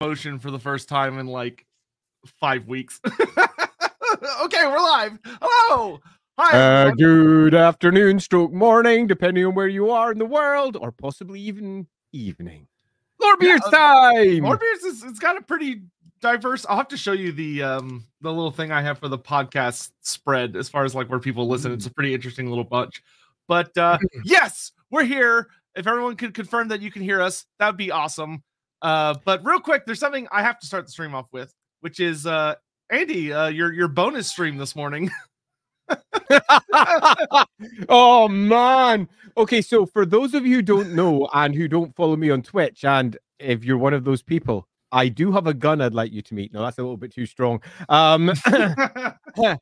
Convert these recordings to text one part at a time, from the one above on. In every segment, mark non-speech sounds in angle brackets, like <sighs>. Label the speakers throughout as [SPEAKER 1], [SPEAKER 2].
[SPEAKER 1] motion for the first time in like five weeks. <laughs> okay, we're live. Hello. Hi.
[SPEAKER 2] Uh, good afternoon, stroke morning, depending on where you are in the world, or possibly even evening. Lord yeah, Beards uh, time.
[SPEAKER 1] Lorebeards is it's got a pretty diverse. I'll have to show you the um the little thing I have for the podcast spread as far as like where people listen. Mm. It's a pretty interesting little bunch. But uh yes, we're here. If everyone could confirm that you can hear us, that would be awesome. Uh, but real quick, there's something I have to start the stream off with, which is uh, Andy, uh, your your bonus stream this morning. <laughs>
[SPEAKER 2] oh man. Okay, so for those of you who don't know and who don't follow me on Twitch, and if you're one of those people, I do have a gun I'd like you to meet. No, that's a little bit too strong. Um, <laughs> <laughs> for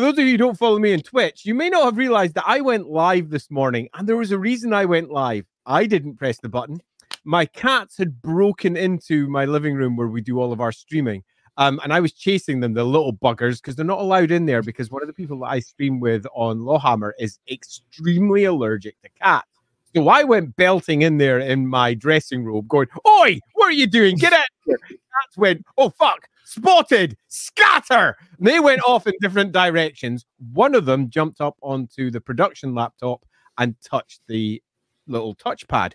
[SPEAKER 2] those of you who don't follow me on Twitch, you may not have realized that I went live this morning, and there was a reason I went live. I didn't press the button my cats had broken into my living room where we do all of our streaming. Um, and I was chasing them, the little buggers, because they're not allowed in there because one of the people that I stream with on Lawhammer is extremely allergic to cats. So I went belting in there in my dressing robe, going, Oi, what are you doing? Get out here. Cats went, Oh, fuck, spotted, scatter. And they went off in different directions. One of them jumped up onto the production laptop and touched the little touchpad.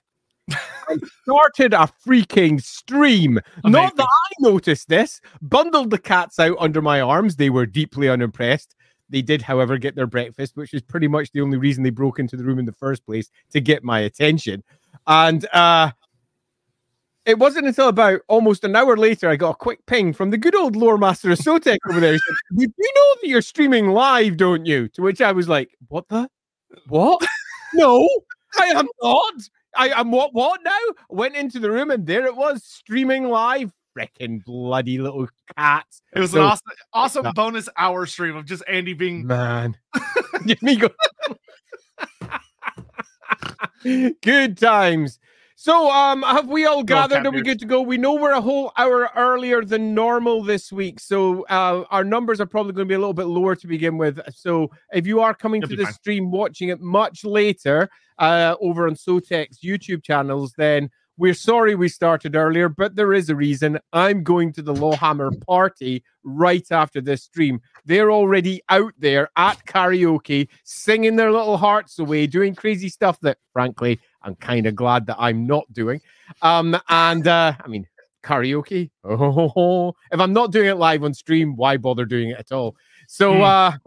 [SPEAKER 2] I started a freaking stream. Amazing. Not that I noticed this. Bundled the cats out under my arms. They were deeply unimpressed. They did, however, get their breakfast, which is pretty much the only reason they broke into the room in the first place to get my attention. And uh, it wasn't until about almost an hour later I got a quick ping from the good old lore master of Sotek over there. He said, You do know that you're streaming live, don't you? To which I was like, What the? What? <laughs> no, I am not. I, I'm what what now? Went into the room and there it was streaming live. Freaking bloody little cats.
[SPEAKER 1] It was so, an awesome, awesome that, bonus hour stream of just Andy being
[SPEAKER 2] man. <laughs> <laughs> me go. Good times. So, um, have we all gathered? Are we good to go? We know we're a whole hour earlier than normal this week, so uh, our numbers are probably going to be a little bit lower to begin with. So, if you are coming It'll to the fine. stream, watching it much later uh, over on Sotek's YouTube channels, then we're sorry we started earlier, but there is a reason. I'm going to the Lawhammer party right after this stream. They're already out there at karaoke, singing their little hearts away, doing crazy stuff that, frankly, I'm kind of glad that I'm not doing. Um, and uh, I mean, karaoke. <laughs> Oh, if I'm not doing it live on stream, why bother doing it at all? So, mm. uh,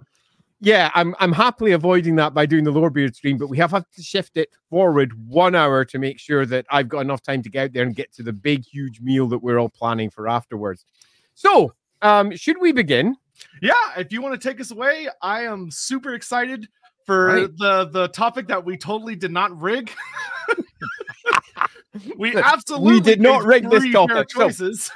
[SPEAKER 2] yeah, I'm I'm happily avoiding that by doing the Lorebeard stream, but we have had to shift it forward one hour to make sure that I've got enough time to get out there and get to the big, huge meal that we're all planning for afterwards. So, um, should we begin?
[SPEAKER 1] Yeah, if you want to take us away, I am super excited for right. the the topic that we totally did not rig. <laughs> <laughs> we absolutely
[SPEAKER 2] we did not rig this topic. Choices. So,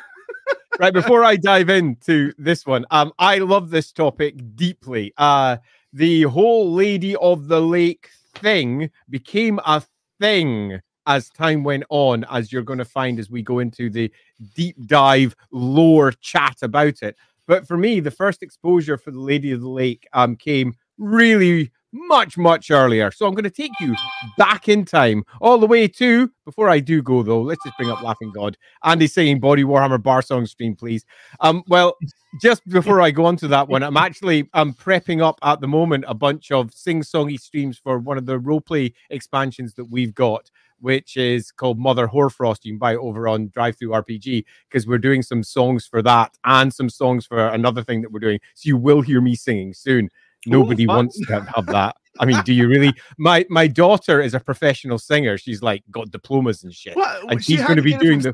[SPEAKER 2] right before I dive into this one, um, I love this topic deeply. Uh, the whole Lady of the Lake thing became a thing as time went on, as you're going to find as we go into the deep dive lore chat about it. But for me, the first exposure for the Lady of the Lake um, came really much, much earlier. So I'm going to take you back in time, all the way to, before I do go though, let's just bring up Laughing God. Andy singing Body Warhammer Bar Song stream, please. Um, well, just before I go on to that one, I'm actually I'm prepping up at the moment a bunch of sing-songy streams for one of the roleplay expansions that we've got which is called Mother Hoarfrost. You can buy it over on DriveThruRPG because we're doing some songs for that and some songs for another thing that we're doing. So you will hear me singing soon. Nobody Ooh, wants to have that. I mean, do you really? <laughs> My my daughter is a professional singer. She's like got diplomas and shit, and she's going to be doing the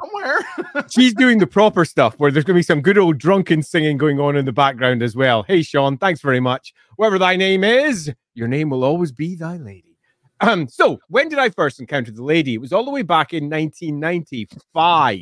[SPEAKER 2] <laughs> she's doing the proper stuff where there's going to be some good old drunken singing going on in the background as well. Hey, Sean, thanks very much. Whatever thy name is, your name will always be thy lady. Um, so when did I first encounter the lady? It was all the way back in 1995,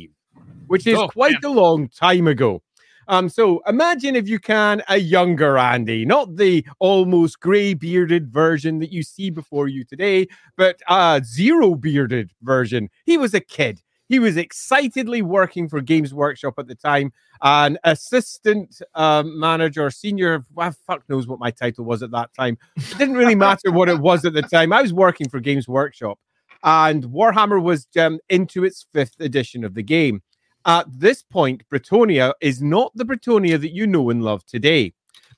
[SPEAKER 2] which is oh, quite man. a long time ago. Um, so imagine if you can a younger Andy, not the almost grey bearded version that you see before you today, but a zero bearded version. He was a kid. He was excitedly working for Games Workshop at the time, an assistant um, manager, senior. Well, fuck knows what my title was at that time. It didn't really matter what it was at the time. I was working for Games Workshop, and Warhammer was um, into its fifth edition of the game. At this point, Bretonnia is not the Bretonnia that you know and love today.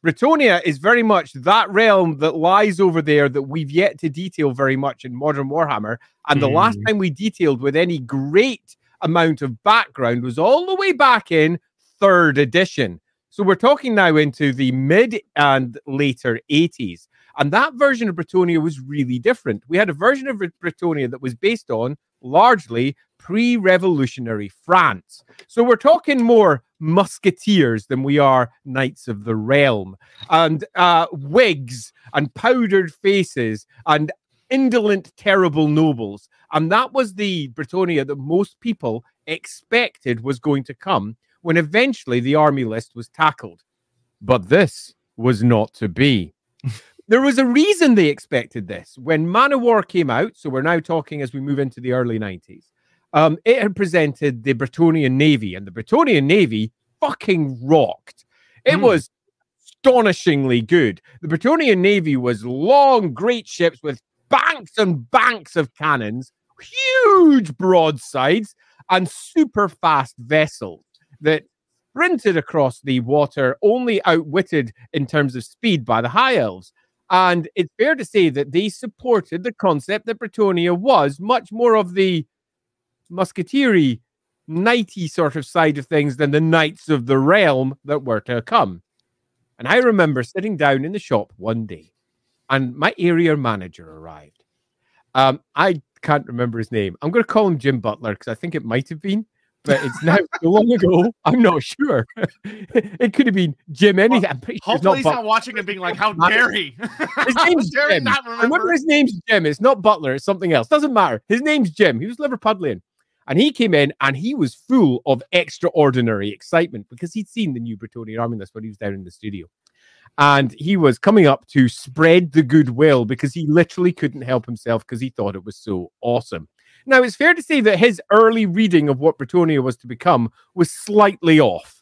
[SPEAKER 2] Bretonnia is very much that realm that lies over there that we've yet to detail very much in modern Warhammer. And the mm. last time we detailed with any great amount of background was all the way back in third edition. So we're talking now into the mid and later 80s. And that version of Bretonnia was really different. We had a version of Bretonnia that was based on largely pre revolutionary France. So we're talking more musketeers than we are knights of the realm, and uh, wigs and powdered faces and indolent, terrible nobles. And that was the Bretonnia that most people expected was going to come when eventually the army list was tackled. But this was not to be. <laughs> there was a reason they expected this. When Man War came out, so we're now talking as we move into the early 90s, um, it had presented the Bretonnian Navy, and the Bretonnian Navy fucking rocked. It mm. was astonishingly good. The Bretonnian Navy was long, great ships with banks and banks of cannons, huge broadsides, and super fast vessels that sprinted across the water, only outwitted in terms of speed by the High Elves. And it's fair to say that they supported the concept that Bretonnia was much more of the musketeery, knighty sort of side of things than the knights of the realm that were to come. And I remember sitting down in the shop one day, and my area manager arrived. Um, I can't remember his name. I'm going to call him Jim Butler because I think it might have been but it's now <laughs> so long ago. I'm not sure. it could have been Jim anything. I'm
[SPEAKER 1] pretty sure Hopefully, he's not, watching and being like, "How <laughs> dare he?"
[SPEAKER 2] His name's Jim. Not remember? remember his name's Jim. It's not Butler. It's something else. Doesn't matter. His name's Jim. He was Liverpudlian. And he came in and he was full of extraordinary excitement because he'd seen the new Bretonnian Army when he was down in the studio. And he was coming up to spread the goodwill because he literally couldn't help himself because he thought it was so awesome. Now, it's fair to say that his early reading of what Bretonnia was to become was slightly off,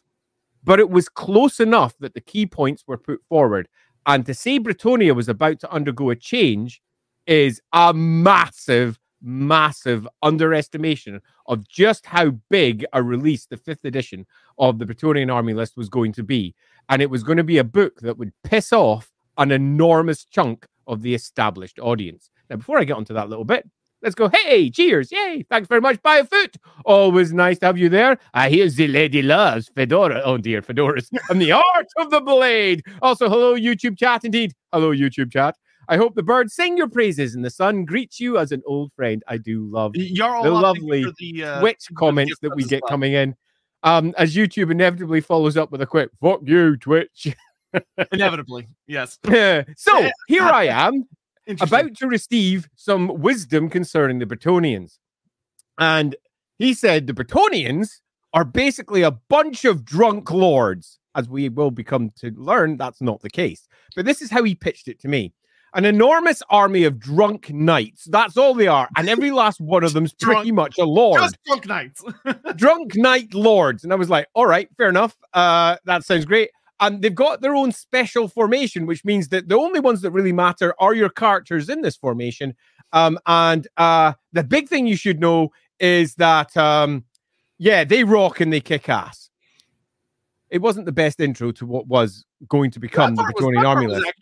[SPEAKER 2] but it was close enough that the key points were put forward. And to say Bretonnia was about to undergo a change is a massive, massive underestimation of just how big a release the fifth edition of the Bretonnian Army List was going to be. And it was going to be a book that would piss off an enormous chunk of the established audience. Now, before I get onto that little bit, Let's go. Hey, cheers. Yay. Thanks very much. Buy a foot. Always nice to have you there. I hear the lady loves Fedora. Oh, dear. Fedoras and the art of the blade. Also, hello, YouTube chat. Indeed. Hello, YouTube chat. I hope the birds sing your praises and the sun greets you as an old friend. I do love You're the lovely the, uh, Twitch comments that we get coming in. Um, as YouTube inevitably follows up with a quick "fuck you, Twitch." <laughs>
[SPEAKER 1] inevitably, yes. <laughs>
[SPEAKER 2] so here I <laughs> am about to receive some wisdom concerning the Bretonnians. And he said the Bretonnians are basically a bunch of drunk lords. As we will become to learn, that's not the case. But this is how he pitched it to me an enormous army of drunk knights. That's all they are. And every last one of them's pretty drunk, much a lord. Just
[SPEAKER 1] drunk knights. <laughs>
[SPEAKER 2] drunk knight lords. And I was like, all right, fair enough. Uh, that sounds great and they've got their own special formation, which means that the only ones that really matter are your characters in this formation. Um, and uh, the big thing you should know is that, um, yeah, they rock and they kick ass. It wasn't the best intro to what was going to become the Bretonnian Army list.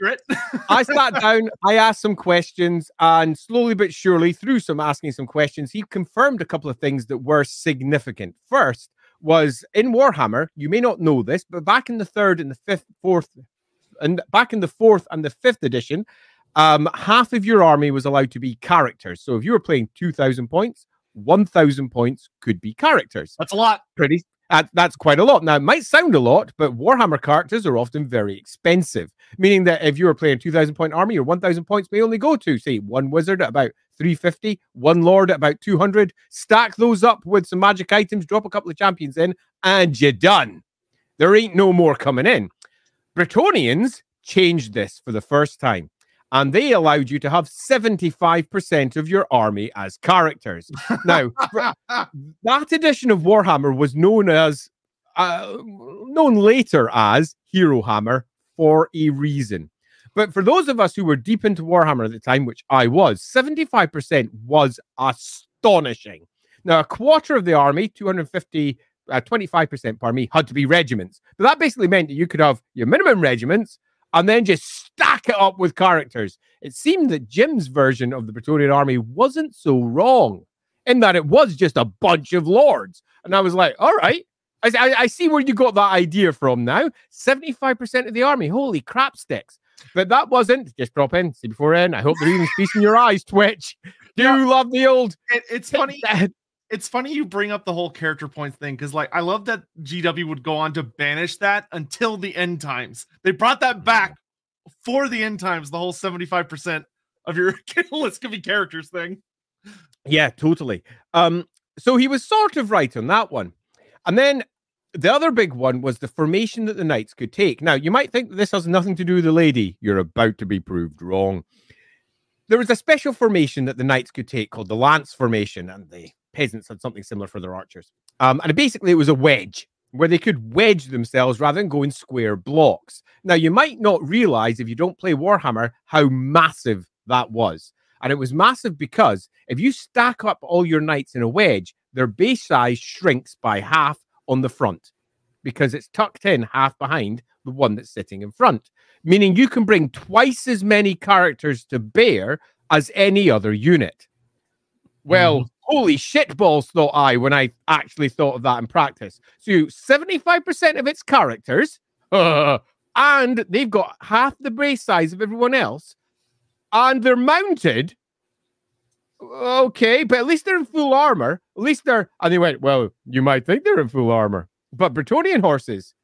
[SPEAKER 2] I <laughs> sat down, I asked some questions, and slowly but surely, through some asking some questions, he confirmed a couple of things that were significant. First, was in Warhammer. You may not know this, but back in the third and the fifth, fourth, and back in the fourth and the fifth edition, um, half of your army was allowed to be characters. So if you were playing 2,000 points, 1,000 points could be characters.
[SPEAKER 1] That's a lot.
[SPEAKER 2] Pretty that's quite a lot. Now, it might sound a lot, but Warhammer characters are often very expensive, meaning that if you were playing a 2,000 point army, your 1,000 points may only go to, say, one wizard at about 350, one lord at about 200. Stack those up with some magic items, drop a couple of champions in, and you're done. There ain't no more coming in. Bretonnians changed this for the first time and they allowed you to have 75% of your army as characters. now, <laughs> that edition of Warhammer was known as uh, known later as Hero Hammer for a reason. But for those of us who were deep into Warhammer at the time, which I was, 75% was astonishing. Now, a quarter of the army, 250 uh, 25%, pardon me, had to be regiments. But that basically meant that you could have your minimum regiments and then just stack it up with characters. It seemed that Jim's version of the Bretonnian army wasn't so wrong in that it was just a bunch of lords. And I was like, all right, I, I, I see where you got that idea from now. 75% of the army. Holy crap sticks. But that wasn't just drop in, see before in. I hope they're even feasting your eyes, Twitch. Do yeah. love the old.
[SPEAKER 1] It, it's funny. It's funny you bring up the whole character points thing because, like, I love that GW would go on to banish that until the end times. They brought that back for the end times, the whole 75% of your <laughs> list could be characters thing.
[SPEAKER 2] Yeah, totally. Um, so he was sort of right on that one. And then the other big one was the formation that the knights could take. Now, you might think this has nothing to do with the lady. You're about to be proved wrong. There was a special formation that the knights could take called the lance formation, and the peasants had something similar for their archers. Um, and basically, it was a wedge where they could wedge themselves rather than go in square blocks. Now, you might not realize if you don't play Warhammer how massive that was. And it was massive because if you stack up all your knights in a wedge, their base size shrinks by half on the front because it's tucked in half behind the one that's sitting in front, meaning you can bring twice as many characters to bear as any other unit. Well, mm. Holy shit balls, thought I when I actually thought of that in practice. So 75% of its characters, uh, <laughs> and they've got half the base size of everyone else, and they're mounted okay, but at least they're in full armor. At least they're. And they went, well, you might think they're in full armor, but Bretonnian horses,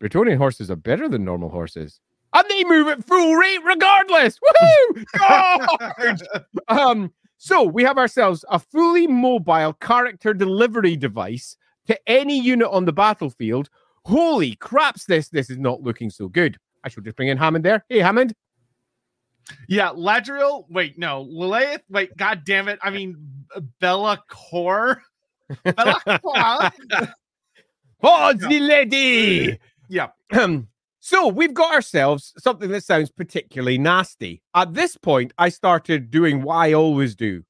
[SPEAKER 2] Bretonnian horses are better than normal horses. And they move at full rate regardless. Woohoo! <laughs> <laughs> um, so we have ourselves a fully mobile character delivery device to any unit on the battlefield. Holy craps, this this is not looking so good. I should just bring in Hammond there. Hey, Hammond.
[SPEAKER 1] Yeah, Ladrielle. Wait, no, Lileath. Wait, god damn it. I mean, Bella Core. Bella
[SPEAKER 2] Core. oh, the lady.
[SPEAKER 1] Yeah. <clears throat>
[SPEAKER 2] Um, so we've got ourselves something that sounds particularly nasty. At this point, I started doing what I always do,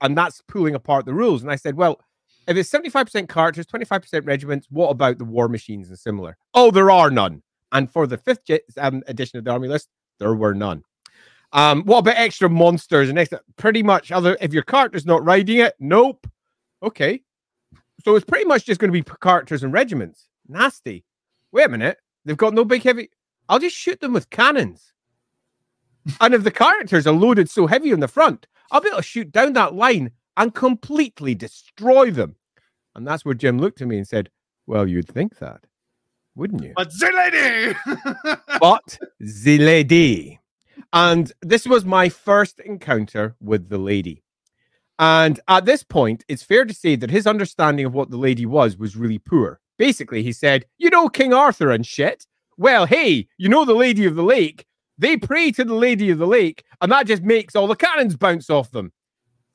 [SPEAKER 2] and that's pulling apart the rules. And I said, well, if it's 75% characters, 25% regiments, what about the war machines and similar? Oh, there are none. And for the fifth um, edition of the army list, there were none. Um, what about extra monsters and extra? Pretty much other. If your character's not riding it, nope. Okay, so it's pretty much just going to be characters and regiments. Nasty. Wait a minute. They've got no big heavy. I'll just shoot them with cannons. and if the characters are loaded so heavy on the front, I'll be able to shoot down that line and completely destroy them. And that's where Jim looked at me and said, Well, you'd think that, wouldn't you?
[SPEAKER 1] But the lady! <laughs>
[SPEAKER 2] but the lady. And this was my first encounter with the lady. And at this point, it's fair to say that his understanding of what the lady was was really poor. Basically, he said, You know, King Arthur and shit. Well, hey, you know, the Lady of the Lake. They pray to the Lady of the Lake, and that just makes all the cannons bounce off them.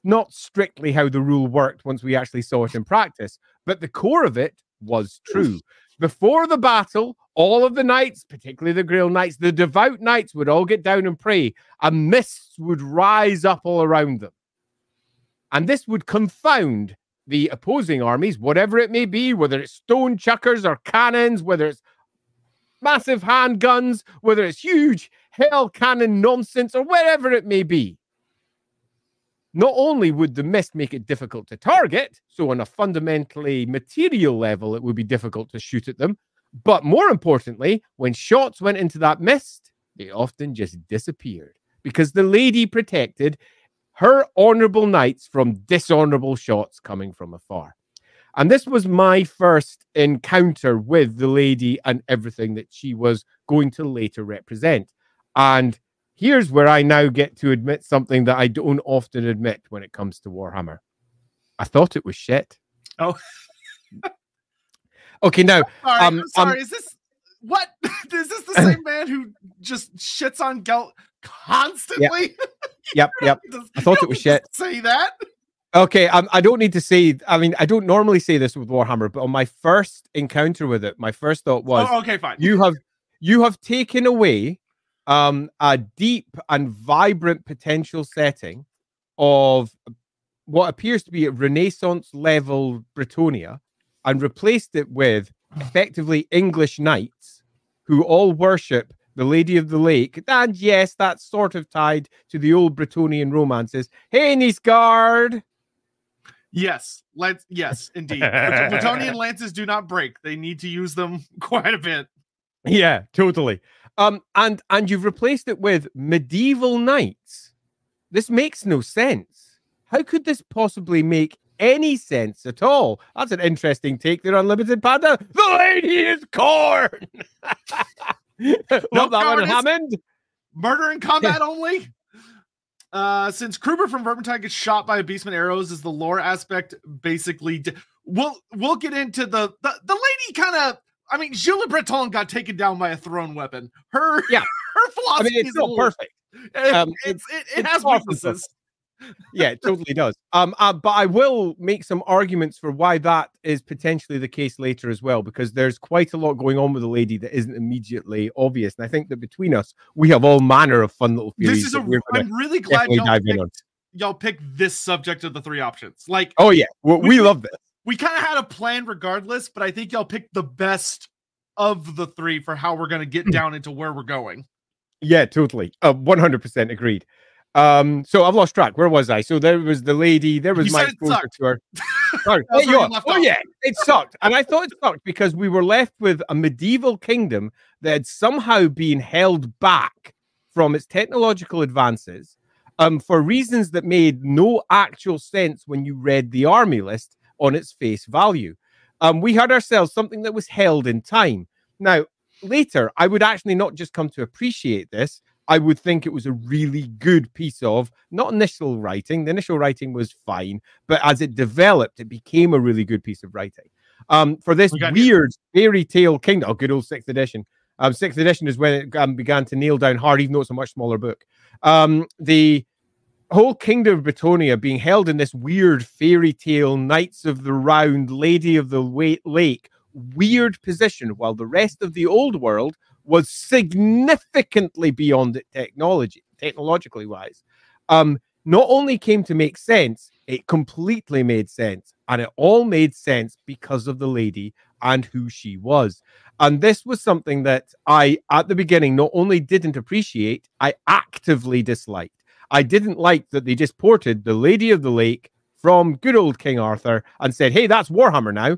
[SPEAKER 2] Not strictly how the rule worked once we actually saw it in practice, but the core of it was true. Before the battle, all of the knights, particularly the Grail knights, the devout knights would all get down and pray, and mists would rise up all around them. And this would confound the opposing armies, whatever it may be, whether it's stone chuckers or cannons, whether it's massive handguns, whether it's huge hell cannon nonsense, or whatever it may be. Not only would the mist make it difficult to target, so on a fundamentally material level, it would be difficult to shoot at them, but more importantly, when shots went into that mist, they often just disappeared because the lady protected her honorable knights from dishonorable shots coming from afar. And this was my first encounter with the lady and everything that she was going to later represent. And here's where I now get to admit something that I don't often admit when it comes to Warhammer. I thought it was shit.
[SPEAKER 1] Oh. <laughs>
[SPEAKER 2] okay, now. <laughs>
[SPEAKER 1] Sorry, um, sorry. Um, is this what? <laughs> is this the same man who just shits on Gelt constantly?
[SPEAKER 2] Yep, yep. <laughs> yep. I thought it was shit.
[SPEAKER 1] Say that.
[SPEAKER 2] Okay, um, I don't need to say. I mean, I don't normally say this with Warhammer, but on my first encounter with it, my first thought was,
[SPEAKER 1] oh, "Okay, fine."
[SPEAKER 2] You have you have taken away um, a deep and vibrant potential setting of what appears to be a Renaissance level Bretonnia and replaced it with <sighs> effectively English knights who all worship the Lady of the Lake. And yes, that's sort of tied to the old Bretonnian romances. Hey, Nithgard!
[SPEAKER 1] Yes, let's. Yes, indeed. <laughs> Bretonnian lances do not break. They need to use them <laughs> quite a bit.
[SPEAKER 2] Yeah, totally. Um, and and you've replaced it with medieval knights. This makes no sense. How could this possibly make any sense at all? That's an interesting take there, Unlimited Panda. The lady is Khorne. <laughs> <laughs> Love that one, Hammond.
[SPEAKER 1] Murder in combat only. Uh, since Kruber from Vermintide gets shot by a beastman arrows, is the lore aspect basically? Di- we'll we'll get into the the, the lady kind of. I mean, Gilles Le Breton got taken down by a thrown weapon. Her
[SPEAKER 2] yeah, <laughs>
[SPEAKER 1] her philosophy
[SPEAKER 2] I mean, it's
[SPEAKER 1] is
[SPEAKER 2] still perfect.
[SPEAKER 1] Um, it's, it, it, it has weaknesses
[SPEAKER 2] yeah, it totally does. Um, uh, but I will make some arguments for why that is potentially the case later as well, because there's quite a lot going on with the lady that isn't immediately obvious, and I think that between us, we have all manner of fun little theories.
[SPEAKER 1] This is a. I'm really glad y'all picked, y'all picked this subject of the three options. Like,
[SPEAKER 2] oh yeah, we, we love this.
[SPEAKER 1] We kind of had a plan regardless, but I think y'all picked the best of the three for how we're going to get hmm. down into where we're going.
[SPEAKER 2] Yeah, totally. Uh, 100% agreed. Um, so I've lost track. Where was I? So there was the lady. There was
[SPEAKER 1] you
[SPEAKER 2] my
[SPEAKER 1] exposure
[SPEAKER 2] to her. <laughs> Sorry. oh, oh yeah, it sucked, and I thought it sucked because we were left with a medieval kingdom that had somehow been held back from its technological advances, um, for reasons that made no actual sense when you read the army list on its face value. Um, we had ourselves something that was held in time. Now, later, I would actually not just come to appreciate this, I would think it was a really good piece of not initial writing. The initial writing was fine, but as it developed, it became a really good piece of writing. Um, for this weird fairy tale kingdom, oh, good old sixth edition. Um, sixth edition is when it um, began to nail down hard, even though it's a much smaller book. Um, the whole kingdom of Bretonnia being held in this weird fairy tale, Knights of the Round, Lady of the Lake, weird position, while the rest of the old world was significantly beyond it technology, technologically wise. Um, not only came to make sense, it completely made sense. And it all made sense because of the lady and who she was. And this was something that I, at the beginning, not only didn't appreciate, I actively disliked. I didn't like that they just ported the Lady of the Lake from good old King Arthur and said, hey, that's Warhammer now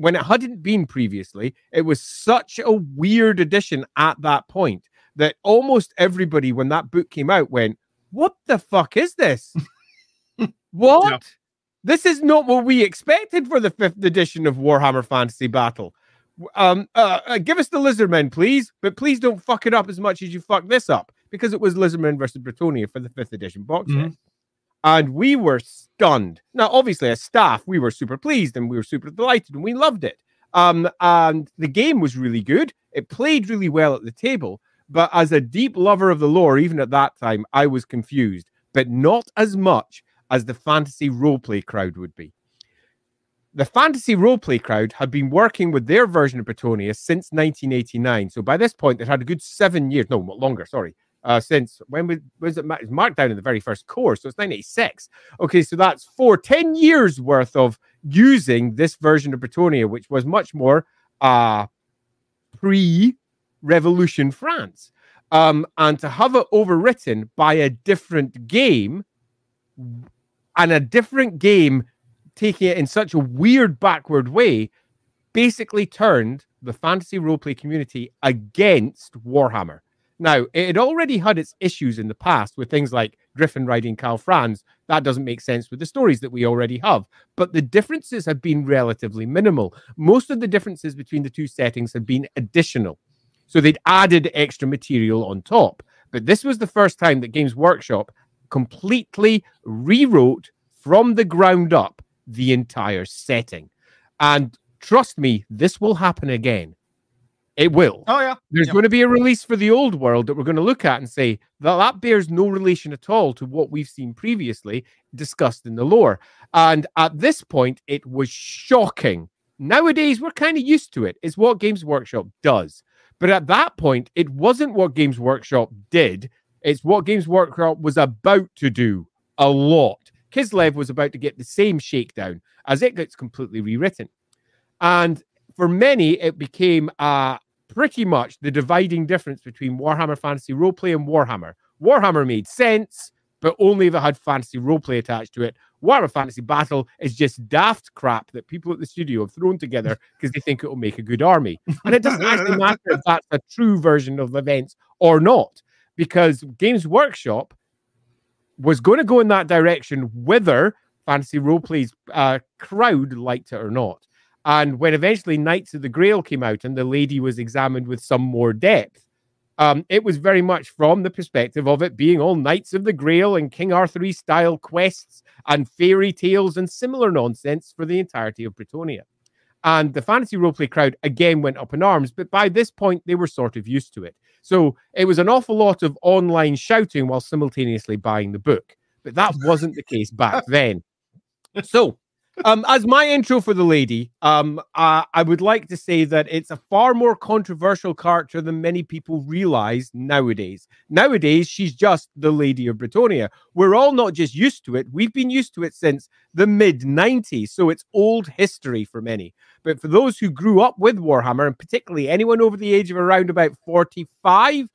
[SPEAKER 2] when it hadn't been previously, it was such a weird addition at that point that almost everybody, when that book came out, went, What the fuck is this? <laughs> what? Yeah. This is not what we expected for the fifth edition of Warhammer Fantasy Battle. Um, uh, uh, give us the Lizardmen, please, but please don't fuck it up as much as you fuck this up because it was Lizardmen versus Bretonnia for the fifth edition box mm-hmm. set and we were stunned. Now, obviously, as staff, we were super pleased and we were super delighted and we loved it. Um, and the game was really good. It played really well at the table. But as a deep lover of the lore, even at that time, I was confused, but not as much as the fantasy roleplay crowd would be. The fantasy roleplay crowd had been working with their version of Bretonnia since 1989. So by this point, they'd had a good seven years, no, longer, sorry, uh, since when was, it marked down in the very first course? So it's 1986. Okay, so that's for 10 years worth of using this version of Bretonnia, which was much more uh, pre revolution France. Um, and to have it overwritten by a different game and a different game taking it in such a weird backward way basically turned the fantasy roleplay community against Warhammer. Now, it had already had its issues in the past with things like Griffin riding Karl Franz. That doesn't make sense with the stories that we already have. But the differences have been relatively minimal. Most of the differences between the two settings have been additional. So they'd added extra material on top. But this was the first time that Games Workshop completely rewrote from the ground up the entire setting. And trust me, this will happen again. It will.
[SPEAKER 1] Oh yeah.
[SPEAKER 2] There's
[SPEAKER 1] yep.
[SPEAKER 2] going to be a release for the old world that we're going to look at and say that that bears no relation at all to what we've seen previously discussed in the lore. And at this point, it was shocking. Nowadays, we're kind of used to it. It's what Games Workshop does. But at that point, it wasn't what Games Workshop did. It's what Games Workshop was about to do a lot. Kislev was about to get the same shakedown as it gets completely rewritten. And for many, it became uh, pretty much the dividing difference between Warhammer Fantasy Roleplay and Warhammer. Warhammer made sense, but only if it had fantasy roleplay attached to it. Warhammer Fantasy Battle is just daft crap that people at the studio have thrown together <laughs> because they think it will make a good army. And it doesn't actually <laughs> matter if that's a true version of events or not, because Games Workshop was going to go in that direction whether fantasy roleplay's uh, crowd liked it or not. And when eventually Knights of the Grail came out and the lady was examined with some more depth, um, it was very much from the perspective of it being all Knights of the Grail and King Arthur style quests and fairy tales and similar nonsense for the entirety of Bretonnia. And the fantasy roleplay crowd again went up in arms, but by this point they were sort of used to it. So it was an awful lot of online shouting while simultaneously buying the book. But that wasn't the case back <laughs> then. So um, as my intro for the lady, um, uh, I would like to say that it's a far more controversial character than many people realize nowadays. Nowadays, she's just the Lady of Bretonnia. We're all not just used to it, we've been used to it since the mid 90s, so it's old history for many. But for those who grew up with Warhammer, and particularly anyone over the age of around about 45,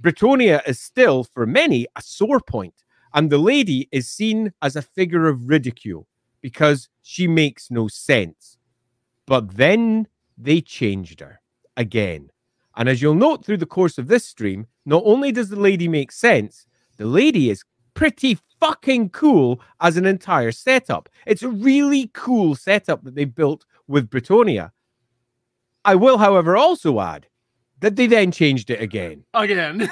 [SPEAKER 2] Bretonnia is still, for many, a sore point. And the lady is seen as a figure of ridicule because she makes no sense. But then they changed her again. And as you'll note through the course of this stream, not only does the lady make sense, the lady is pretty fucking cool as an entire setup. It's a really cool setup that they built with Bretonnia. I will, however, also add that they then changed it again.
[SPEAKER 1] Again.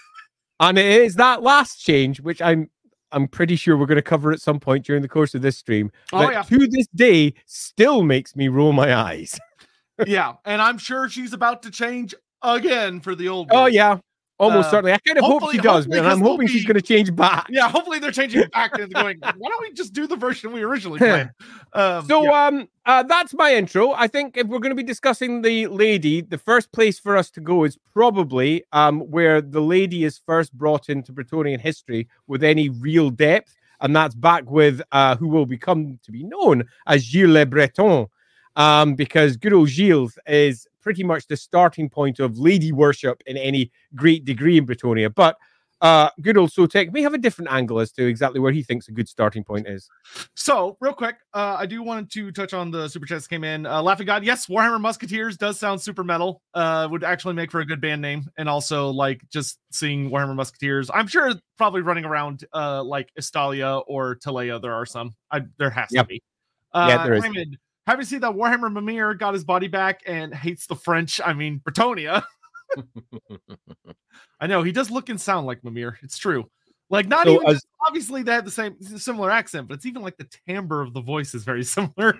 [SPEAKER 1] <laughs>
[SPEAKER 2] and it is that last change, which I'm I'm pretty sure we're going to cover at some point during the course of this stream. Oh, yeah. To this day, still makes me roll my eyes. <laughs>
[SPEAKER 1] yeah, and I'm sure she's about to change again for the old.
[SPEAKER 2] Oh yeah, Almost uh, certainly. I kind of hope she does, man. I'm hoping be, she's going to change back.
[SPEAKER 1] Yeah, hopefully they're changing back and going, <laughs> why don't we just do the version we originally planned?
[SPEAKER 2] Um, so, yeah. um, uh, that's my intro. I think if we're going to be discussing the lady, the first place for us to go is probably um, where the lady is first brought into Bretonnian history with any real depth. And that's back with uh, who will become to be known as Gilles Le Breton. Um, because good old Gilles is pretty much the starting point of lady worship in any great degree in Bretonnia. But uh, good old Sotek may have a different angle as to exactly where he thinks a good starting point is.
[SPEAKER 1] So, real quick, uh, I do want to touch on the super chats came in. Uh, Laughing God, yes, Warhammer Musketeers does sound super metal. Uh, would actually make for a good band name, and also like just seeing Warhammer Musketeers. I'm sure probably running around uh like Estalia or Tilea. There are some. I, there has yep. to be. Uh, yeah, there is. Raymond, having seen that Warhammer Mimir got his body back and hates the French, I mean Bretonnia. <laughs> I know he does look and sound like Mimir. It's true. Like not so even as, obviously they have the same similar accent, but it's even like the timbre of the voice is very <laughs> similar.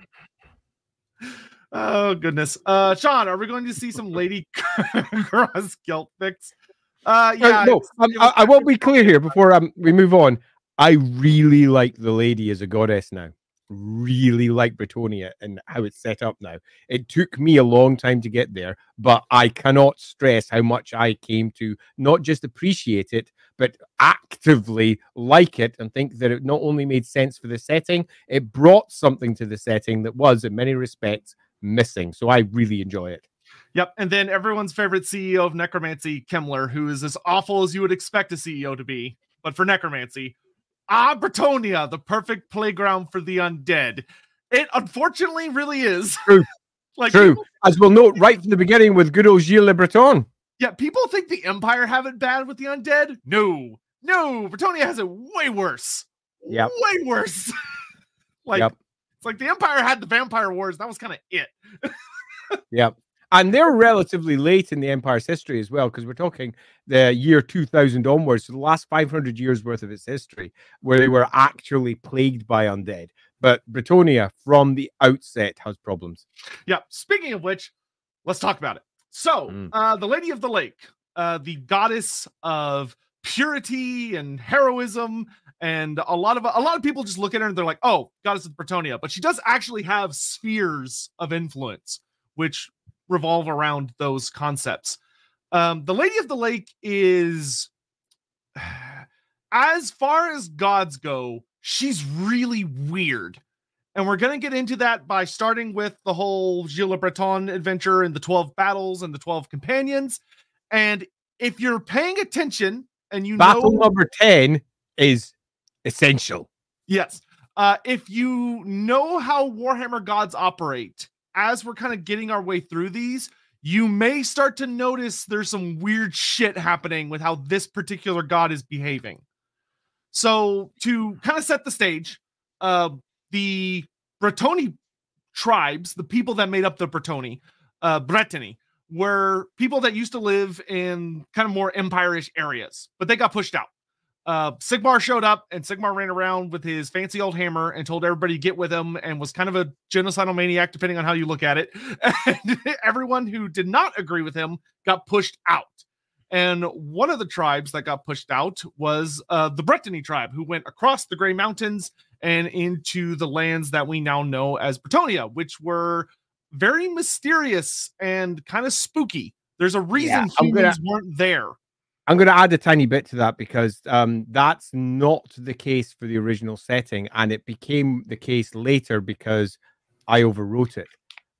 [SPEAKER 1] oh goodness. Uh Sean, are we going to see some Lady <laughs> Cross Guilt fix? Uh yeah.
[SPEAKER 2] Uh, no, um, I, I won't be clear here before um, we move on. I really like the lady as a goddess now really like Bretonnia and how it's set up now. It took me a long time to get there, but I cannot stress how much I came to not just appreciate it, but actively like it and think that it not only made sense for the setting, it brought something to the setting that was, in many respects, missing. So I really enjoy it.
[SPEAKER 1] Yep. And then everyone's favorite CEO of Necromancy, Kemmler, who is as awful as you would expect a CEO to be, but for Necromancy, Ah, Bretonnia, the perfect playground for the undead. It unfortunately really is. <laughs>
[SPEAKER 2] True. like True. People, As we'll note right from the beginning with good old Gilles Le Breton.
[SPEAKER 1] Yeah, people think the Empire have it bad with the undead. No, no, Bretonnia has it way worse.
[SPEAKER 2] Yeah,
[SPEAKER 1] way worse. <laughs> like yep. it's like the Empire had the Vampire Wars. That was kind of it. <laughs>
[SPEAKER 2] yep and they're relatively late in the empire's history as well because we're talking the year 2000 onwards so the last 500 years worth of its history where they were actually plagued by undead. But bretonnia from the outset has problems.
[SPEAKER 1] Yeah speaking of which let's talk about it. So mm. uh the lady of the lake uh the goddess of purity and heroism and a lot of a lot of people just look at her and they're like oh goddess of bretonnia but she does actually have spheres of influence which revolve around those concepts. Um, the Lady of the Lake is, <sighs> as far as gods go, she's really weird. And we're going to get into that by starting with the whole Gilles Le Breton adventure and the 12 battles and the 12 companions. And if you're paying attention and you know
[SPEAKER 2] Battle
[SPEAKER 1] know
[SPEAKER 2] number 10 is essential.
[SPEAKER 1] Yes. Uh, if you know how Warhammer gods operate, as we're kind of getting our way through these, you may start to notice there's some weird shit happening with how this particular god is behaving. So, to kind of set the stage, uh, the Bretonni tribes, the people that made up the Bretonni, uh, were people that used to live in kind of more empire-ish areas, but they got pushed out. Uh, Sigmar showed up, and Sigmar ran around with his fancy old hammer and told everybody to get with him, and was kind of a genocidal maniac, depending on how you look at it. <laughs> And everyone who did not agree with him got pushed out. And one of the tribes that got pushed out was uh, the Brittany tribe, who went across the Grey Mountains and into the lands that we now know as Bretonnia, which were very mysterious and kind of spooky. There's a reason
[SPEAKER 2] Yeah,
[SPEAKER 1] humans
[SPEAKER 2] gonna-
[SPEAKER 1] weren't there.
[SPEAKER 2] I'm going to add a tiny bit to that because um, that's not the case for the original setting, and it became the case later because I overwrote it.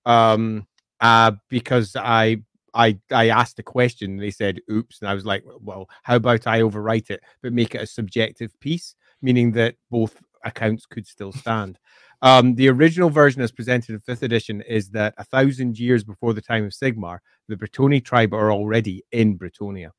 [SPEAKER 2] Um, uh, because I I I asked a question, and they said "oops," and I was like, "Well, how about I overwrite it, but make it a subjective piece, meaning that both accounts could still stand." Um, the original version, as presented in fifth edition, is that a thousand years before the time of Sigmar, the Bretonni tribe are already in Bretonnia.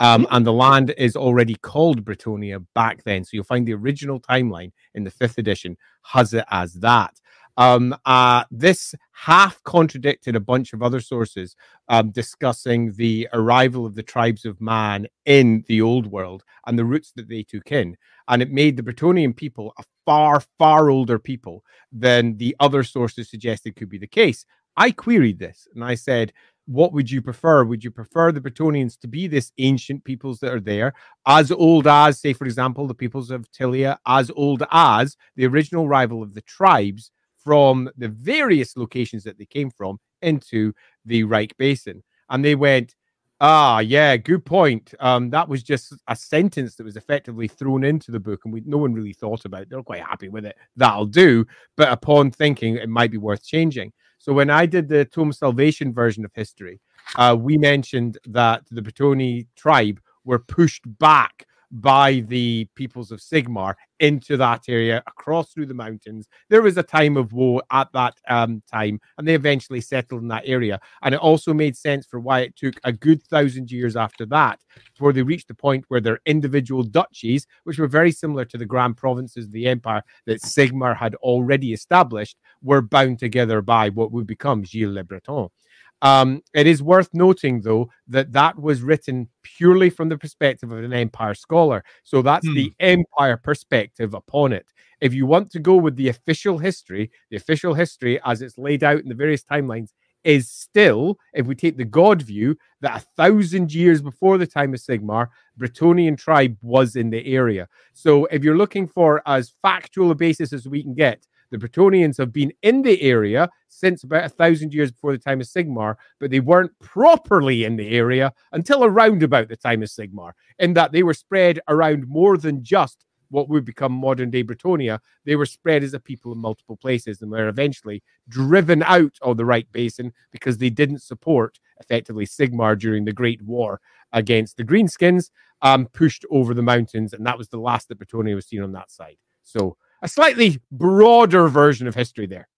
[SPEAKER 2] Um, and the land is already called Bretonnia back then. So you'll find the original timeline in the fifth edition has it as that. Um, uh, this half contradicted a bunch of other sources um, discussing the arrival of the tribes of man in the old world and the routes that they took in. And it made the Bretonnian people a far, far older people than the other sources suggested could be the case. I queried this and I said, what would you prefer? Would you prefer the Bretonnians to be this ancient peoples that are there, as old as, say, for example, the peoples of Tilea, as old as the original rival of the tribes from the various locations that they came from into the Reik Basin? And they went, Ah, yeah, good point. Um, that was just a sentence that was effectively thrown into the book, and we no one really thought about it. They're quite happy with it. That'll do. But upon thinking, it might be worth changing. So when I did the Tome Salvation version of history, uh, we mentioned that the Bretonni tribe were pushed back by the peoples of Sigmar into that area, across through the mountains. There was a time of woe at that um, time, and they eventually settled in that area. And it also made sense for why it took a good thousand years after that before they reached the point where their individual duchies, which were very similar to the grand provinces of the empire that Sigmar had already established, were bound together by what would become Gilles Le Breton. Um, it is worth noting, though, that that was written purely from the perspective of an empire scholar. So that's the empire perspective upon it. If you want to go with the official history, the official history as it's laid out in the various timelines is still, if we take the God view, that a thousand years before the time of Sigmar, Bretonnian tribe was in the area. So if you're looking for as factual a basis as we can get, the Bretonnians have been in the area since about a thousand years before the time of Sigmar, but they weren't properly in the area until around about the time of Sigmar, in that they were spread around more than just what would become modern day Bretonnia. They were spread as a people in multiple places and were eventually driven out of the Reik Basin because they didn't support effectively Sigmar during the Great War against the Greenskins, um, pushed over the mountains, and that was the last that Bretonnia was seen on that side. So a slightly broader version of history there.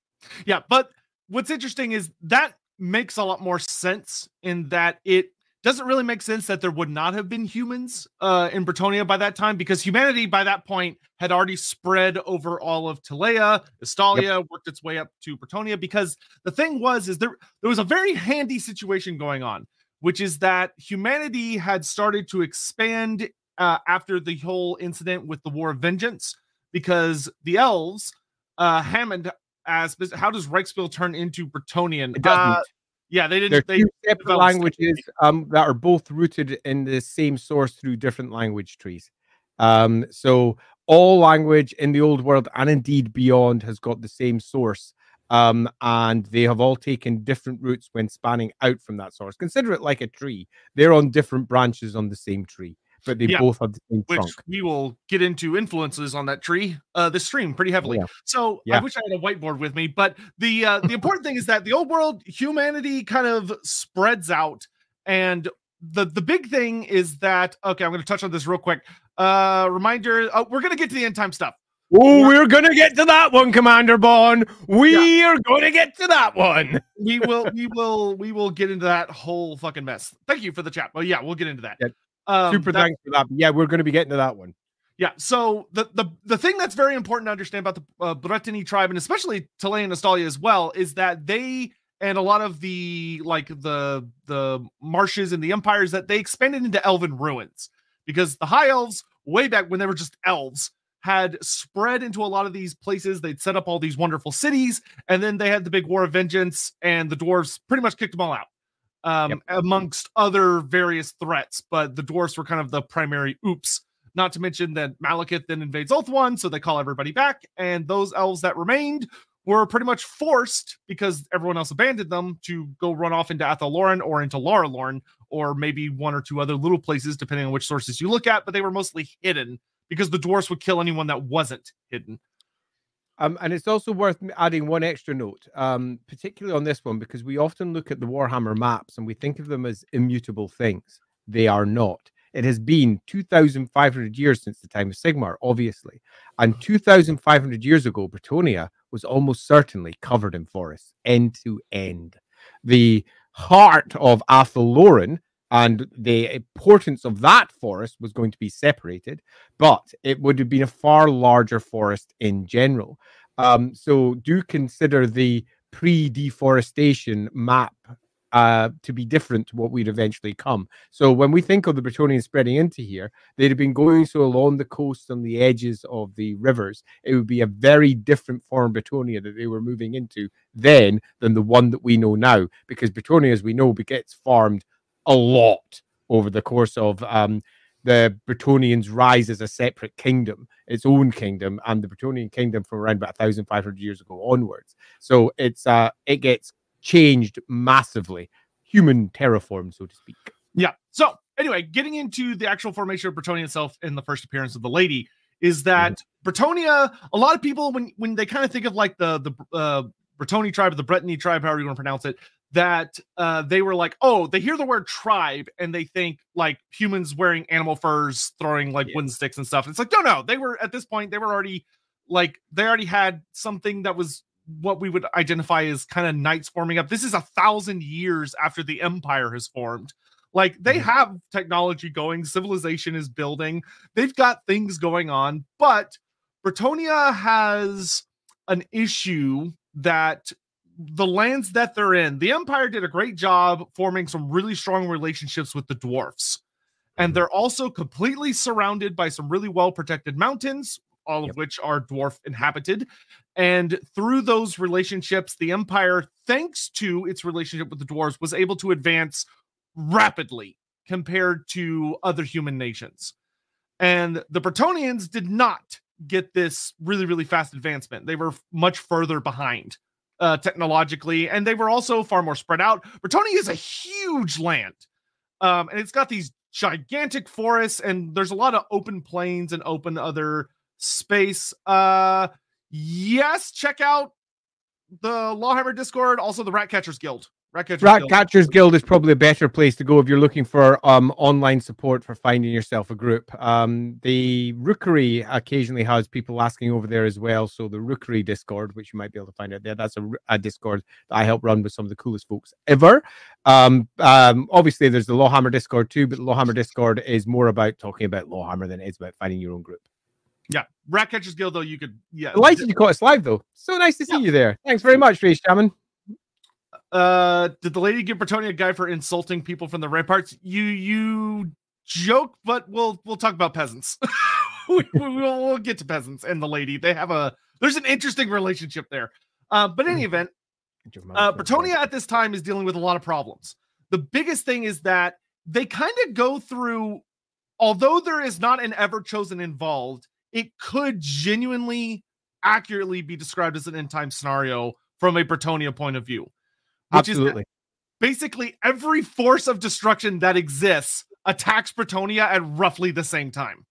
[SPEAKER 1] Yeah, but what's interesting is that makes a lot more sense in that it doesn't really make sense that there would not have been humans uh, in Bretonnia by that time because humanity by that point had already spread over all of Tilea, Estalia, worked its way up to Bretonnia. Because the thing was, is there there was a very handy situation going on, which is that humanity had started to expand uh, after the whole incident with the War of Vengeance because the elves, uh, Hammond asked, "How does Reikspiel turn into Bretonnian?"
[SPEAKER 2] It doesn't.
[SPEAKER 1] Uh, yeah, they didn't. They
[SPEAKER 2] two separate languages um, that are both rooted in the same source through different language trees. Um, so all language in the old world and indeed beyond has got the same source. Um, and they have all taken different routes when spanning out from that source. Consider it like a tree. They're on different branches on the same tree. But they yeah, both have the same
[SPEAKER 1] which
[SPEAKER 2] trunk.
[SPEAKER 1] We will get into influences on that tree uh this stream pretty heavily. Yeah. So yeah. I wish I had a whiteboard with me, but the uh the <laughs> important thing is that the old world humanity kind of spreads out and the the big thing is that okay, I'm going to touch on this real quick. Uh reminder, oh, we're going to get to the end time stuff.
[SPEAKER 2] Oh, we're gonna get to that one, Commander Bond. We yeah. are gonna get to that one. <laughs>
[SPEAKER 1] we will, we will, we will get into that whole fucking mess. Thank you for the chat. Well, yeah, we'll get into that.
[SPEAKER 2] Yeah. Um, Super that, thanks for that. Yeah, we're gonna be getting to that one.
[SPEAKER 1] Yeah. So the the the thing that's very important to understand about the uh, tribe and especially Tilea and Estalia as well is that they and a lot of the like the the marshes and the empires that they expanded into elven ruins because the high elves way back when they were just elves had spread into a lot of these places. They'd set up all these wonderful cities, and then they had the big war of vengeance, and the dwarves pretty much kicked them all out, um, yep. amongst other various threats. But the dwarves were kind of the primary oops. Not to mention that Malekith then invades Ulthuan, so they call everybody back, and those elves that remained were pretty much forced because everyone else abandoned them to go run off into Athel or into Lorien or maybe one or two other little places, depending on which sources you look at. But they were mostly hidden because the dwarfs would kill anyone that wasn't hidden.
[SPEAKER 2] Um, and it's also worth adding one extra note, um, particularly on this one, because we often look at the Warhammer maps and we think of them as immutable things. They are not. It has been 2,500 years since the time of Sigmar, obviously. And 2,500 years ago, Bretonnia was almost certainly covered in forests, end to end. The heart of Athel Loren and the importance of that forest was going to be separated, but it would have been a far larger forest in general. Um, so do consider the pre-deforestation map uh, to be different to what we'd eventually come. So when we think of the Bretonnians spreading into here, they'd have been going so along the coast and the edges of the rivers. It would be a very different form of Bretonnia that they were moving into then than the one that we know now, because Bretonnia, as we know, gets farmed a lot over the course of um, the Bretonnians' rise as a separate kingdom, its own kingdom, and the Bretonnian kingdom from around about 1,500 years ago onwards. So it's uh, it gets changed massively, human terraform, so to speak.
[SPEAKER 1] Yeah. So anyway, getting into the actual formation of Bretonnia itself in the first appearance of the lady is that mm-hmm. Bretonnia. A lot of people, when when they kind of think of like the the uh, Bretonnia tribe or the Brittany tribe, however you want to pronounce it, that uh, they were like, oh, they hear the word tribe and they think like humans wearing animal furs, throwing like yeah. wooden sticks and stuff. It's like, no, no, they were at this point, they were already like, they already had something that was what we would identify as kind of knights forming up. This is a thousand years after the empire has formed. Like they mm-hmm. have technology going, civilization is building, they've got things going on, but Bretonnia has an issue that the lands that they're in, the Empire did a great job forming some really strong relationships with the dwarfs. And mm-hmm. they're also completely surrounded by some really well protected mountains, all yep. of which are dwarf inhabited. And through those relationships, the Empire, thanks to its relationship with the dwarves, was able to advance rapidly compared to other human nations. And the Bretonnians did not get this really, really fast advancement. They were much further behind uh, technologically, and they were also far more spread out. Bretonnia is a huge land, um, and it's got these gigantic forests, and there's a lot of open plains and open other space. Uh, yes, check out the Lawhammer Discord, also the Ratcatchers Guild.
[SPEAKER 2] Ratcatchers, Ratcatchers Guild. Guild. is probably a better place to go if you're looking for um, online support for finding yourself a group. Um, the Rookery occasionally has people asking over there as well. So the Rookery Discord, which you might be able to find out there, that's a, a Discord that I help run with some of the coolest folks ever. Um, um, obviously, there's the Lawhammer Discord too, but the Lawhammer Discord is more about talking about Lawhammer than it is about finding your own group.
[SPEAKER 1] Yeah, Ratcatchers Guild though you could yeah.
[SPEAKER 2] Delighted you caught us live though. So nice to see yeah. you there. Thanks very much, Race Shaman.
[SPEAKER 1] Uh, did the lady give Bretonnia a guy for insulting people from the ramparts? You you joke, but we'll we'll talk about peasants. <laughs> we, will we'll get to peasants and the lady. They have a there's an interesting relationship there. Uh, but in any mm. event, uh, Bretonnia at this time is dealing with a lot of problems. The biggest thing is that they kind of go through, although there is not an ever chosen involved, it could genuinely accurately be described as an end time scenario from a Bretonnia point of view
[SPEAKER 2] Absolutely.
[SPEAKER 1] basically every force of destruction that exists attacks Bretonnia at roughly the same time.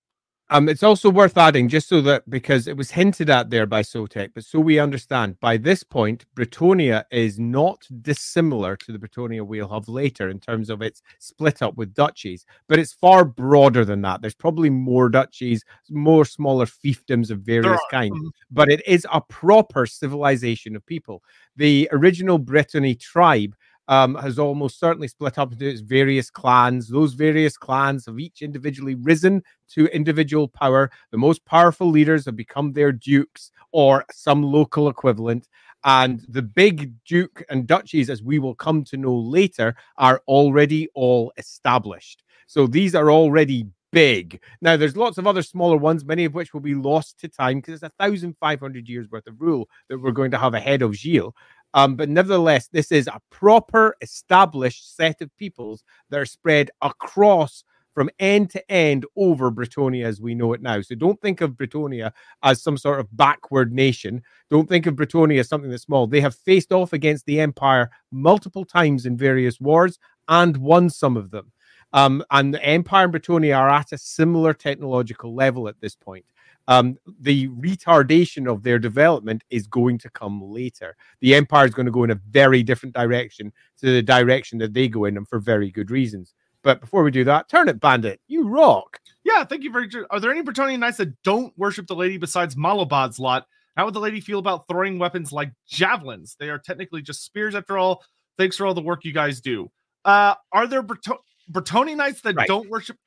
[SPEAKER 2] Um, it's also worth adding, just so that because it was hinted at there by Sotek, but so we understand by this point, Bretonnia is not dissimilar to the Bretonnia we'll have later in terms of its split up with duchies, but it's far broader than that. There's probably more duchies, more smaller fiefdoms of various kinds, mm-hmm. but it is a proper civilization of people. The original Brittany tribe um, has almost certainly split up into its various clans. Those various clans have each individually risen to individual power. The most powerful leaders have become their dukes or some local equivalent. And the big duke and duchies, as we will come to know later, are already all established. So these are already big. Now, there's lots of other smaller ones, many of which will be lost to time because it's a thousand five hundred years worth of rule that we're going to have ahead of Gilles. Um, but nevertheless, this is a proper established set of peoples that are spread across from end to end over Bretonnia as we know it now. So don't think of Bretonnia as some sort of backward nation. Don't think of Bretonnia as something that's small. They have faced off against the Empire multiple times in various wars and won some of them. Um, and the Empire and Bretonnia are at a similar technological level at this point um, the retardation of their development is going to come later. The empire is going to go in a very different direction to the direction that they go in, and for very good reasons. But before we do that, Turnip Bandit, you rock.
[SPEAKER 1] Yeah, thank you very much. Are there any Bretonnian knights that don't worship the lady besides Malobad's lot? How would the lady feel about throwing weapons like javelins? They are technically just spears after all. Thanks for all the work you guys do. Uh, are there Breton- Bretonnian knights that right. don't worship?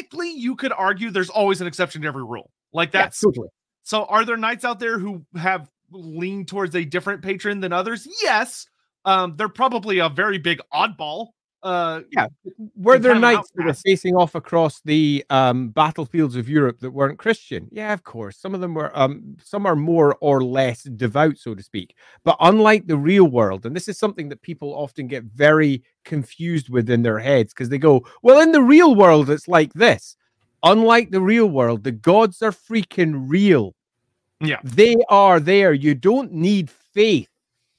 [SPEAKER 1] Technically you could argue there's always an exception to every rule. Like that's yeah, so are there knights out there who have leaned towards a different patron than others? Yes. Um, they're probably a very big oddball uh
[SPEAKER 2] yeah. were there knights that were facing off across the um battlefields of europe that weren't christian? Yeah of course. Some of them were um some are more or less devout so to speak. But unlike the real world and this is something that people often get very confused with in their heads because they go well in the real world it's like this. Unlike the real world the gods are freaking real.
[SPEAKER 1] Yeah.
[SPEAKER 2] They are there. You don't need faith.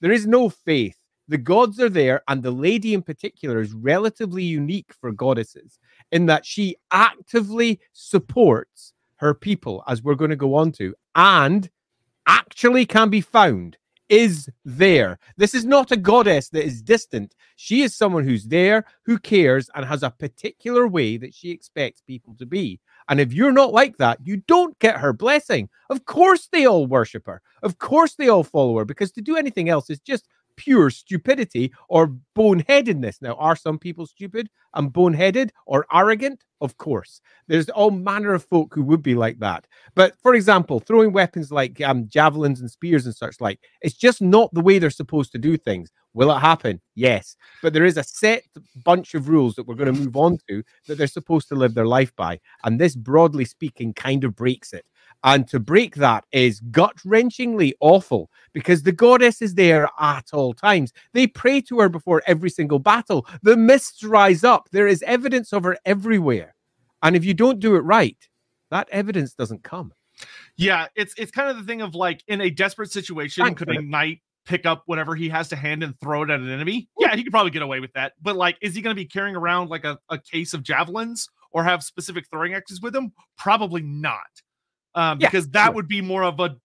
[SPEAKER 2] There is no faith the gods are there, and the lady in particular is relatively unique for goddesses in that she actively supports her people, as we're going to go on to, and actually can be found, is there. This is not a goddess that is distant. She is someone who's there, who cares, and has a particular way that she expects people to be. And if you're not like that, you don't get her blessing. Of course, they all worship her. Of course, they all follow her because to do anything else is just pure stupidity or boneheadedness. Now, are some people stupid and boneheaded or arrogant? Of course. There's all manner of folk who would be like that. But for example, throwing weapons like um, javelins and spears and such like, it's just not the way they're supposed to do things. Will it happen? Yes. But there is a set bunch of rules that we're going to move on to that they're supposed to live their life by. And this, broadly speaking, kind of breaks it. And to break that is gut wrenchingly awful because the goddess is there at all times. They pray to her before every single battle. The mists rise up. There is evidence of her everywhere. And if you don't do it right, that evidence doesn't come.
[SPEAKER 1] Yeah, it's it's kind of the thing of like in a desperate situation, Thanks, could a knight pick up whatever he has to hand and throw it at an enemy? Yeah, he could probably get away with that. But like, is he going to be carrying around like a, a case of javelins or have specific throwing axes with him? Probably not um, yeah, because that sure. would be more of a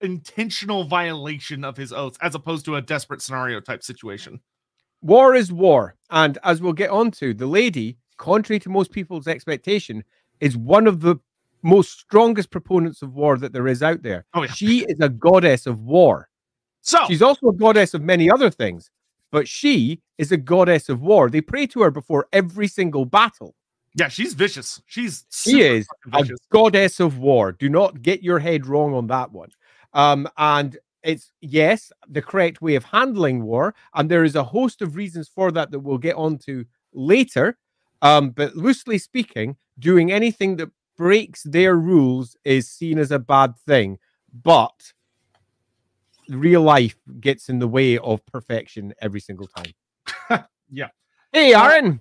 [SPEAKER 1] intentional violation of his oaths as opposed to a desperate scenario type situation.
[SPEAKER 2] War is war, and as we'll get on to, the lady, contrary to most people's expectation, is one of the most strongest proponents of war that there is out there. Oh, yeah. She is a goddess of war. So she's also a goddess of many other things, but she is a goddess of war. They pray to her before every single battle.
[SPEAKER 1] Yeah, she's vicious. She's
[SPEAKER 2] she is a goddess of war. Do not get your head wrong on that one. Um, and it's yes, the correct way of handling war, and there is a host of reasons for that that we'll get onto later. Um, but loosely speaking, doing anything that breaks their rules is seen as a bad thing. But real life gets in the way of perfection every single time. <laughs>
[SPEAKER 1] yeah.
[SPEAKER 2] Hey, Aaron.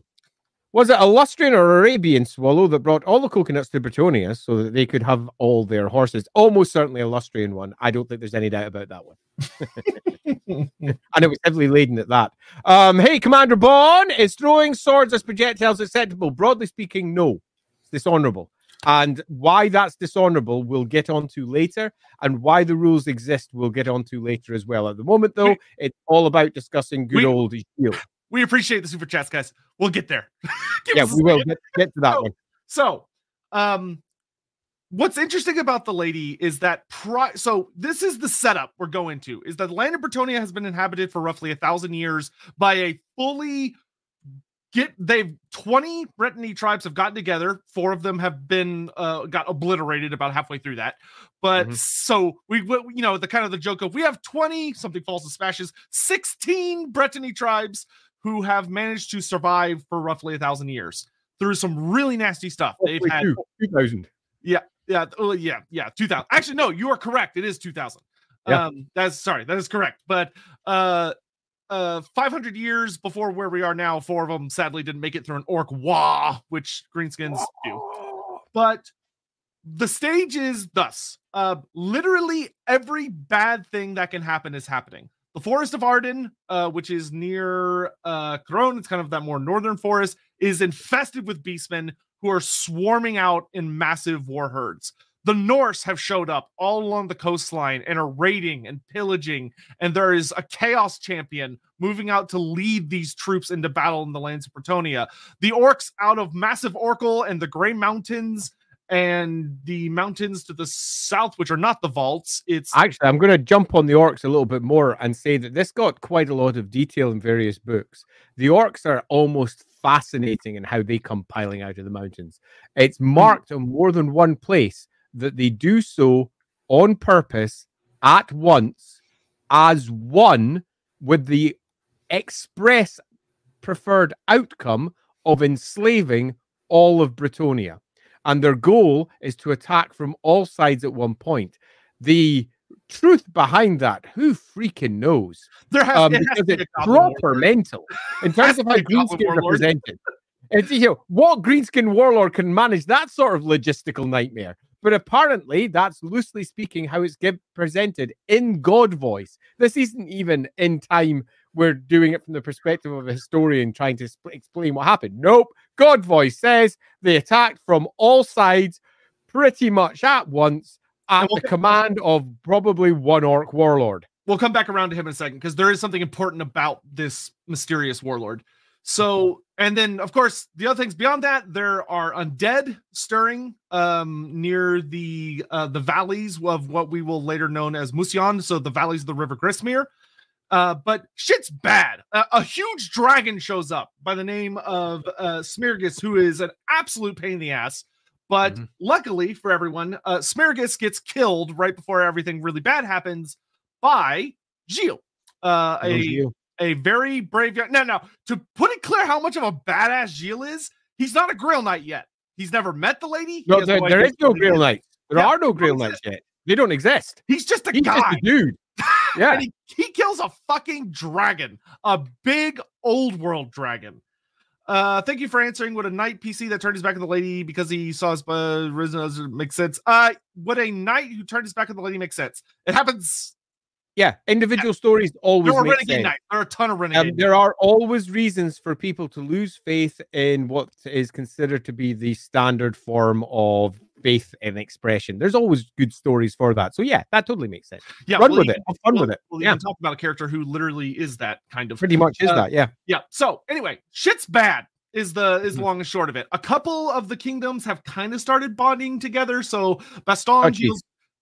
[SPEAKER 2] Was it a Lustrian or Arabian swallow that brought all the coconuts to Bretonnia so that they could have all their horses? Almost certainly a Lustrian one. I don't think there's any doubt about that one. <laughs> and it was heavily laden at that. Um, hey, Commander Bond, is throwing swords as projectiles acceptable? Broadly speaking, no. It's dishonorable. And why that's dishonorable, we'll get onto later. And why the rules exist, we'll get onto later as well. At the moment, though, it's all about discussing good we, old shield.
[SPEAKER 1] We appreciate the super chats, guys. We'll get there. <laughs>
[SPEAKER 2] yeah, we will get, get, to that
[SPEAKER 1] so,
[SPEAKER 2] one.
[SPEAKER 1] So, um, what's interesting about the lady is that pri- so this is the setup we're going to is that the land of Bretonnia has been inhabited for roughly a thousand years by a fully get they've 20 Brittany tribes have gotten together. Four of them have been uh, got obliterated about halfway through that. But mm-hmm. so we, we, you know, the kind of the joke of we have 20 something falls and smashes 16 Brittany tribes who have managed to survive for roughly a thousand years through some really nasty stuff. They've had
[SPEAKER 2] 2000.
[SPEAKER 1] Yeah, yeah, yeah, yeah, 2000. Actually, no, you are correct. It is 2000. Yeah. Um, that's sorry, that is correct. But uh, uh 500 years before where we are now four of them sadly didn't make it through an orc Waaagh which greenskins do. But the stage is thus uh literally every bad thing that can happen is happening. The forest of arden uh which is near uh Couronne, it's kind of that more northern forest is infested with beastmen who are swarming out in massive war herds the Norse have showed up all along the coastline and are raiding and pillaging. And there is a chaos champion moving out to lead these troops into battle in the lands of Bretonnia. The orcs out of Massif Orcal and the Grey Mountains and the mountains to the south, which are not the vaults. It's
[SPEAKER 2] actually, I'm going to jump on the orcs a little bit more and say that this got quite a lot of detail in various books. The orcs are almost fascinating in how they come piling out of the mountains. It's hmm. marked on more than one place that they do so on purpose at once as one with the express preferred outcome of enslaving all of Bretonnia. And their goal is to attack from all sides at one point. The truth behind that, who freaking knows?
[SPEAKER 1] There has, um,
[SPEAKER 2] it because it's proper mental in terms of how Greenskin represented. And you know, what Greenskin warlord can manage that sort of logistical nightmare? But apparently, that's loosely speaking how it's give, presented in God voice. This isn't even in time. We're doing it from the perspective of a historian trying to sp- explain what happened. Nope. God voice says they attacked from all sides pretty much at once at we'll the command of probably one orc warlord.
[SPEAKER 1] We'll come back around to him in a second because there is something important about this mysterious warlord. So, and then of course, the other things beyond that, there are undead stirring um, near the uh, the valleys of what we will later known as Mousillon. So the valleys of the River Grismerie. Uh, but shit's bad. Uh, a huge dragon shows up by the name of uh, Smearghus, who is an absolute pain in the ass. But mm-hmm. luckily for everyone, uh, Smearghus gets killed right before everything really bad happens by Gilles, uh, a a very brave young. Now, now to put it clear, how much of a badass Gilles is, he's not a Grail Knight yet. He's never met the lady.
[SPEAKER 2] No, there, no there is no Grail Knight. There yeah, are no Grail Knights yet. They don't exist.
[SPEAKER 1] He's just a he's guy, just
[SPEAKER 2] a dude. <laughs>
[SPEAKER 1] Yeah, he, he kills a fucking dragon, a big old world dragon. Uh, thank you for answering. Would a knight PC that turned his back on the lady because he saw his uh, risen makes sense? Uh, would a knight who turned his back on the lady make sense? It happens
[SPEAKER 2] yeah, individual yeah. stories always. There are renegade sense.
[SPEAKER 1] There are a ton of renegade.
[SPEAKER 2] Um, there are always reasons for people to lose faith in what is considered to be the standard form of faith and expression. There's always good stories for that. So yeah, that totally makes sense.
[SPEAKER 1] Yeah,
[SPEAKER 2] run with it. Have fun with it.
[SPEAKER 1] We'll
[SPEAKER 2] yeah.
[SPEAKER 1] talk about a character who literally is that kind of.
[SPEAKER 2] Pretty much is uh, that. Yeah.
[SPEAKER 1] Yeah. So anyway, shit's bad is the is mm-hmm. long and short of it. A couple of the kingdoms have kind of started bonding together. So Bastonne, oh,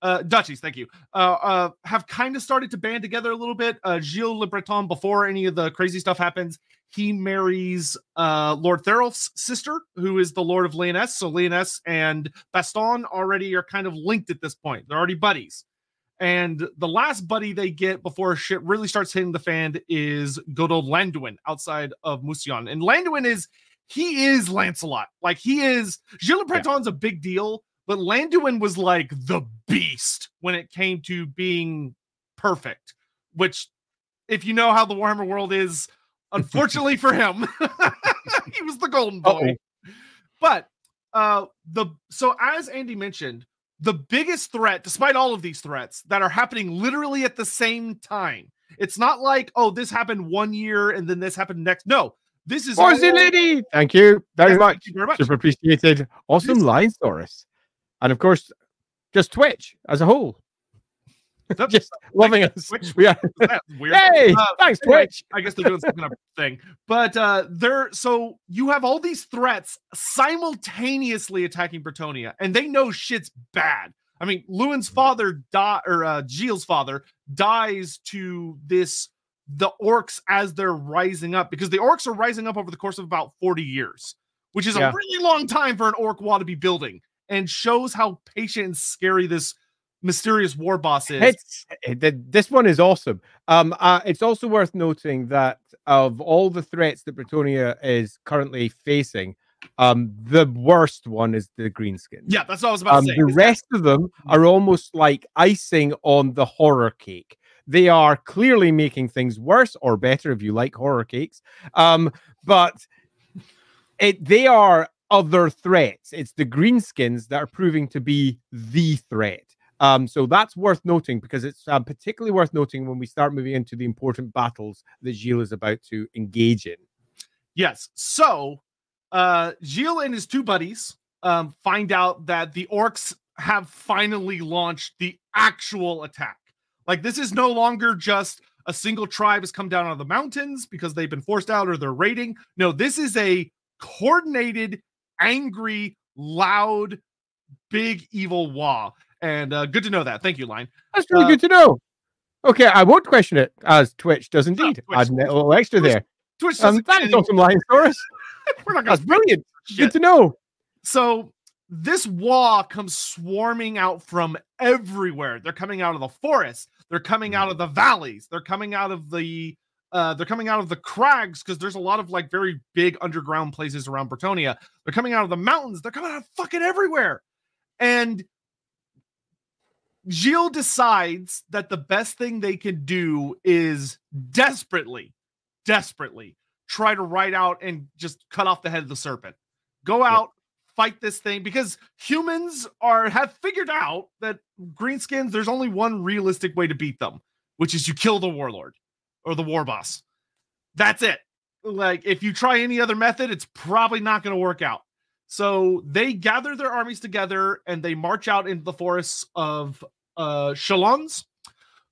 [SPEAKER 1] uh, duchies, thank you, uh, uh, have kind of started to band together a little bit. Uh, Gilles Le Breton, before any of the crazy stuff happens, he marries uh, Lord Thierulf's sister, who is the Lord of Lyonesse. So Lyonesse and Bastonne already are kind of linked at this point. They're already buddies. And the last buddy they get before shit really starts hitting the fan is good old Landuin outside of Mousillon. And Landuin is he is Lancelot. Like he is Gilles Le Breton's yeah. a big deal but Landuin was like the beast when it came to being perfect, which, if you know how the Warhammer world is, unfortunately for him, <laughs> he was the golden boy. Uh-oh. But uh the so as Andy mentioned, the biggest threat, despite all of these threats that are happening literally at the same time. It's not like, oh, this happened one year and then this happened next. No, this is
[SPEAKER 2] all... Lady. Thank you very yes, much. Thank you very much. Super appreciated. Awesome this... lines, Doris. And of course, just Twitch as a whole. <laughs> just loving us. Twitch? <laughs> We are weird. Hey, uh, thanks, Twitch.
[SPEAKER 1] I guess they're doing some kind of <laughs> thing. But uh they're so you have all these threats simultaneously attacking Bretonnia, and they know shit's bad. I mean, Lewin's father die or uh Gilles' father dies to this the orcs as they're rising up because the orcs are rising up over the course of about 40 years, which is yeah. a really long time for an orc Waaagh to be building and shows how patient and scary this mysterious war boss is.
[SPEAKER 2] It's, it, this one is awesome. Um, uh, it's also worth noting that of all the threats that Bretonnia is currently facing, um, the worst one is the greenskin.
[SPEAKER 1] Yeah, that's what I was about um, to say.
[SPEAKER 2] The rest of them are almost like icing on the horror cake. They are clearly making things worse or better if you like horror cakes. Um, but it they are other threats. It's the greenskins that are proving to be the threat. Um, so that's worth noting because it's um, particularly worth noting when we start moving into the important battles that Gilles is about to engage in.
[SPEAKER 1] Yes. So uh, Gilles and his two buddies um, find out that the orcs have finally launched the actual attack. Like this is no longer just a single tribe has come down out of the mountains because they've been forced out or they're raiding. No, this is a coordinated, angry, loud, big evil Waaagh. And uh, good to know that. Thank you, Line.
[SPEAKER 2] That's really uh, good to know. Okay, I won't question it as Twitch does indeed. Oh, Twitch, Add a little extra
[SPEAKER 1] Twitch,
[SPEAKER 2] there.
[SPEAKER 1] Twitch um,
[SPEAKER 2] thanks, awesome Lion Taurus. <laughs> That's brilliant. Good to know.
[SPEAKER 1] So this Waaagh comes swarming out from everywhere. They're coming out of the forest. They're coming out of the valleys. They're coming out of the uh, they're coming out of the crags because there's a lot of like very big underground places around Bretonnia. They're coming out of the mountains. They're coming out of fucking everywhere. And Gilles decides that the best thing they can do is desperately, desperately try to ride out and just cut off the head of the serpent. Go out, fight this thing because humans are have figured out that greenskins there's only one realistic way to beat them, which is you kill the warlord or the war boss. That's it. Like if you try any other method, it's probably not going to work out. So they gather their armies together and they march out into the forests of uh, Chalons,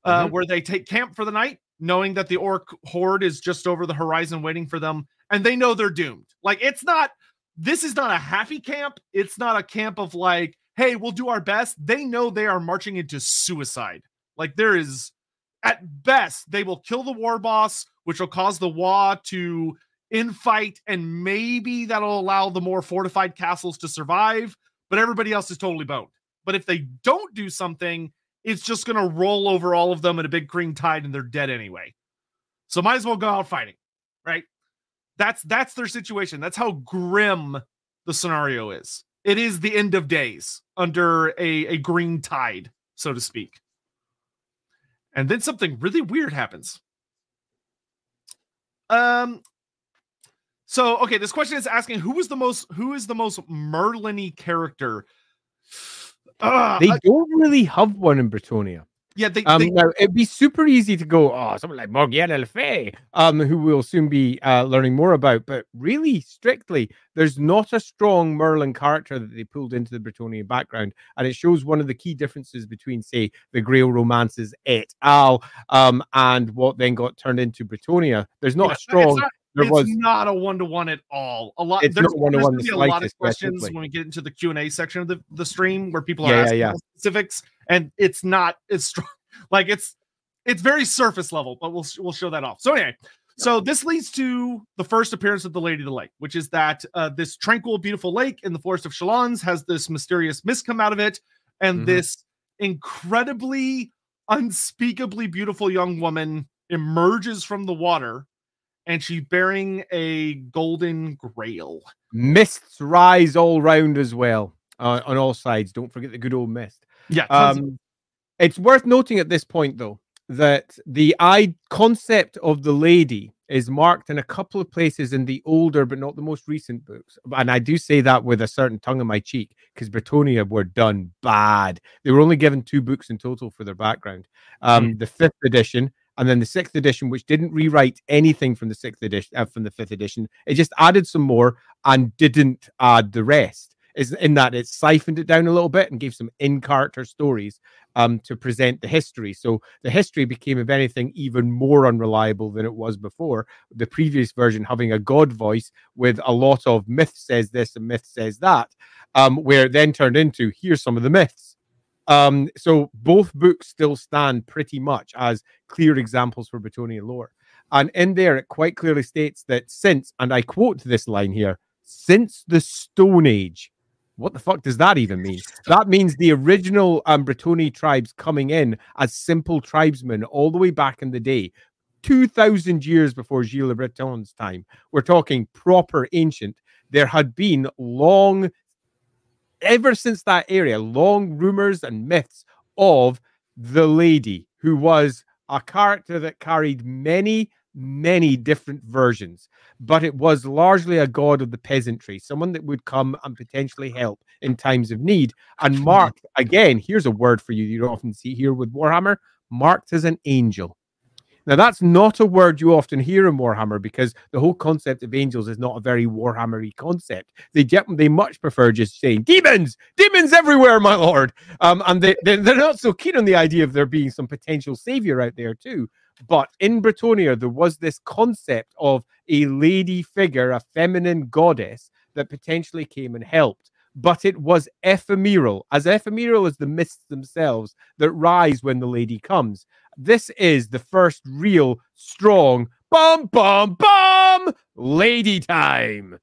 [SPEAKER 1] uh, mm-hmm. where they take camp for the night, knowing that the orc horde is just over the horizon waiting for them, and they know they're doomed. Like it's not. This is not a happy camp. It's not a camp of like, hey, we'll do our best. They know they are marching into suicide. Like there is, at best, they will kill the war boss, which will cause the Waaagh to infight, and maybe that'll allow the more fortified castles to survive. But everybody else is totally boned. But if they don't do something, it's just going to roll over all of them in a big green tide and they're dead anyway. So might as well go out fighting, right? That's that's their situation. That's how grim the scenario is. It is the end of days under a, a green tide, so to speak. And then something really weird happens. Um so okay, this question is asking who is the most who is the most Merlin character
[SPEAKER 2] uh, they don't really have one in Bretonnia.
[SPEAKER 1] Yeah, they,
[SPEAKER 2] um,
[SPEAKER 1] they,
[SPEAKER 2] now it'd be super easy to go, oh, someone like Morgiana Le Fay, um, who we'll soon be uh, learning more about. But really, strictly, there's not a strong Merlin character that they pulled into the Bretonnian background, and it shows one of the key differences between, say, the Grail romances et al. Um, and what then got turned into Bretonnia. There's not yeah, a strong
[SPEAKER 1] there it's was not a one to one at all. A lot.
[SPEAKER 2] It's there's, one to one.
[SPEAKER 1] a lot of questions when we get into the Q and A section of the, the stream where people are yeah, asking yeah, yeah. specifics, and it's not as <laughs> strong. Like it's it's very surface level, but we'll we'll show that off. So anyway, so this leads to the first appearance of the Lady of the Lake, which is that uh, this tranquil, beautiful lake in the forest of Chalons has this mysterious mist come out of it, and mm-hmm. this incredibly, unspeakably beautiful young woman emerges from the water and she's bearing a golden grail.
[SPEAKER 2] Mists rise all round as well uh, on all sides. Don't forget the good old mist.
[SPEAKER 1] Yeah.
[SPEAKER 2] Um, it's worth noting at this point, though, that the I concept of the lady is marked in a couple of places in the older but not the most recent books. And I do say that with a certain tongue in my cheek because Bretonnia were done bad. They were only given two books in total for their background. Um, mm. The fifth edition and then the sixth edition, which didn't rewrite anything from the sixth edition uh, from the fifth edition. It just added some more and didn't add the rest is in that it siphoned it down a little bit and gave some in character stories um, to present the history. So the history became, if anything, even more unreliable than it was before. The previous version having a god voice with a lot of myth says this and myth says that, um, where it then turned into here's some of the myths. Um, so both books still stand pretty much as clear examples for Bretonnian lore. And in there, it quite clearly states that since, and I quote this line here, since the Stone Age, what the fuck does that even mean? That means the original um, Bretonnia tribes coming in as simple tribesmen all the way back in the day, 2,000 years before Gilles Le Breton's time. We're talking proper ancient. There had been long, ever since that area, long rumors and myths of the lady who was a character that carried many many different versions, but it was largely a god of the peasantry, someone that would come and potentially help in times of need. And <laughs> marked again, here's a word for you you don't often see here with Warhammer marked as an angel. Now, that's not a word you often hear in Warhammer because the whole concept of angels is not a very Warhammery concept. They they much prefer just saying demons, demons everywhere, my lord. Um, and they they're not so keen on the idea of there being some potential savior out there too. But in Bretonnia, there was this concept of a lady figure, a feminine goddess that potentially came and helped. But it was ephemeral, as ephemeral as the mists themselves that rise when the lady comes. This is the first real strong bum bum bum lady time.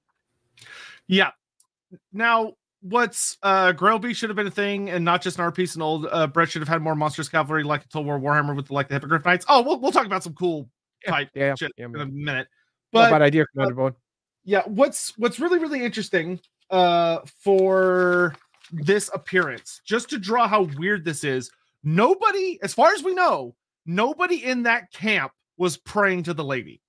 [SPEAKER 1] Yeah. Now, what's uh Grailby should have been a thing and not just an art piece and old uh Brett should have had more monstrous cavalry like Total War Warhammer with the, like the Hippogriff Knights. Oh, we'll we'll talk about some cool type yeah, yeah, in a minute.
[SPEAKER 2] But bad idea, Commander uh,
[SPEAKER 1] Yeah, what's what's really really interesting uh for this appearance, just to draw how weird this is, nobody, as far as we know, nobody in that camp was praying to the lady.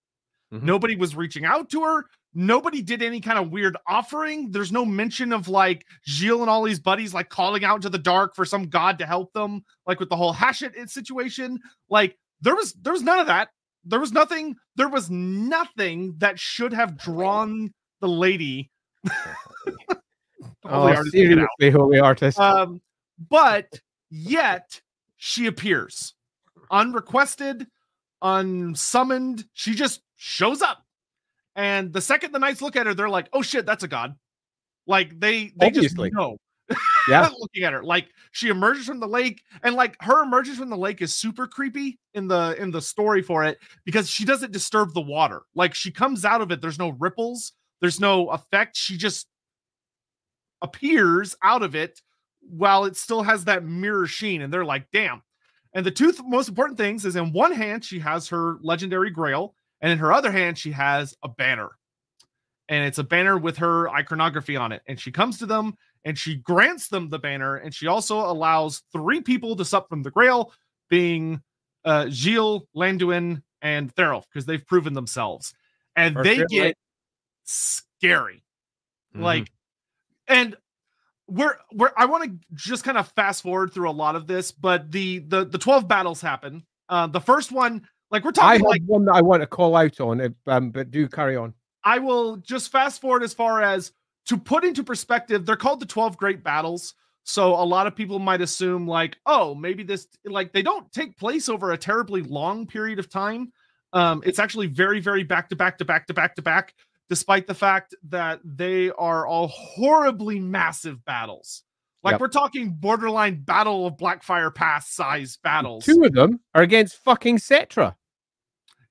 [SPEAKER 1] Mm-hmm. Nobody was reaching out to her. Nobody did any kind of weird offering. There's no mention of like Gilles and all these buddies like calling out into the dark for some god to help them, like with the whole Hachette situation. Like there was there was none of that. There was nothing. There was nothing that should have drawn the lady. <laughs>
[SPEAKER 2] oh, seriously, holy artist.
[SPEAKER 1] Um, but yet she appears unrequested, unsummoned. She just shows up and the second the knights look at her, they're like, "Oh shit, that's a god." Like they they Obviously. just know. <laughs>
[SPEAKER 2] Yeah,
[SPEAKER 1] looking at her, like she emerges from the lake, and like her emerges from the lake is super creepy in the in the story for it because she doesn't disturb the water. Like she comes out of it, there's no ripples, there's no effect. She just appears out of it while it still has that mirror sheen, and they're like, "Damn." And the two th- most important things is in one hand she has her legendary grail, and in her other hand, she has a banner. And it's a banner with her iconography on it. And she comes to them and she grants them the banner. And she also allows three people to sup from the grail, being uh, Gilles, Landuin, and Thierulf, because they've proven themselves. And they get scary. Mm-hmm. Like, and we're we're I want to just kind of fast forward through a lot of this, but the the the 12 battles happen. Uh, the first one like we're talking
[SPEAKER 2] I
[SPEAKER 1] like
[SPEAKER 2] one that I want to call out on, um, but do carry on.
[SPEAKER 1] I will just fast forward as far as to put into perspective. They're called the Twelve Great Battles, so a lot of people might assume like, oh, maybe this like they don't take place over a terribly long period of time. Um, it's actually very, very back to back to back to back to back, despite the fact that they are all horribly massive battles. Like yep. we're talking borderline Battle of Blackfire Pass size battles.
[SPEAKER 2] Two of them are against fucking Settra.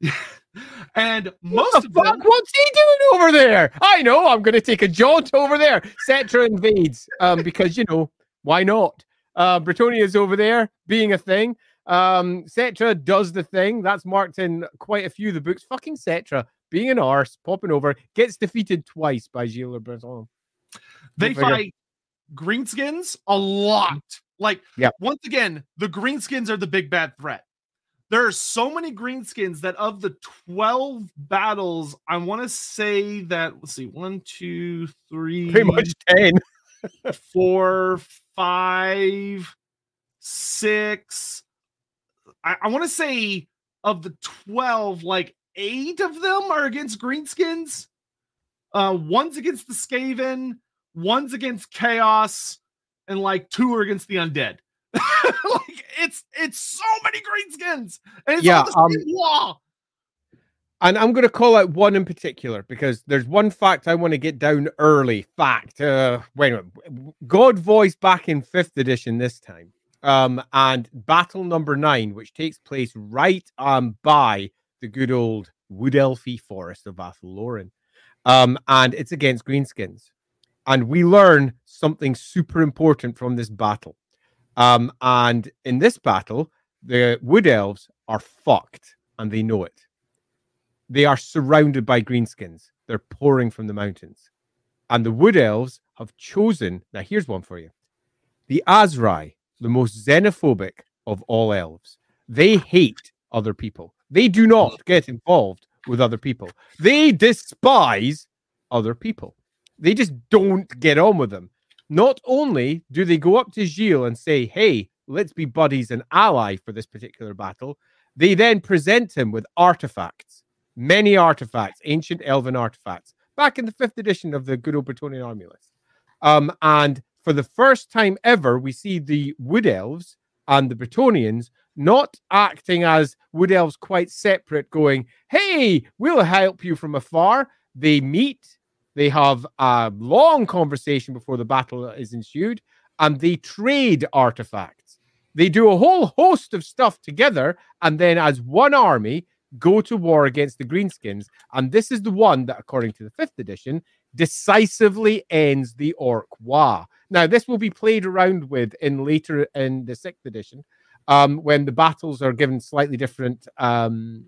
[SPEAKER 2] <laughs>
[SPEAKER 1] and most what
[SPEAKER 2] of fuck? them, what's he doing over there? I know. I'm going to take a jaunt over there. Settra invades, um, <laughs> because you know why not? Uh, Bretonnia is over there being a thing. Um, Settra does the thing that's marked in quite a few of the books. Fucking Settra being an arse, popping over, gets defeated twice by Gilles Le Breton.
[SPEAKER 1] They fight greenskins a lot. Like, yeah. once again, the greenskins are the big bad threat there are so many greenskins that of the 12 battles, I want to say that let's see, one, two, three,
[SPEAKER 2] pretty much 10, <laughs>
[SPEAKER 1] four, five, six. I, I want to say of the 12, like eight of them are against greenskins. Uh, one's against the Skaven, one's against Chaos, and like two are against the undead. <laughs> like it's it's so many greenskins, and it's yeah, um, law.
[SPEAKER 2] And I'm going to call out one in particular because there's one fact I want to get down early. Fact. Uh, wait a minute. God voice back in fifth edition this time. Um, and battle number nine, which takes place right um by the good old wood elfy forest of Athel Um, and it's against greenskins. And we learn something super important from this battle. Um, and in this battle, the wood elves are fucked and they know it. They are surrounded by greenskins. They're pouring from the mountains. And the wood elves have chosen. Now, here's one for you the Asrai, the most xenophobic of all elves. They hate other people. They do not get involved with other people. They despise other people. They just don't get on with them. Not only do they go up to Gilles and say, hey, let's be buddies and ally for this particular battle, they then present him with artifacts, many artifacts, ancient elven artifacts, back in the fifth edition of the good old Bretonnian army list. Um, and for the first time ever, we see the wood elves and the Bretonnians not acting as wood elves quite separate, going, hey, we'll help you from afar. They meet, they have a long conversation before the battle is ensued, and they trade artifacts. They do a whole host of stuff together, and then as one army go to war against the Greenskins. And this is the one that, according to the fifth edition, decisively ends the Orc War. Now, this will be played around with in later in the sixth edition, um, when the battles are given slightly different um,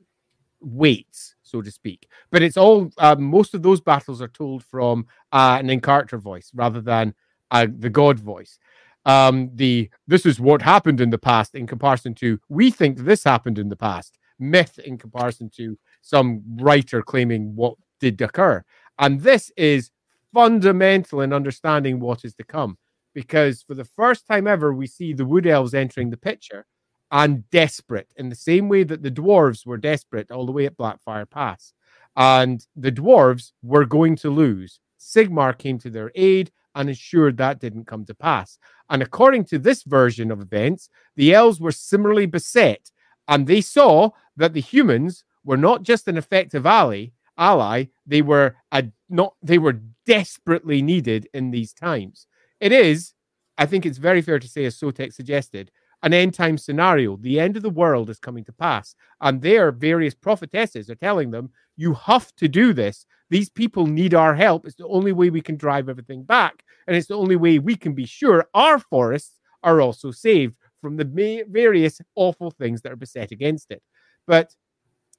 [SPEAKER 2] weights, so to speak. But it's all um, most of those battles are told from uh, an Encarter voice rather than uh, the God voice. Um, the this is what happened in the past in comparison to we think this happened in the past myth in comparison to some writer claiming what did occur. And this is fundamental in understanding what is to come because for the first time ever, we see the wood elves entering the picture and desperate in the same way that the dwarves were desperate all the way at Blackfire Pass. And the dwarves were going to lose. Sigmar came to their aid and ensured that didn't come to pass. And according to this version of events, the elves were similarly beset, and they saw that the humans were not just an effective ally, ally, they were a not they were desperately needed in these times. It is, I think it's very fair to say, as Sotek suggested, an end time scenario. The end of the world is coming to pass. And their various prophetesses are telling them, you have to do this. These people need our help. It's the only way we can drive everything back. And it's the only way we can be sure our forests are also saved from the various awful things that are beset against it. But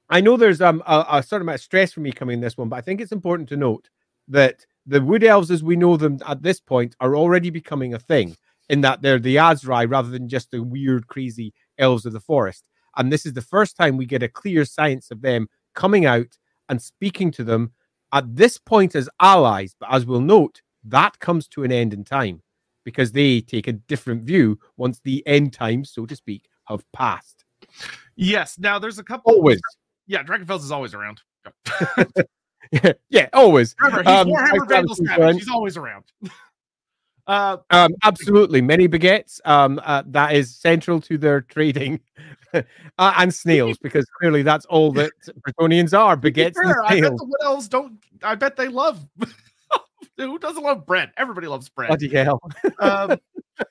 [SPEAKER 2] I know there's um, a, a certain amount of stress for me coming in this one, but I think it's important to note that the wood elves, as we know them at this point, are already becoming a thing in that they're the Asrai rather than just the weird, crazy elves of the forest. And this is the first time we get a clear science of them coming out and speaking to them at this point as allies. But as we'll note, that comes to an end in time because they take a different view once the end times, so to speak, have passed.
[SPEAKER 1] Yes. Now there's a couple.
[SPEAKER 2] Always.
[SPEAKER 1] Yeah, Drakenfels is always around. <laughs>
[SPEAKER 2] yeah, always.
[SPEAKER 1] Remember, he's um, Warhammer Vandal Savage. He's always around. <laughs>
[SPEAKER 2] Uh, um, absolutely, many baguettes. Um, uh, that is central to their trading, <laughs> uh, and snails because clearly that's all that <laughs> Bretonnians are: baguettes and snails. I bet
[SPEAKER 1] the elves don't. I bet they love. <laughs> Who doesn't love bread? Everybody loves bread.
[SPEAKER 2] Bloody hell!
[SPEAKER 1] um,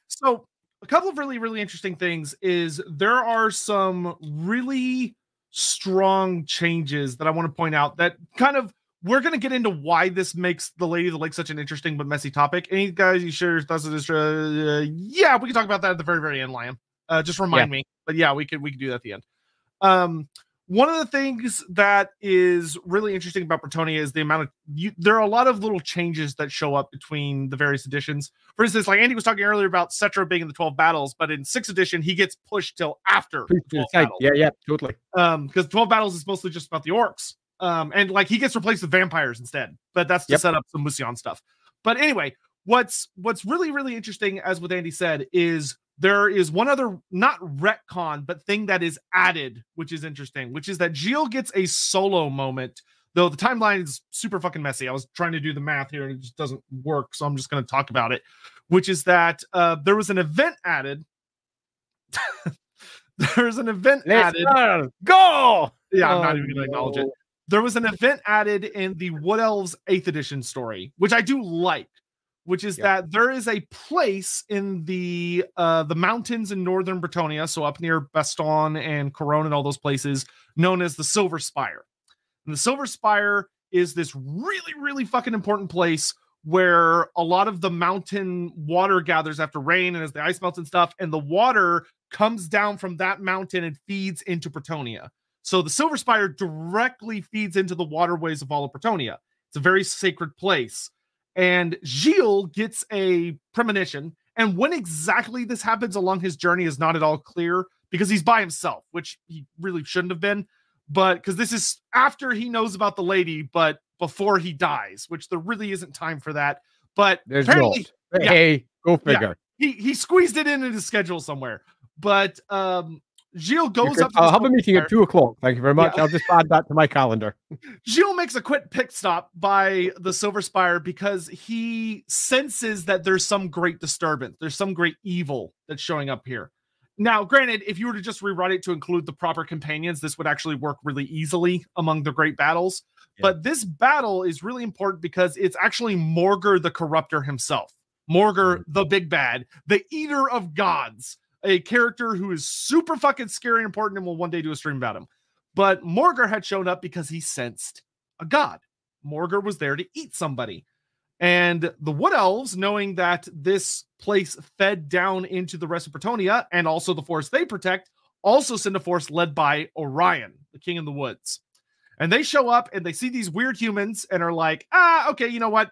[SPEAKER 1] so, a couple of really, really interesting things is there are some really strong changes that I want to point out that kind of we're gonna get into why this makes the Lady of the Lake such an interesting but messy topic. Any guys you sure thoughts of this? Uh, yeah, we can talk about that at the very very end, Lion. Uh, just remind yeah. me. But yeah, we could we could do that at the end. Um, one of the things that is really interesting about Bretonnia is the amount of you, there are a lot of little changes that show up between the various editions. For instance, like Andy was talking earlier about Settra being in the 12 battles, but in sixth edition, he gets pushed till after.
[SPEAKER 2] Yeah, yeah, totally.
[SPEAKER 1] Um, because 12 battles is mostly just about the orcs. Um, and like he gets replaced with vampires instead, but that's to yep. set up some Mousillon stuff. But anyway, what's what's really, really interesting, as what Andy said, is there is one other not retcon but thing that is added which is interesting which is that Gilles gets a solo moment though the timeline is super fucking messy. I was trying to do the math here and it just doesn't work so i'm just going to talk about it which is that uh, there was an event added. <laughs> There's an event Let's added.
[SPEAKER 2] go!
[SPEAKER 1] Yeah i'm not even going to acknowledge it there was an event added in the wood elves 8th edition story which i do like which is yep. that there is a place in the uh the mountains in northern Bretonnia, so up near Bastonne and Couronne and all those places, known as the Silver Spire. And the Silver Spire is this really, really fucking important place where a lot of the mountain water gathers after rain and as the ice melts and stuff, and the water comes down from that mountain and feeds into Bretonnia. So the Silver Spire directly feeds into the waterways of all of Bretonnia. It's a very sacred place and Gilles gets a premonition. And when exactly this happens along his journey is not at all clear because he's by himself, which he really shouldn't have been. But because this is after he knows about the lady, but before he dies, which there really isn't time for that. But
[SPEAKER 2] there's apparently, yeah, hey, go figure.
[SPEAKER 1] Yeah, he he squeezed it in in his schedule somewhere. But um, Gilles goes up.
[SPEAKER 2] I'll have a meeting at two o'clock. Thank you very much. Yeah. I'll just add that to my calendar. <laughs>
[SPEAKER 1] Gilles makes a quick pit stop by the Silver Spire because he senses that there's some great disturbance. There's some great evil that's showing up here. Now, granted, if you were to just rewrite it to include the proper companions, this would actually work really easily among the great battles. Yeah. But this battle is really important because it's actually Morghur the Corruptor himself. Morghur, mm-hmm. the big bad, the eater of gods a character who is super fucking scary and important and will one day do a stream about him. But Morghur had shown up because he sensed a god. Morghur was there to eat somebody. And the Wood Elves, knowing that this place fed down into the rest of Bretonnia and also the forest they protect, also send a force led by Orion, the king in the woods. And they show up and they see these weird humans and are like, ah, okay, you know what?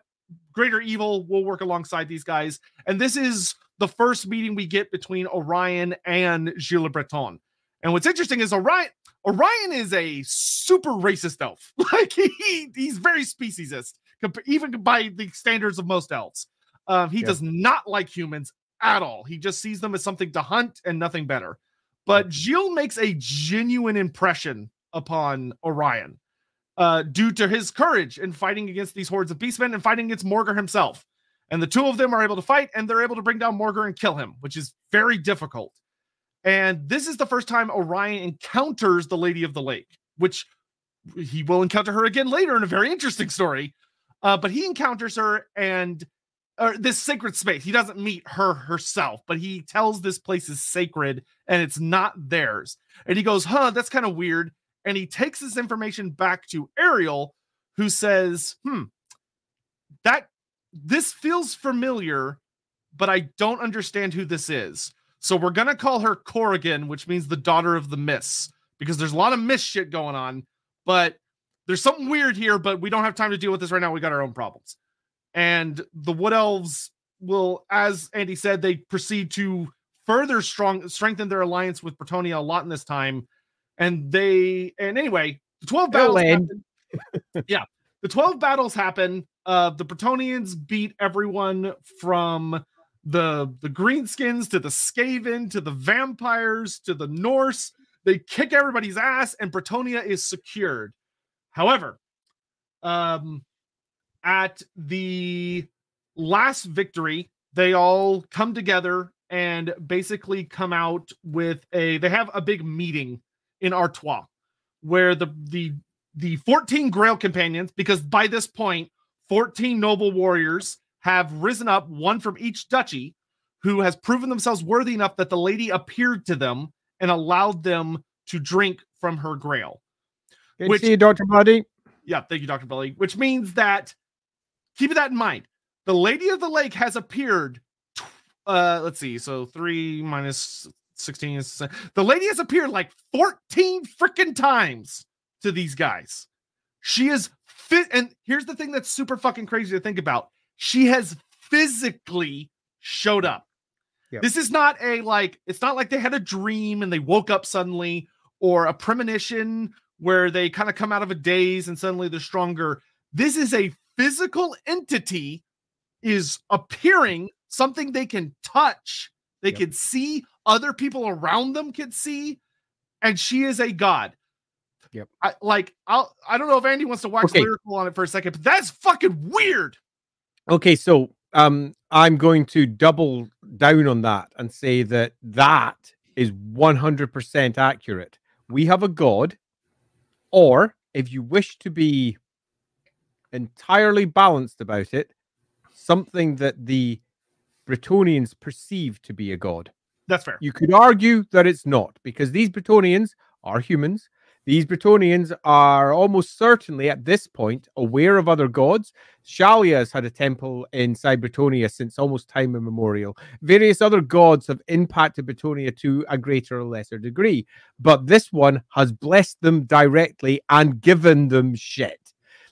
[SPEAKER 1] Greater evil will work alongside these guys. And this is the first meeting we get between Orion and Gilles Le Breton. And what's interesting is Orion Orion is a super racist elf. <laughs> Like he he's very speciesist, even by the standards of most elves. Um, he yeah. does not like humans at all. He just sees them as something to hunt and nothing better. But Gilles makes a genuine impression upon Orion uh, due to his courage in fighting against these hordes of beastmen and fighting against Morghur himself. And the two of them are able to fight and they're able to bring down Morghur and kill him, which is very difficult. And this is the first time Orion encounters the Lady of the Lake, which he will encounter her again later in a very interesting story. Uh, but he encounters her and uh, this sacred space. He doesn't meet her herself, but he tells this place is sacred and it's not theirs. And he goes, huh, that's kind of weird. And he takes this information back to Ariel, who says, hmm, that this feels familiar, but I don't understand who this is. So we're gonna call her Corrigan, which means the daughter of the Mists, because there's a lot of Mist shit going on. But there's something weird here, but we don't have time to deal with this right now. We got our own problems. And the Wood Elves will, as Andy said, they proceed to further strong strengthen their alliance with Bretonnia a lot in this time. And they and anyway, the 12 battles. yeah, the 12 battles happen. Uh, the Bretonnians beat everyone from the the greenskins to the skaven to the vampires to the norse. They kick everybody's ass and bretonnia is secured. However um at the last victory they all come together and basically come out with a they have a big meeting in artois where the the the 14 grail companions because by this point 14 noble warriors have risen up, one from each duchy, who has proven themselves worthy enough that the lady appeared to them and allowed them to drink from her grail.
[SPEAKER 2] Good which, see you, Dr. Buddy.
[SPEAKER 1] Yeah, thank you, Dr. Buddy. Which means that, keep that in mind, the Lady of the Lake has appeared. Uh, let's see, so three minus 16. is The lady has appeared like 14 freaking times to these guys. She is fit. And here's the thing that's super fucking crazy to think about she has physically showed up. Yep. This is not a like, it's not like they had a dream and they woke up suddenly or a premonition where they kind of come out of a daze and suddenly they're stronger. This is a physical entity is appearing, something they can touch, they yep. can see, other people around them can see, and she is a god.
[SPEAKER 2] Yep.
[SPEAKER 1] I like I'll I don't know if Andy wants to wax okay. lyrical on it for a second, but that's fucking weird.
[SPEAKER 2] Okay, so um I'm going to double down on that and say that that is 100% accurate. We have a god or if you wish to be entirely balanced about it, something that the Bretonnians perceive to be a god.
[SPEAKER 1] That's fair.
[SPEAKER 2] You could argue that it's not because these Bretonnians are humans. These Bretonnians are almost certainly at this point aware of other gods. Shallya has had a temple in Bretonnia since almost time immemorial. Various other gods have impacted Bretonnia to a greater or lesser degree, but this one has blessed them directly and given them shit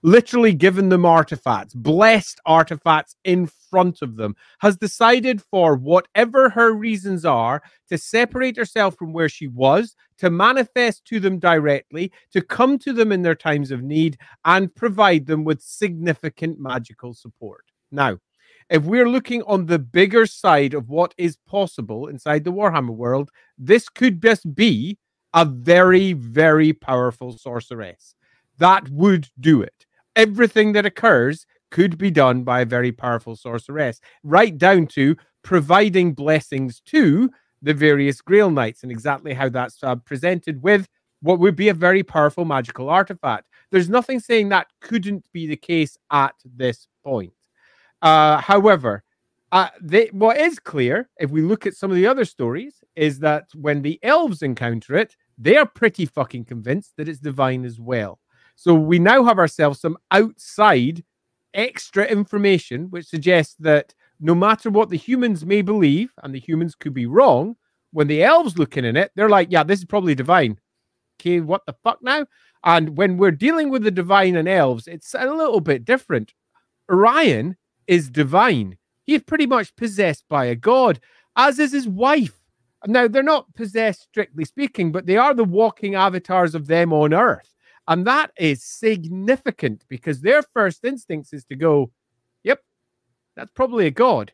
[SPEAKER 2] literally given them artifacts, blessed artifacts in front of them, has decided for whatever her reasons are to separate herself from where she was, to manifest to them directly, to come to them in their times of need, and provide them with significant magical support. Now, if we're looking on the bigger side of what is possible inside the Warhammer world, this could just be a very, very powerful sorceress. That would do it everything that occurs could be done by a very powerful sorceress, right down to providing blessings to the various Grail Knights and exactly how that's uh, presented with what would be a very powerful magical artifact. There's nothing saying that couldn't be the case at this point. Uh, however, uh, they, what is clear, if we look at some of the other stories, is that when the elves encounter it, they are pretty fucking convinced that it's divine as well. So we now have ourselves some outside extra information, which suggests that no matter what the humans may believe, and the humans could be wrong, when the elves looking in it, they're like, yeah, this is probably divine. Okay, what the fuck now? And when we're dealing with the divine and elves, it's a little bit different. Orion is divine. He's pretty much possessed by a god, as is his wife. Now, they're not possessed strictly speaking, but they are the walking avatars of them on Earth. And that is significant because their first instincts is to go, yep, that's probably a god,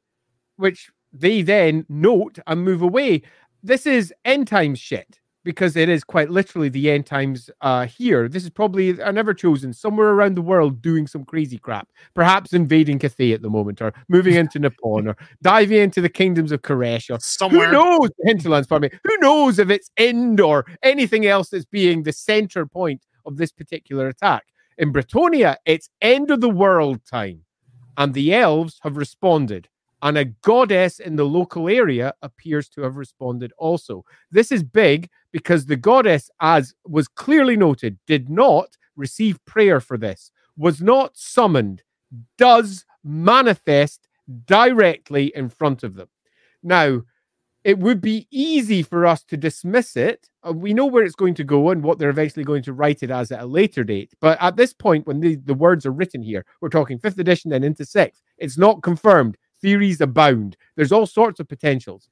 [SPEAKER 2] which they then note and move away. This is end times shit because it is quite literally the end times uh, here. This is probably an ever chosen somewhere around the world doing some crazy crap, perhaps invading Cathay at the moment, or moving into Nippon, or <laughs> diving into the kingdoms of Khuresh, or somewhere. Who knows? Hinterlands, pardon me. Who knows if it's end or anything else that's being the center point of this particular attack. In Bretonnia, it's end of the world time, and the elves have responded. And a goddess in the local area appears to have responded also. This is big because the goddess, as was clearly noted, did not receive prayer for this, was not summoned, does manifest directly in front of them. Now, it would be easy for us to dismiss it. Uh, we know where it's going to go and what they're eventually going to write it as at a later date. But at this point, when the, the words are written here, we're talking fifth edition and into sixth. It's not confirmed. Theories abound. There's all sorts of potentials.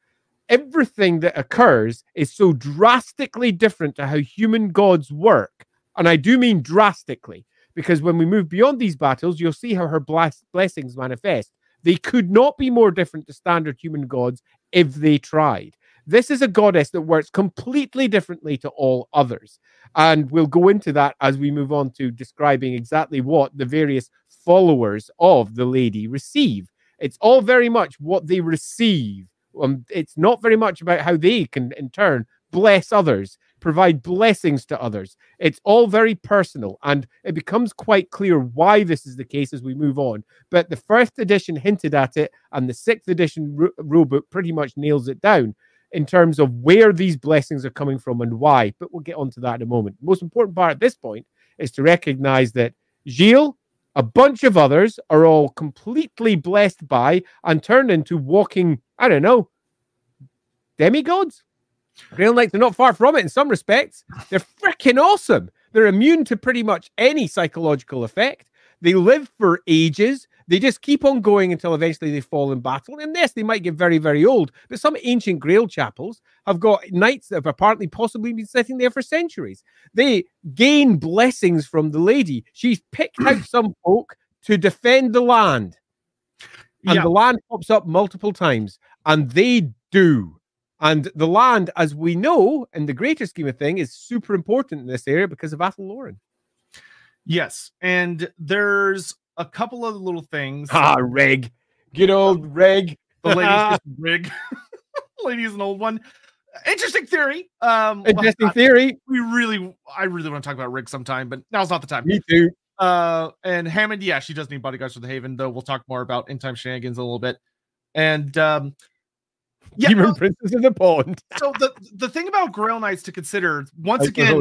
[SPEAKER 2] Everything that occurs is so drastically different to how human gods work. And I do mean drastically, because when we move beyond these battles, you'll see how her bless- blessings manifest. They could not be more different to standard human gods if they tried. This is a goddess that works completely differently to all others. And we'll go into that as we move on to describing exactly what the various followers of the lady receive. It's all very much what they receive. Um, it's not very much about how they can, in turn, bless others provide blessings to others. It's all very personal, and it becomes quite clear why this is the case as we move on. But the first edition hinted at it, and the sixth edition ru- rulebook pretty much nails it down in terms of where these blessings are coming from and why. But we'll get onto that in a moment. The most important part at this point is to recognize that Gilles, a bunch of others, are all completely blessed by and turned into walking, I don't know, demigods Grail Knights are not far from it in some respects. They're freaking awesome. They're immune to pretty much any psychological effect. They live for ages. They just keep on going until eventually they fall in battle. And yes, they might get very, very old, but some ancient Grail chapels have got knights that have apparently possibly been sitting there for centuries. They gain blessings from the lady. She's picked out some <clears throat> folk to defend the land. And yeah. the land pops up multiple times, and they do. And the land, as we know, in the greater scheme of thing, is super important in this area because of Athel.
[SPEAKER 1] Yes, and there's a couple of little things.
[SPEAKER 2] Ah, Reg. Good old Reg.
[SPEAKER 1] The lady's Rig. Lady is an old one. Interesting theory. Um
[SPEAKER 2] interesting theory.
[SPEAKER 1] We really I really want to talk about Rig sometime, but now's not the time.
[SPEAKER 2] Me too.
[SPEAKER 1] Uh and Hammond, yeah, she does need bodyguards for the Haven, though we'll talk more about in time shenanigans a little bit. And um
[SPEAKER 2] yeah, Demon well, Princess in the Pond. <laughs>
[SPEAKER 1] so the the thing about Grail Knights to consider once again,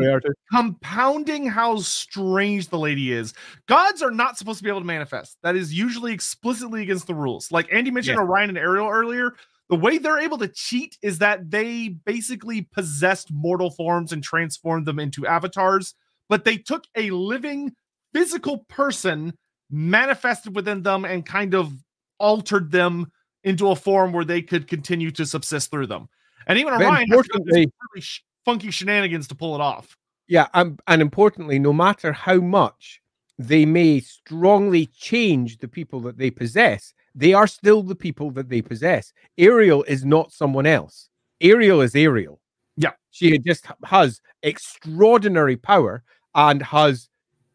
[SPEAKER 1] compounding how strange the lady is. Gods are not supposed to be able to manifest. That is usually explicitly against the rules. Like Andy mentioned yes. Orion and Ariel earlier. The way they're able to cheat is that they basically possessed mortal forms and transformed them into avatars, but they took a living physical person, manifested within them, and kind of altered them into a form where they could continue to subsist through them. And even Orion has really sh- funky shenanigans to pull it off.
[SPEAKER 2] Yeah, um, and importantly, no matter how much they may strongly change the people that they possess, they are still the people that they possess. Ariel is not someone else. Ariel is Ariel.
[SPEAKER 1] Yeah.
[SPEAKER 2] She just has extraordinary power and has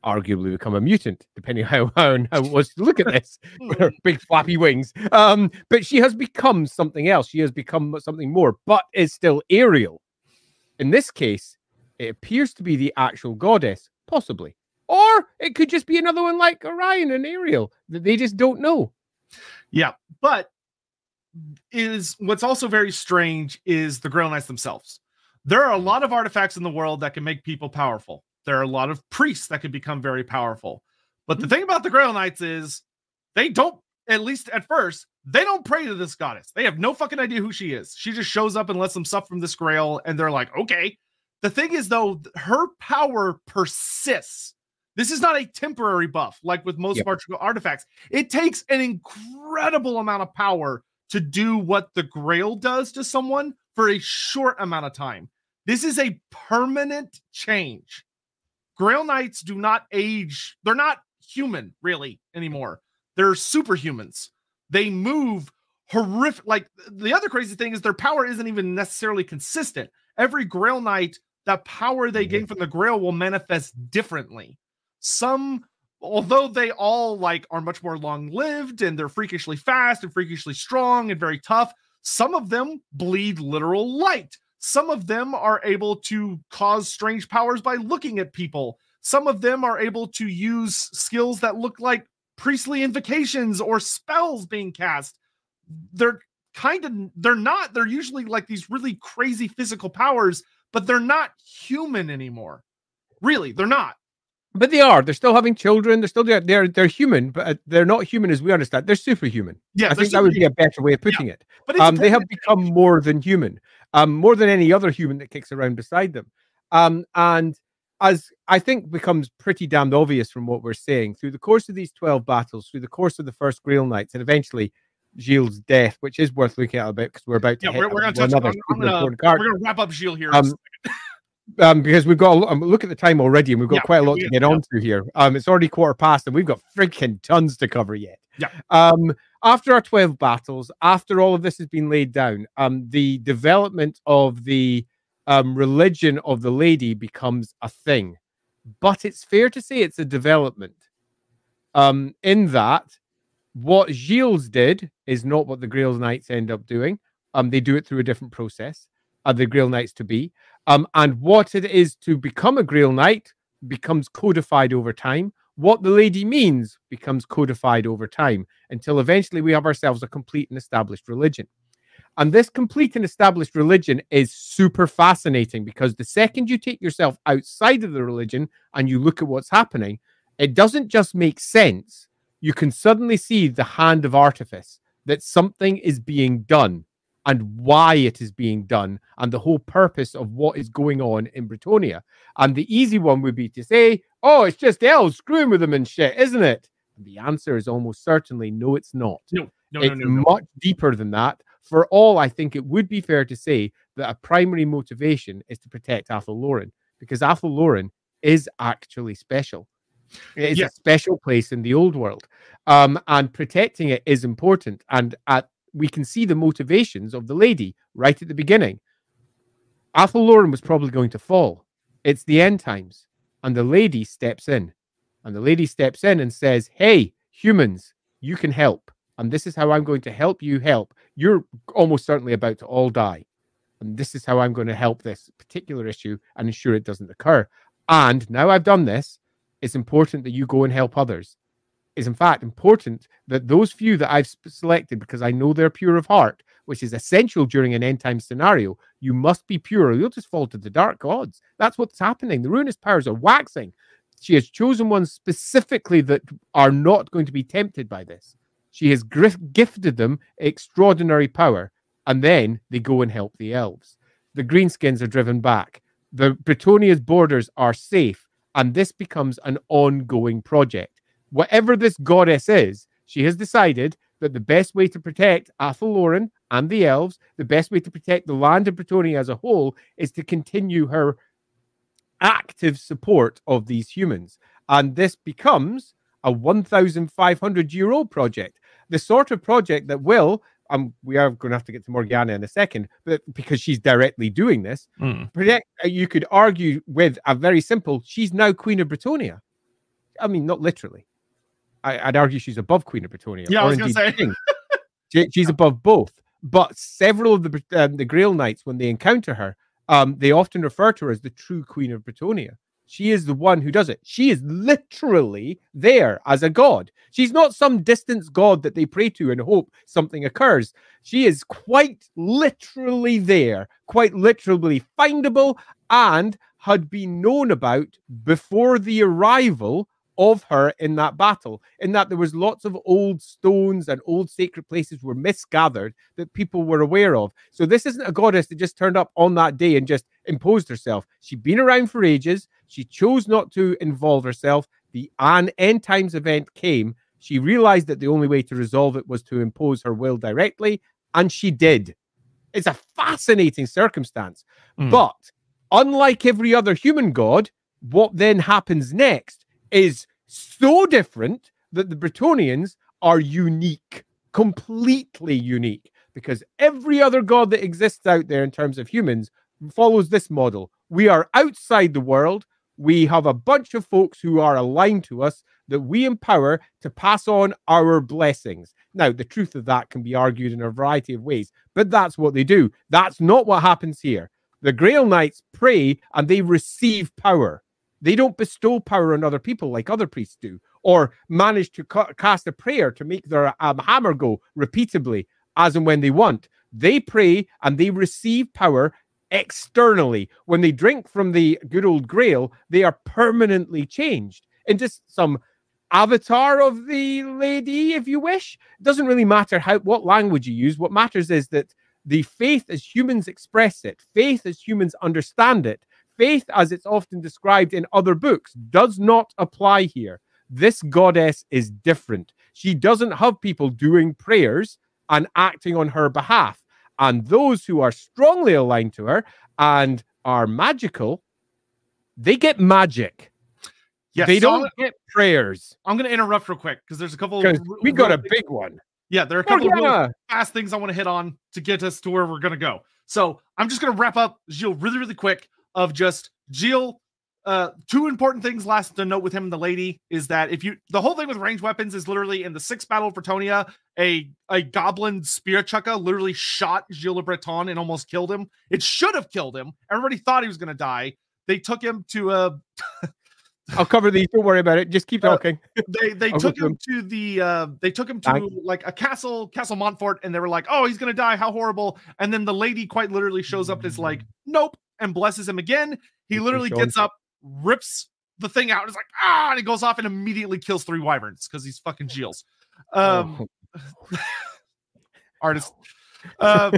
[SPEAKER 2] arguably become a mutant, depending <laughs> how how, how it was to look at <laughs> this. <laughs> big flappy wings. Um, but she has become something else. She has become something more, but is still Ariel. In this case, it appears to be the actual goddess, possibly. Or it could just be another one like Orion and Ariel that they just don't know.
[SPEAKER 1] Yeah, but is what's also very strange is the Grail Knights themselves. There are a lot of artifacts in the world that can make people powerful. There are a lot of priests that can become very powerful. But the hmm. thing about the Grail Knights is they don't, at least at first, they don't pray to this goddess. They have no fucking idea who she is. She just shows up and lets them sup from this grail, and they're like, okay. The thing is, though, her power persists. This is not a temporary buff like with most yep. artifacts. It takes an incredible amount of power to do what the grail does to someone for a short amount of time. This is a permanent change. Grail Knights do not age. They're not human really anymore. They're superhumans. They move horrific. Like the other crazy thing is their power isn't even necessarily consistent. Every Grail Knight, the power they gain mm-hmm. from the Grail will manifest differently. Some, although they all like are much more long lived and they're freakishly fast and freakishly strong and very tough, some of them bleed literal light. Some of them are able to cause strange powers by looking at people. Some of them are able to use skills that look like priestly invocations or spells being cast. They're kind of they're not they're usually like these really crazy physical powers, but they're not human anymore. Really, they're not.
[SPEAKER 2] But they are. They're still having children. They're still they're they're, human, but uh, they're not human as we understand. They're superhuman. Yeah, I think that would be a better way of putting yeah. it. But um, they have become more than human um, more than any other human that kicks around beside them. Um, and as I think becomes pretty damned obvious from what we're saying, through the course of these 12 battles, through the course of the first Grail Knights, and eventually Gilles' death, which is worth looking at a bit because we're about to yeah, we're, we're
[SPEAKER 1] going to
[SPEAKER 2] another
[SPEAKER 1] I'm, gonna, we're going to wrap up Gilles here.
[SPEAKER 2] Um, um, because we've got a, um, look at the time already, and we've got yeah, quite a lot to get yeah. onto here. Um, it's already quarter past, and we've got freaking tons to cover yet.
[SPEAKER 1] Yeah.
[SPEAKER 2] Um, after our 12 battles, after all of this has been laid down, um, the development of the um, religion of the lady becomes a thing. But it's fair to say it's a development. Um, in that, what Gilles did is not what the Grail Knights end up doing. Um, they do it through a different process, uh, the Grail Knights to be. Um, and what it is to become a Grail Knight becomes codified over time what the lady means becomes codified over time until eventually we have ourselves a complete and established religion. And this complete and established religion is super fascinating because the second you take yourself outside of the religion and you look at what's happening, it doesn't just make sense. You can suddenly see the hand of artifice that something is being done and why it is being done and the whole purpose of what is going on in Bretonnia. And the easy one would be to say, oh, it's just elves screwing with them and shit, isn't it? And the answer is almost certainly no, it's not.
[SPEAKER 1] No, no,
[SPEAKER 2] it's
[SPEAKER 1] no, no, no.
[SPEAKER 2] much deeper than that. For all, I think it would be fair to say that a primary motivation is to protect Athel Loren because Athel Loren is actually special. It is
[SPEAKER 1] Yeah.
[SPEAKER 2] a special place in the old world. Um, and protecting it is important. And at, we can see the motivations of the lady right at the beginning. Athel Loren was probably going to fall. It's the end times. And the lady steps in. And the lady steps in and says, Hey, humans, you can help. And this is how I'm going to help you help. You're almost certainly about to all die. And this is how I'm going to help this particular issue and ensure it doesn't occur. And now I've done this, it's important that you go and help others. It's in fact important that those few that I've selected, because I know they're pure of heart, which is essential during an end time scenario, you must be pure or you'll just fall to the dark gods. That's what's happening. The ruinous powers are waxing. She has chosen ones specifically that are not going to be tempted by this. She has gifted them extraordinary power, and then they go and help the elves. The greenskins are driven back. The Bretonnia's borders are safe, and this becomes an ongoing project. Whatever this goddess is, she has decided that the best way to protect Athel Loren and the elves, the best way to protect the land of Bretonnia as a whole, is to continue her active support of these humans. And this becomes a 1,500 year old project, the sort of project that will, um, we are going to have to get to Morgana in a second, but because she's directly doing this,
[SPEAKER 1] Mm.
[SPEAKER 2] protect, you could argue with a very simple, she's now Queen of Bretonnia. I mean, not literally. I, I'd argue she's above Queen of Bretonnia.
[SPEAKER 1] Yeah, I was gonna say.
[SPEAKER 2] King. <laughs> She- she's above both. But several of the um, the Grail Knights, when they encounter her, um, they often refer to her as the true Queen of Bretonnia. She is the one who does it. She is literally there as a god. She's not some distant god that they pray to and hope something occurs. She is quite literally there, quite literally findable, and had been known about before the arrival of her in that battle. In that there was lots of old stones and old sacred places were misgathered that people were aware of. So this isn't a goddess that just turned up on that day and just imposed herself. She'd been around for ages. She chose not to involve herself. The an end times event came. She realized that the only way to resolve it was to impose her will directly, and she did. It's a fascinating circumstance.
[SPEAKER 1] Mm.
[SPEAKER 2] But unlike every other human god, what then happens next is so different that the Bretonnians are unique, completely unique, because every other god that exists out there in terms of humans follows this model. We are outside the world. We have a bunch of folks who are aligned to us that we empower to pass on our blessings. Now, the truth of that can be argued in a variety of ways, but that's what they do. That's not what happens here. The Grail Knights pray and they receive power. They don't bestow power on other people like other priests do, or manage to ca- cast a prayer to make their um, hammer go repeatedly as and when they want. They pray and they receive power externally. When they drink from the good old grail, they are permanently changed into some avatar of the lady, if you wish. It doesn't really matter how what language you use. What matters is that the faith as humans express it, faith as humans understand it, faith as it's often described in other books does not apply here. This goddess is different. She doesn't have people doing prayers and acting on her behalf. And those who are strongly aligned to her and are magical, they get magic.
[SPEAKER 1] Yes,
[SPEAKER 2] they
[SPEAKER 1] so
[SPEAKER 2] don't get prayers.
[SPEAKER 1] I'm going to interrupt real quick because there's a couple. r-
[SPEAKER 2] we got a big one.
[SPEAKER 1] Yeah, there are a oh, couple of real
[SPEAKER 2] Morgana.
[SPEAKER 1] fast things I want to hit on to get us to where we're going to go. So I'm just going to wrap up Gilles really, really quick of just Gilles. Uh, two important things last to note with him and the lady is that if you the whole thing with ranged weapons is literally in the sixth battle of Bretonnia, a a goblin spear chukka literally shot Gilles Le Breton and almost killed him. It should have killed him. Everybody thought he was going to die. They took him to a
[SPEAKER 2] I'll cover these. Don't worry about it. Just keep
[SPEAKER 1] Uh,
[SPEAKER 2] talking.
[SPEAKER 1] they they <laughs>
[SPEAKER 2] I'll
[SPEAKER 1] took
[SPEAKER 2] to
[SPEAKER 1] him to the uh they took him to like a castle castle montfort and they were like oh he's gonna die how horrible and then the lady quite literally shows up and is like nope and blesses him again he literally gets up rips the thing out and is like ah and he goes off and immediately kills three wyverns because he's fucking Gilles. um
[SPEAKER 2] Oh. <laughs>
[SPEAKER 1] artist uh,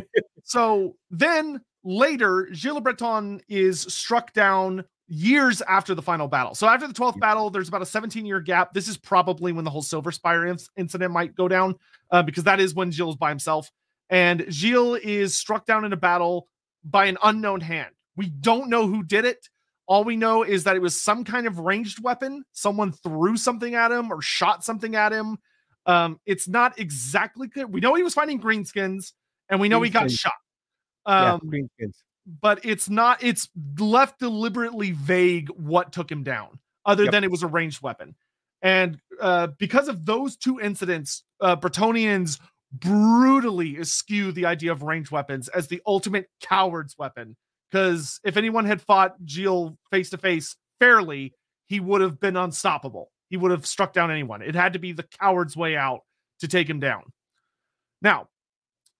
[SPEAKER 1] So then later, Gilles Le Breton is struck down years after the final battle. So after the 12th yeah. battle, there's about a 17 year gap. This is probably when the whole Silver Spire inc- incident might go down, uh, because that is when Gilles is by himself. And Gilles is struck down in a battle by an unknown hand. We don't know who did it. All we know is that it was some kind of ranged weapon. Someone threw something at him or shot something at him. Um, it's not exactly clear. We know he was fighting greenskins, and we know he got shot. Um, yeah, greenskins but it's not it's left deliberately vague what took him down other yep. than it was a ranged weapon and uh, because of those two incidents uh, bretonnians brutally eschew the idea of ranged weapons as the ultimate coward's weapon because if anyone had fought Gilles face to face fairly he would have been unstoppable he would have struck down anyone it had to be the coward's way out to take him down now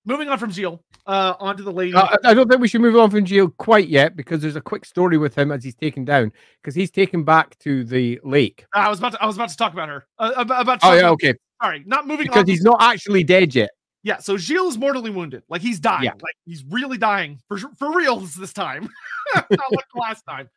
[SPEAKER 1] moving on from Gilles, uh, onto the lady.
[SPEAKER 2] Uh, I don't think we should move on from Gilles quite yet because there's a quick story with him as he's taken down because he's taken back to the lake.
[SPEAKER 1] I was about to, I was about to talk about her. Uh, about, about
[SPEAKER 2] oh yeah, okay.
[SPEAKER 1] Sorry, not moving
[SPEAKER 2] because he's not actually dead yet.
[SPEAKER 1] Yeah, so Gilles is mortally wounded. Like he's dying. Yeah. Like he's really dying for for real this time, <laughs> not like last time.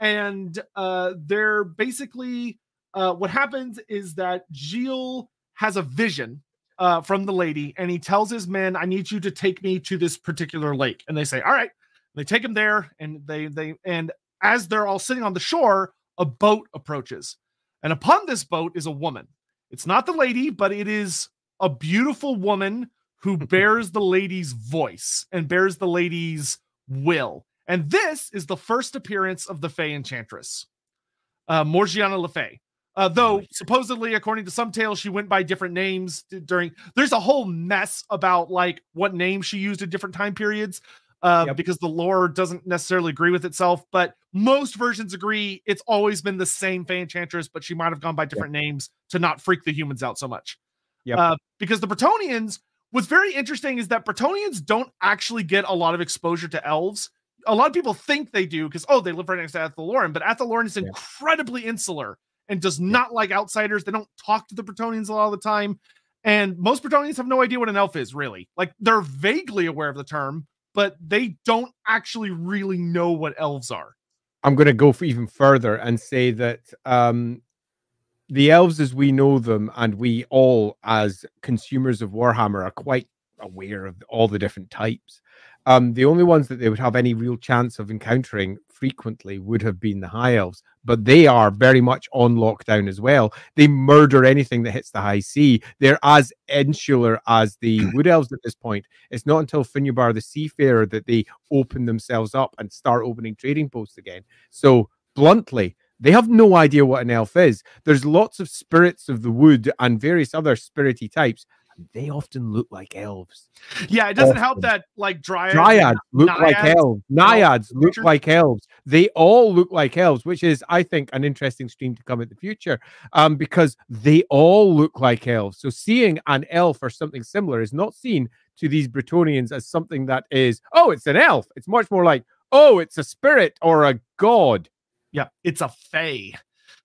[SPEAKER 1] And uh, they're basically uh, what happens is that Gilles has a vision uh, from the lady, and he tells his men, "I need you to take me to this particular lake." And they say, "All right." They take him there, and they they and as they're all sitting on the shore, a boat approaches, and upon this boat is a woman. It's not the lady, but it is a beautiful woman who <laughs> bears the lady's voice and bears the lady's will. And this is the first appearance of the Fey Enchantress, uh, Morgiana Le Fay. Uh, though supposedly, according to some tales, she went by different names during. There's a whole mess about like what name she used in different time periods, uh, yep. because the lore doesn't necessarily agree with itself. But most versions agree it's always been the same Fey Enchantress, but she might have gone by different yep. names to not freak the humans out so much. Yeah. Uh, because the Bretonnians, what's very interesting is that Bretonnians don't actually get a lot of exposure to elves. A lot of people think they do because oh, they live right next to Athel but Athel is incredibly yeah. insular and does not like outsiders. They don't talk to the Bretonnians a lot of the time. And most Bretonnians have no idea what an elf is, really. Like they're vaguely aware of the term, but they don't actually really know what elves are.
[SPEAKER 2] I'm going to go even further and say that um, the elves, as we know them, and we all, as consumers of Warhammer, are quite aware of all the different types. Um, the only ones that they would have any real chance of encountering frequently would have been the high elves, but they are very much on lockdown as well. They murder anything that hits the high sea. They're as insular as the <clears throat> wood elves at this point. It's not until Finubar the Seafarer that they open themselves up and start opening trading posts again. So, bluntly, they have no idea what an elf is. There's lots of spirits of the wood and various other spirity types and they often look like elves.
[SPEAKER 1] Yeah, it doesn't often. help that like dryads,
[SPEAKER 2] dryads look naiads, like elves. Naiads look like elves. They all look like elves, which is, I think, an interesting stream to come in the future, um, because they all look like elves. So seeing an elf or something similar is not seen to these Bretonnians as something that is, oh, it's an elf. It's much more like, oh, it's a spirit or a god.
[SPEAKER 1] Yeah, it's a fae.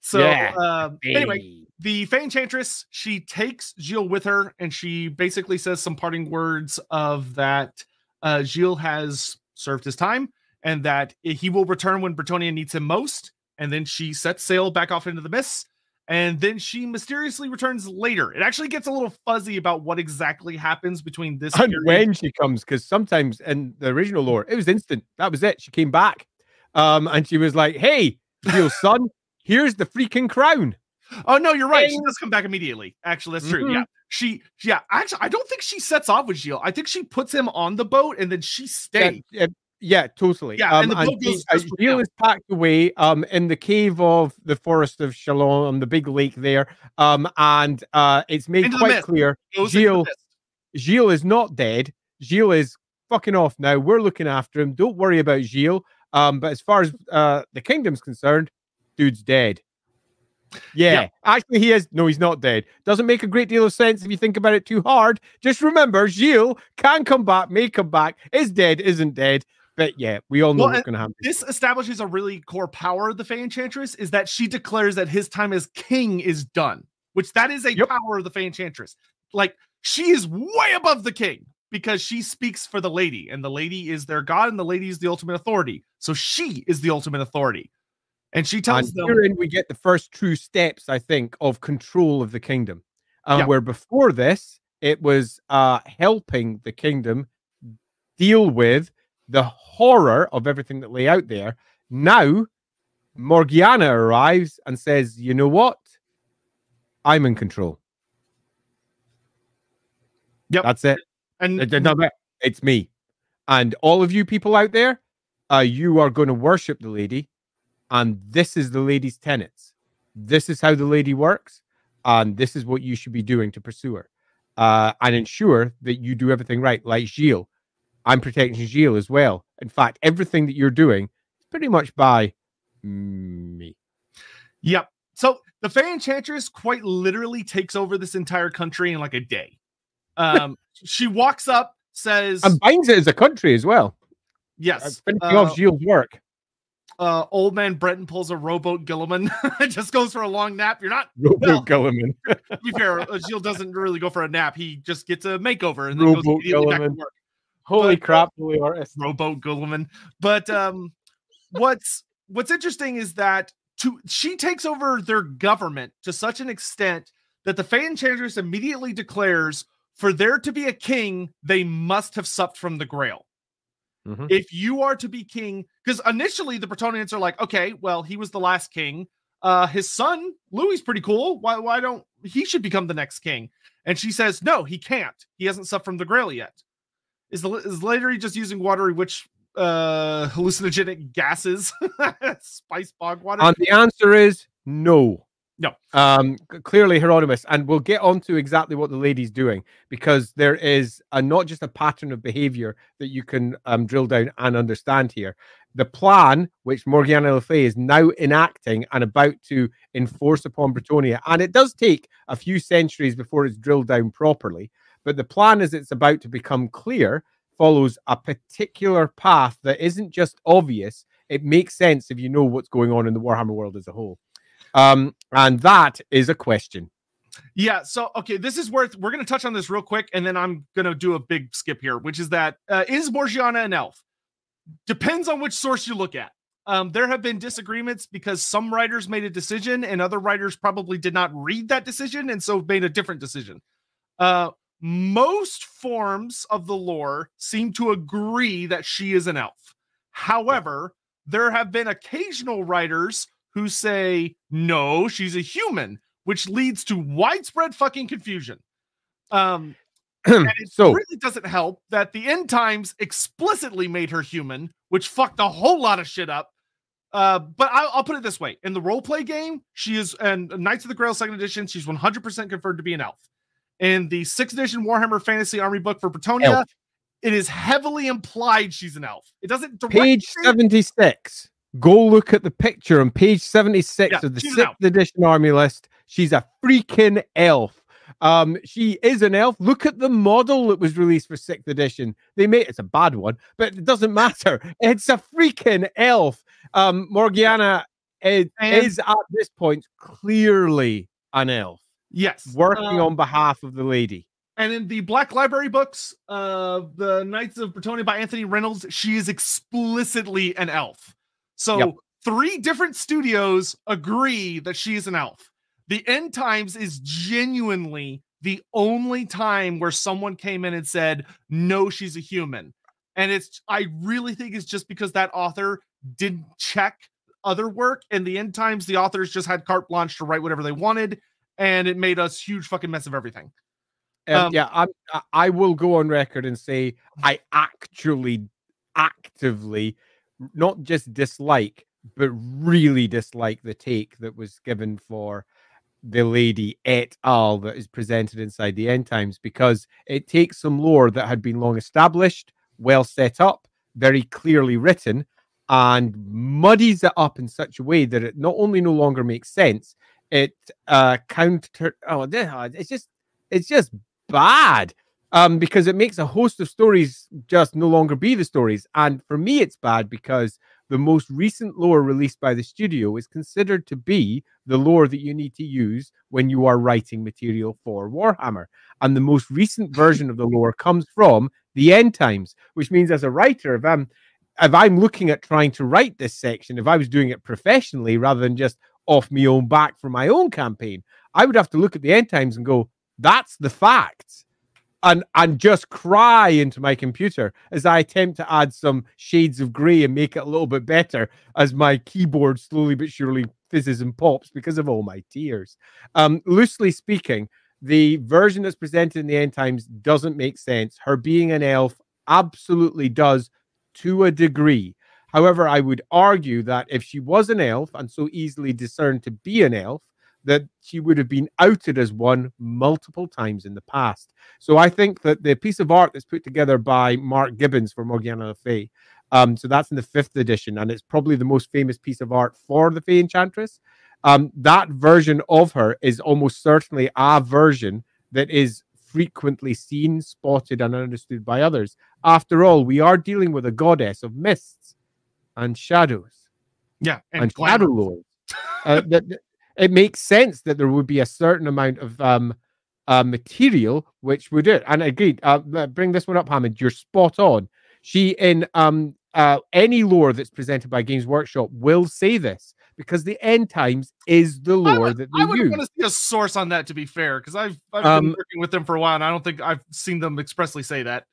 [SPEAKER 1] So yeah. um, anyway, the Fey Enchantress, she takes Gilles with her and she basically says some parting words of that uh, Gilles has served his time and that he will return when Bretonnia needs him most. And then she sets sail back off into the mists. And then she mysteriously returns later. It actually gets a little fuzzy about what exactly happens between this
[SPEAKER 2] and period. when she comes, because sometimes in the original lore, it was instant. That was it. She came back. Um, and she was like, Hey, Gilles' son, here's the freaking crown.
[SPEAKER 1] Oh no, you're right. She does come back immediately. Actually, that's true. Mm-hmm. Yeah. She yeah, actually I don't think she sets off with Gilles. I think she puts him on the boat and then she stays.
[SPEAKER 2] Yeah, yeah, totally. Yeah, um, and the boat goes, uh, Gilles is packed away um in the cave of the forest of Chalons, on the big lake there. Um and uh it's made Into quite clear Gilles Gilles is not dead. Gilles is fucking off now. We're looking after him. Don't worry about Gilles. Um, but as far as uh the kingdom's concerned, dude's dead. Yeah, yeah, actually, he is. No, he's not dead. Doesn't make a great deal of sense if you think about it too hard. Just remember, Gilles can come back, may come back, is dead, isn't dead. But yeah, we all know well, what's going to happen.
[SPEAKER 1] This establishes a really core power of the Fey Enchantress is that she declares that his time as king is done, which that is a yep. power of the Fey Enchantress. Like she is way above the king because she speaks for the lady, and the lady is their god, and the lady is the ultimate authority. So she is the ultimate authority. And she tells
[SPEAKER 2] and
[SPEAKER 1] them
[SPEAKER 2] herein we get the first true steps, I think, of control of the kingdom. Um,
[SPEAKER 1] Yeah.
[SPEAKER 2] Where before this, it was uh, helping the kingdom deal with the horror of everything that lay out there. Now, Morgiana arrives and says, "You know what? I'm in control."
[SPEAKER 1] Yep.
[SPEAKER 2] that's it.
[SPEAKER 1] And
[SPEAKER 2] Uh, no, no, It's me. And all of you people out there, uh, you are going to worship the lady. And this is the lady's tenets. This is how the lady works. And this is what you should be doing to pursue her. Uh, and ensure that you do everything right. Like Gilles. I'm protecting Gilles as well. In fact, everything that you're doing is pretty much by me.
[SPEAKER 1] Yep. So the Fey Enchantress quite literally takes over this entire country in like a day. Um, she walks up, says,
[SPEAKER 2] And binds it as a country as well. Uh,
[SPEAKER 1] "Yes."
[SPEAKER 2] finishing
[SPEAKER 1] uh,
[SPEAKER 2] off Gilles' work.
[SPEAKER 1] uh, old man Breton pulls a rowboat Guilliman, <laughs> and just goes for a long nap. You're not.
[SPEAKER 2] Robo
[SPEAKER 1] well,
[SPEAKER 2] Guilliman. <laughs>
[SPEAKER 1] To be fair, uh, Gilles doesn't really go for a nap. He just gets a makeover and then goes
[SPEAKER 2] Rowboat
[SPEAKER 1] immediately back to
[SPEAKER 2] Guilliman.
[SPEAKER 1] work.
[SPEAKER 2] Holy
[SPEAKER 1] But-
[SPEAKER 2] crap, holy artist.
[SPEAKER 1] rowboat Guilliman. But um, what's what's interesting is that to she takes over their government to such an extent that the Fey Enchantress immediately declares for there to be a king, they must have supped from the Grail.
[SPEAKER 2] Mhm.
[SPEAKER 1] If you are to be king, because initially the Bretonnians are like, okay, well, he was the last king. Uh, his son Louis is pretty cool. Why? Why don't he should become the next king? And she says, no, he can't. He hasn't supped from the Grail yet. Is the is later he just using watery witch uh hallucinogenic gases, <laughs> spice bog water?
[SPEAKER 2] And the answer is no.
[SPEAKER 1] No.
[SPEAKER 2] Um, clearly Hieronymus, and we'll get on to exactly what the lady's doing because there is a, not just a pattern of behavior that you can um, drill down and understand here. The plan, which Morgiana Le Fay is now enacting and about to enforce upon Bretonnia, and it does take a few centuries before it's drilled down properly, but the plan as it's about to become clear follows a particular path that isn't just obvious, it makes sense if you know what's going on in the Warhammer world as a whole. Um, and that is a question.
[SPEAKER 1] Yeah. So, okay, this is worth. We're going to touch on this real quick, and then I'm going to do a big skip here, which is that uh, is Morgiana an elf? Depends on which source you look at. Um, there have been disagreements because some writers made a decision, and other writers probably did not read that decision, and so made a different decision. Uh, most forms of the lore seem to agree that she is an elf. However, there have been occasional writers who say no, she's a human, which leads to widespread fucking confusion. Um, <clears throat> and it
[SPEAKER 2] so
[SPEAKER 1] really doesn't help that the end times explicitly made her human, which fucked a whole lot of shit up. Uh, but I'll, I'll put it this way: in the role play game, she is, and Knights of the Grail Second Edition, she's 100% confirmed to be an elf. In the Sixth Edition Warhammer Fantasy Army book for Bretonnia,
[SPEAKER 2] Elf.
[SPEAKER 1] it is heavily implied she's an elf. It doesn't
[SPEAKER 2] page
[SPEAKER 1] say
[SPEAKER 2] 76. Go look at the picture on page 76
[SPEAKER 1] Yeah,
[SPEAKER 2] of the
[SPEAKER 1] she's an elf.
[SPEAKER 2] sixth edition army list. She's a freaking elf. Um, she is an elf. Look at the model that was released for sixth edition. They made it's a bad one, but it doesn't matter. <laughs> It's a freaking elf. Um, Morgiana is, is at this point clearly an elf
[SPEAKER 1] Yes,
[SPEAKER 2] working
[SPEAKER 1] uh,
[SPEAKER 2] on behalf of the lady.
[SPEAKER 1] And in the Black Library books, uh, the Knights of Bretonnia by Anthony Reynolds, she is explicitly an elf. So
[SPEAKER 2] Yep.
[SPEAKER 1] three different studios agree that she's an elf. The End Times is genuinely the only time where someone came in and said, "No, she's a human." And it's I really think it's just because that author didn't check other work, and the End Times, the authors just had carte blanche to write whatever they wanted, and it made us huge fucking mess of everything.
[SPEAKER 2] Um,
[SPEAKER 1] Um,
[SPEAKER 2] yeah, I I will go on record and say I actually actively not just dislike, but really dislike the take that was given for the lady et al. that is presented inside the end times because it takes some lore that had been long established, well set up, very clearly written, and muddies it up in such a way that it not only no longer makes sense, it uh counter oh it's just it's just bad um because it makes a host of stories just no longer be the stories and for me it's bad because the most recent lore released by the studio is considered to be the lore that you need to use when you are writing material for warhammer and the most recent <laughs> version of the lore comes from the end times, which means as a writer, if I'm if I'm looking at trying to write this section, if I was doing it professionally rather than just off my own back for my own campaign, I would have to look at the end times and go, that's the fact. And, and just cry into my computer as I attempt to add some shades of grey and make it a little bit better as my keyboard slowly but surely fizzes and pops because of all my tears. Um, loosely speaking, the version that's presented in the end times doesn't make sense. Her being an elf absolutely does to a degree. However, I would argue that if she was an elf and so easily discerned to be an elf, that she would have been outed as one multiple times in the past. So I think that the piece of art that's put together by Mark Gibbons for Morgiana Le Fay, um, so that's in the fifth edition, and it's probably the most famous piece of art for the Fey Enchantress. Um, that version of her is almost certainly a version that is frequently seen, spotted, and understood by others. After all, we are dealing with a goddess of mists and shadows.
[SPEAKER 1] Yeah,
[SPEAKER 2] and, and shadow lords. uh, that, it makes sense that there would be a certain amount of um, uh, material which would it. And agreed. Uh, bring this one up, Hammond. You're spot on. She in um, uh, any lore that's presented by Games Workshop will say this because the end times is the lore would, that they I would use. want
[SPEAKER 1] to see a source on that. To be fair, because I've I've um, been working with them for a while, and I don't think I've seen them expressly say that.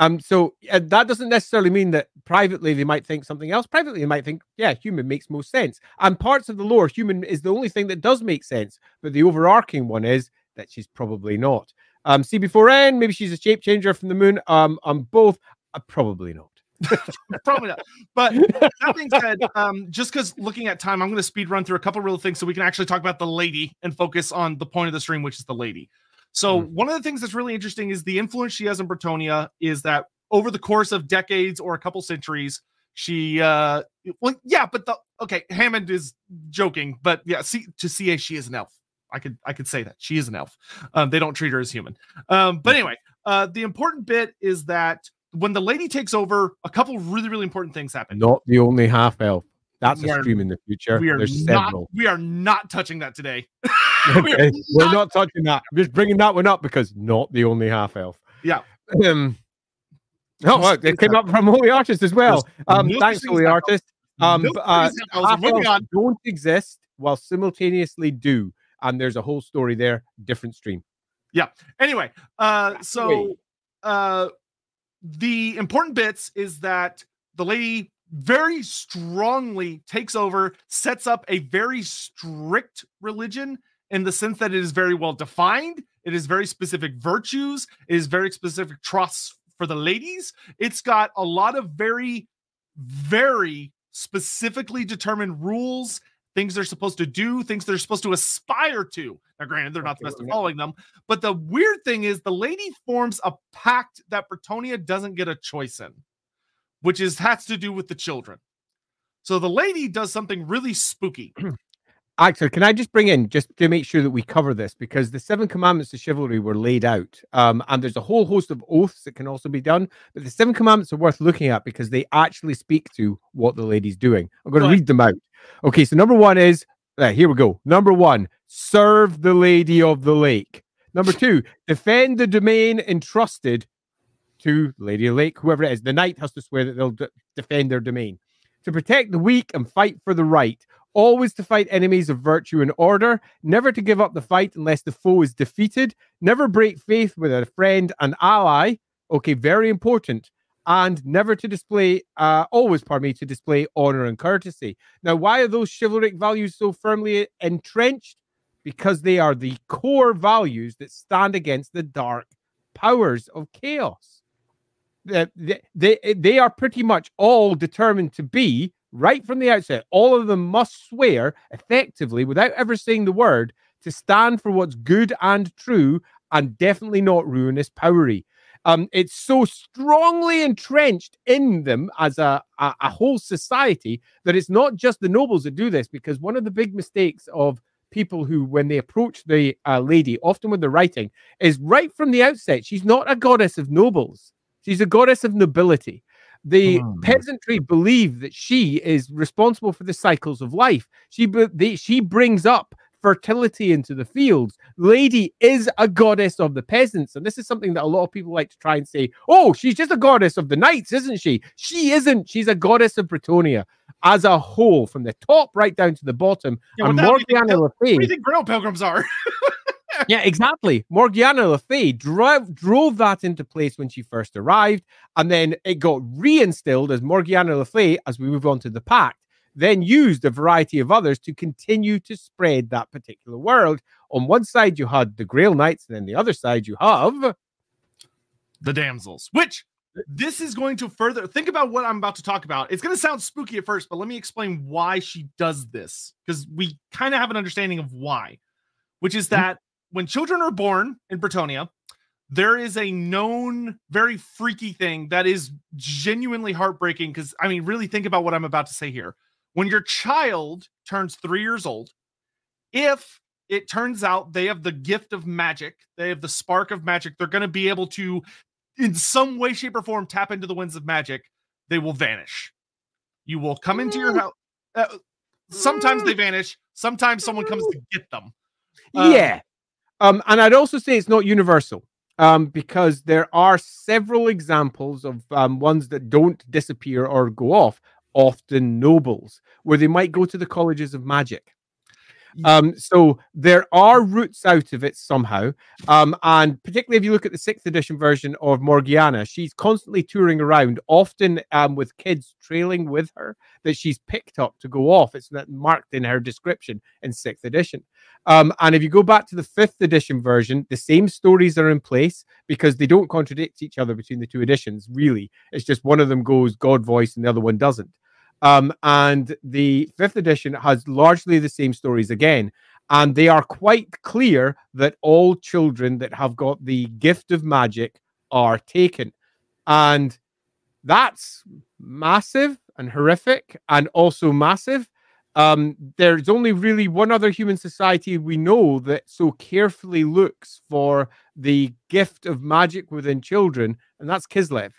[SPEAKER 2] Um, so uh, that doesn't necessarily mean that privately they might think something else. Privately, they might think, yeah, human makes most sense. And parts of the lore, human is the only thing that does make sense. But the overarching one is that she's probably not. Um, CB4N, maybe she's a shape changer from the moon. Um, on both, uh, probably not. <laughs>
[SPEAKER 1] Probably not. But that being said, um, just because looking at time, I'm going to speed run through a couple real things so we can actually talk about the lady and focus on the point of the stream, which is the lady. So mm. one of the things that's really interesting is the influence she has in Bretonnia is that over the course of decades or a couple centuries, she uh well yeah, but the okay, Hammond is joking, but yeah, see to CA she is an elf. I could I could say that she is an elf. Um, they don't treat her as human. Um, but anyway, uh, the important bit is that when the lady takes over, a couple really really important things happen.
[SPEAKER 2] Not the only half elf. That's a stream in the future.
[SPEAKER 1] We are There's not, several. We are not touching that today. <laughs> <laughs>
[SPEAKER 2] okay, we are not touching that. I'm just bringing that one up because not the only half elf.
[SPEAKER 1] Yeah.
[SPEAKER 2] Um, oh, it came up from Holy Artist as well. Um, thanks, Holy Artist. Um, uh, half elves don't exist while simultaneously do, and there's a whole story there. Different stream.
[SPEAKER 1] Yeah. Anyway, uh, so uh, the important bits is that the lady very strongly takes over, sets up a very strict religion in the sense that it is very well defined. It is very specific virtues. It is very specific trusts for the ladies. It's got a lot of very, very specifically determined rules, things they're supposed to do, things they're supposed to aspire to. Now, granted, they're not the best at following them, but the weird thing is the lady forms a pact that Bretonnia doesn't get a choice in which is has to do with the children. So the lady does something really spooky. <clears throat>
[SPEAKER 2] Actually, can I just bring in just to make sure that we cover this because the seven commandments of chivalry were laid out, um, and there's a whole host of oaths that can also be done. But the seven commandments are worth looking at because they actually speak to what the lady's doing. I'm going to read them out. Okay, so number one is uh, here we go. Number one, serve the lady of the lake. Number two, defend the domain entrusted to Lady Lake, whoever it is. The knight has to swear that they'll d- defend their domain. To protect the weak and fight for the right. Always to fight enemies of virtue and order. Never to give up the fight unless the foe is defeated. Never break faith with a friend and ally. Okay, very important. And never to display, uh, always, pardon me, to display honor and courtesy. Now, why are those chivalric values so firmly entrenched? Because they are the core values that stand against the dark powers of chaos that they, they are pretty much all determined to be right from the outset. All of them must swear effectively, without ever saying the word, to stand for what's good and true, and definitely not ruinous powery. Um, it's so strongly entrenched in them as a, a, a whole society that it's not just the nobles that do this. Because one of the big mistakes of people who, when they approach the uh, lady, often when they're writing, is right from the outset, she's not a goddess of nobles. She's a goddess of nobility. The oh. peasantry believe that she is responsible for the cycles of life. She they, she brings up fertility into the fields. Lady is a goddess of the peasants. And this is something that a lot of people like to try and say, oh, she's just a goddess of the knights, isn't she? She isn't. She's a goddess of Bretonnia as a whole, from the top right down to the bottom.
[SPEAKER 1] Yeah, and Morgiana Le Fay. What do you think Grail Pilgrims are? <laughs>
[SPEAKER 2] yeah, exactly. Morgiana Le Fay drove, drove that into place when she first arrived, and then it got reinstilled as Morgiana Le Fay as we move on to the Pact, then used a variety of others to continue to spread that particular world. On one side, you had the Grail Knights, and then the other side, you have
[SPEAKER 1] the damsels, which this is going to further think about what I'm about to talk about. It's going to sound spooky at first, but let me explain why she does this because we kind of have an understanding of why, which is mm-hmm. that when children are born in Bretonnia, there is a known very freaky thing that is genuinely heartbreaking because I mean, really think about what I'm about to say here. When your child turns three years old, if it turns out they have the gift of magic, they have the spark of magic, they're going to be able to, in some way, shape, or form, tap into the winds of magic, they will vanish. You will come into your mm. house. Uh, sometimes they mm. vanish, sometimes someone comes to get them.
[SPEAKER 2] Um, yeah. Um, and I'd also say it's not universal um, because there are several examples of um, ones that don't disappear or go off, often nobles, where they might go to the colleges of magic. Um, so there are roots out of it somehow. Um, and particularly if you look at the sixth edition version of Morgiana, she's constantly touring around, often um, with kids trailing with her that she's picked up to go off. It's marked in her description in sixth edition. Um, and if you go back to the fifth edition version, the same stories are in place because they don't contradict each other between the two editions, really. It's just one of them goes God voice and the other one doesn't. Um, and the fifth edition has largely the same stories again. And they are quite clear that all children that have got the gift of magic are taken. And that's massive and horrific and also massive. Um, there's only really one other human society we know that so carefully looks for the gift of magic within children, and that's Kislev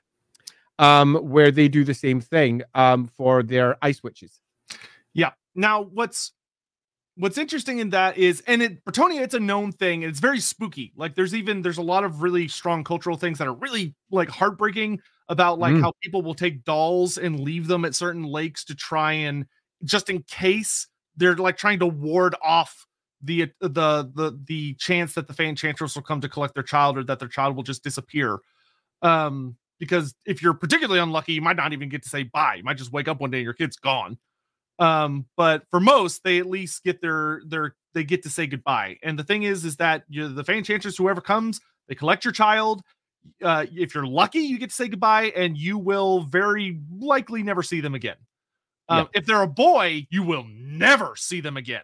[SPEAKER 2] um, where they do the same thing um, for their ice witches.
[SPEAKER 1] Yeah. Now, what's what's interesting in that is, and it Bretonnia, it's a known thing, and it's very spooky. Like, there's even there's a lot of really strong cultural things that are really like heartbreaking about like mm. how people will take dolls and leave them at certain lakes to try and just in case they're like trying to ward off the the the the chance that the Fey Enchantress will come to collect their child or that their child will just disappear. Um, because if you're particularly unlucky, you might not even get to say bye. You might just wake up one day and your kid's gone. Um, but for most, they at least get their their they get to say goodbye. And the thing is, is that you the Fey Enchantress, whoever comes, they collect your child. Uh, if you're lucky, you get to say goodbye, and you will very likely never see them again. Um, yeah. If they're a boy, you will never see them again.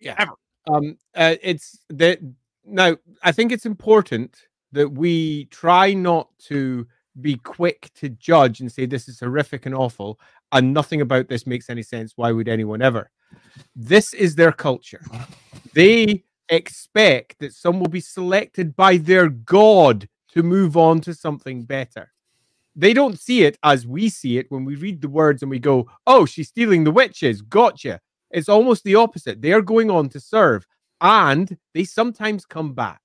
[SPEAKER 2] Yeah, ever. Um, uh, it's that now. I think it's important that we try not to be quick to judge and say this is horrific and awful and nothing about this makes any sense why would anyone ever this is their culture they expect that some will be selected by their god to move on to something better they don't see it as we see it when we read the words and we go oh she's stealing the witches gotcha it's almost the opposite they are going on to serve and they sometimes come back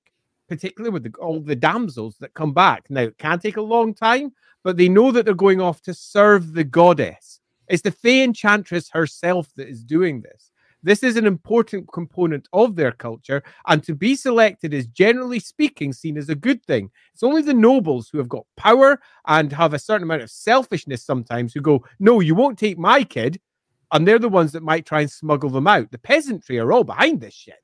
[SPEAKER 2] particularly with the, all the damsels that come back. Now, it can take a long time, but they know that they're going off to serve the goddess. It's the Fey Enchantress herself that is doing this. This is an important component of their culture, and to be selected is generally speaking seen as a good thing. It's only the nobles who have got power and have a certain amount of selfishness sometimes who go, No, you won't take my kid. And they're the ones that might try and smuggle them out. The peasantry are all behind this shit.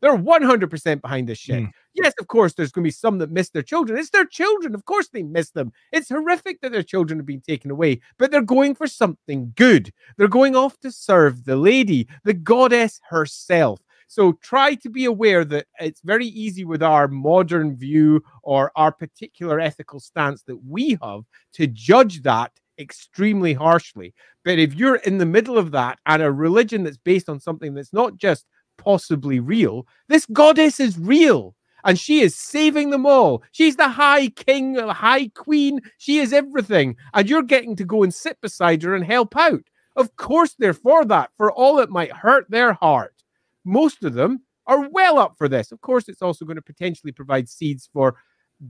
[SPEAKER 2] They're 100% behind this shit. Mm. Yes, of course, there's going to be some that miss their children. It's their children. Of course, they miss them. It's horrific that their children have been taken away, but they're going for something good. They're going off to serve the lady, the goddess herself. So try to be aware that it's very easy with our modern view or our particular ethical stance that we have to judge that extremely harshly. But if you're in the middle of that and a religion that's based on something that's not just possibly real. This goddess is real and she is saving them all. She's the high king, high queen. She is everything. And you're getting to go and sit beside her and help out. Of course, they're for that, for all it might hurt their heart. most of them are well up for this. Of course, it's also going to potentially provide seeds for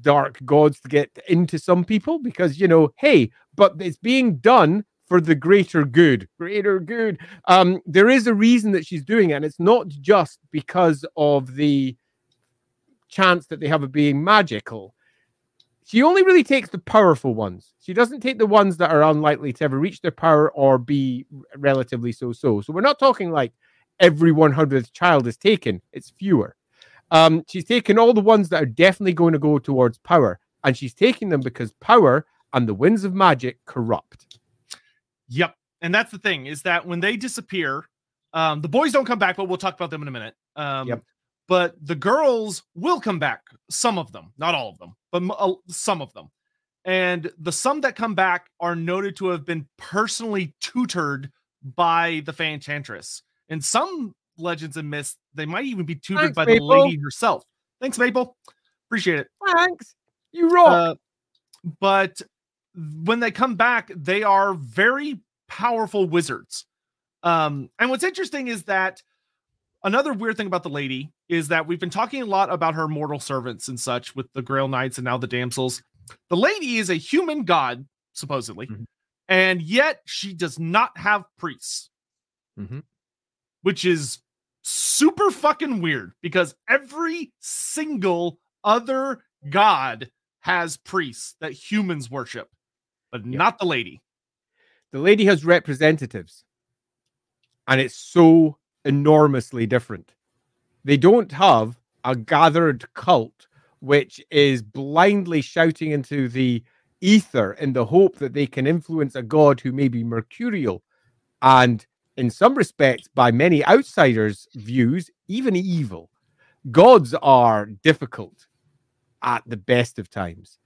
[SPEAKER 2] dark gods to get into some people because, you know, hey, but it's being done for the greater good. Greater good. Um, there is a reason that she's doing it, and it's not just because of the chance that they have of being magical. She only really takes the powerful ones. She doesn't take the ones that are unlikely to ever reach their power or be relatively so so. So we're not talking like every 100th child is taken, it's fewer. Um, she's taken all the ones that are definitely going to go towards power, and she's taking them because power and the winds of magic corrupt.
[SPEAKER 1] Yep. And that's the thing is that when they disappear, um, the boys don't come back, but we'll talk about them in a minute. Um, yep. But the girls will come back, some of them, not all of them, but uh, some of them. And the some that come back are noted to have been personally tutored by the Fey Enchantress. And some legends and myths, they might even be tutored Thanks, by Maple. the lady herself. Thanks, Maple. Appreciate it.
[SPEAKER 2] Thanks. You rock. Uh,
[SPEAKER 1] but when they come back, they are very powerful wizards. Um, and what's interesting is that another weird thing about the lady is that we've been talking a lot about her mortal servants and such with the Grail Knights and now the damsels. The lady is a human god, supposedly, mm-hmm. and yet she does not have priests. Mm-hmm which is super fucking weird because every single other god has priests that humans worship, but yeah. not the lady.
[SPEAKER 2] The lady has representatives, and it's so enormously different. They don't have a gathered cult which is blindly shouting into the ether in the hope that they can influence a god who may be mercurial and in some respects, by many outsiders' views, even evil. Gods are difficult at the best of times,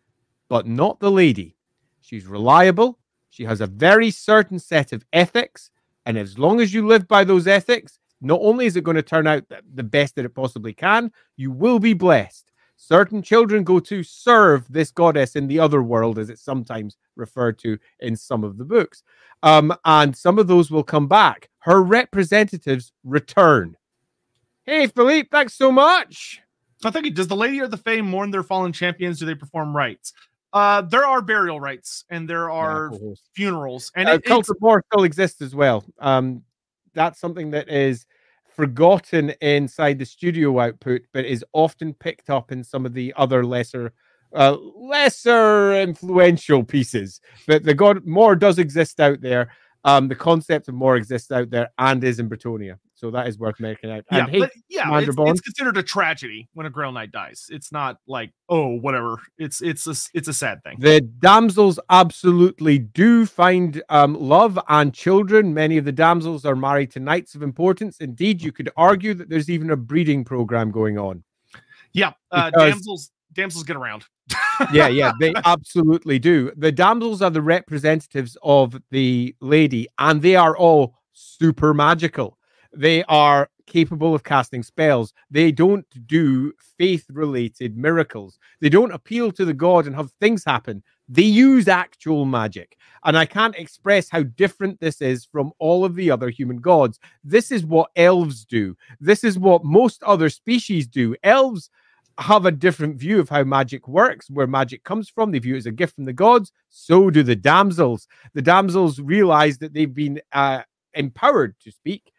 [SPEAKER 2] but not the lady. She's reliable. She has a very certain set of ethics. And as long as you live by those ethics, not only is it going to turn out the best that it possibly can, you will be blessed. Certain children go to serve this goddess in the other world, as it's sometimes referred to in some of the books. Um, and some of those will come back. Her representatives return. Hey, Philippe, thanks so much.
[SPEAKER 1] I think it does the Lady of the Fae mourn their fallen champions? Do they perform rites? Uh, there are burial rites and there are yeah, funerals, and
[SPEAKER 2] uh, it, cult of war still exists as well. Um, that's something that is forgotten inside the studio output, but is often picked up in some of the other lesser uh, lesser influential pieces. But the God Morr does exist out there. Um, the concept of Morr exists out there and is in Bretonnia. So that is worth making out.
[SPEAKER 1] And yeah, hey, but yeah, it's, it's, considered a tragedy when a Grail Knight dies. It's not like oh whatever. It's it's a it's a sad thing.
[SPEAKER 2] The damsels absolutely do find um, love and children. Many of the damsels are married to knights of importance. Indeed, you could argue that there's even a breeding program going on.
[SPEAKER 1] Yeah, uh, damsels damsels get around.
[SPEAKER 2] yeah, yeah, <laughs> they absolutely do. The damsels are the representatives of the lady, and they are all super magical. They are capable of casting spells. They don't do faith related miracles. They don't appeal to the god and have things happen. They use actual magic. And I can't express how different this is from all of the other human gods. This is what elves do. This is what most other species do. Elves have a different view of how magic works, where magic comes from. They view it as a gift from the gods. So do the damsels. The damsels realize that they've been uh, empowered to speak,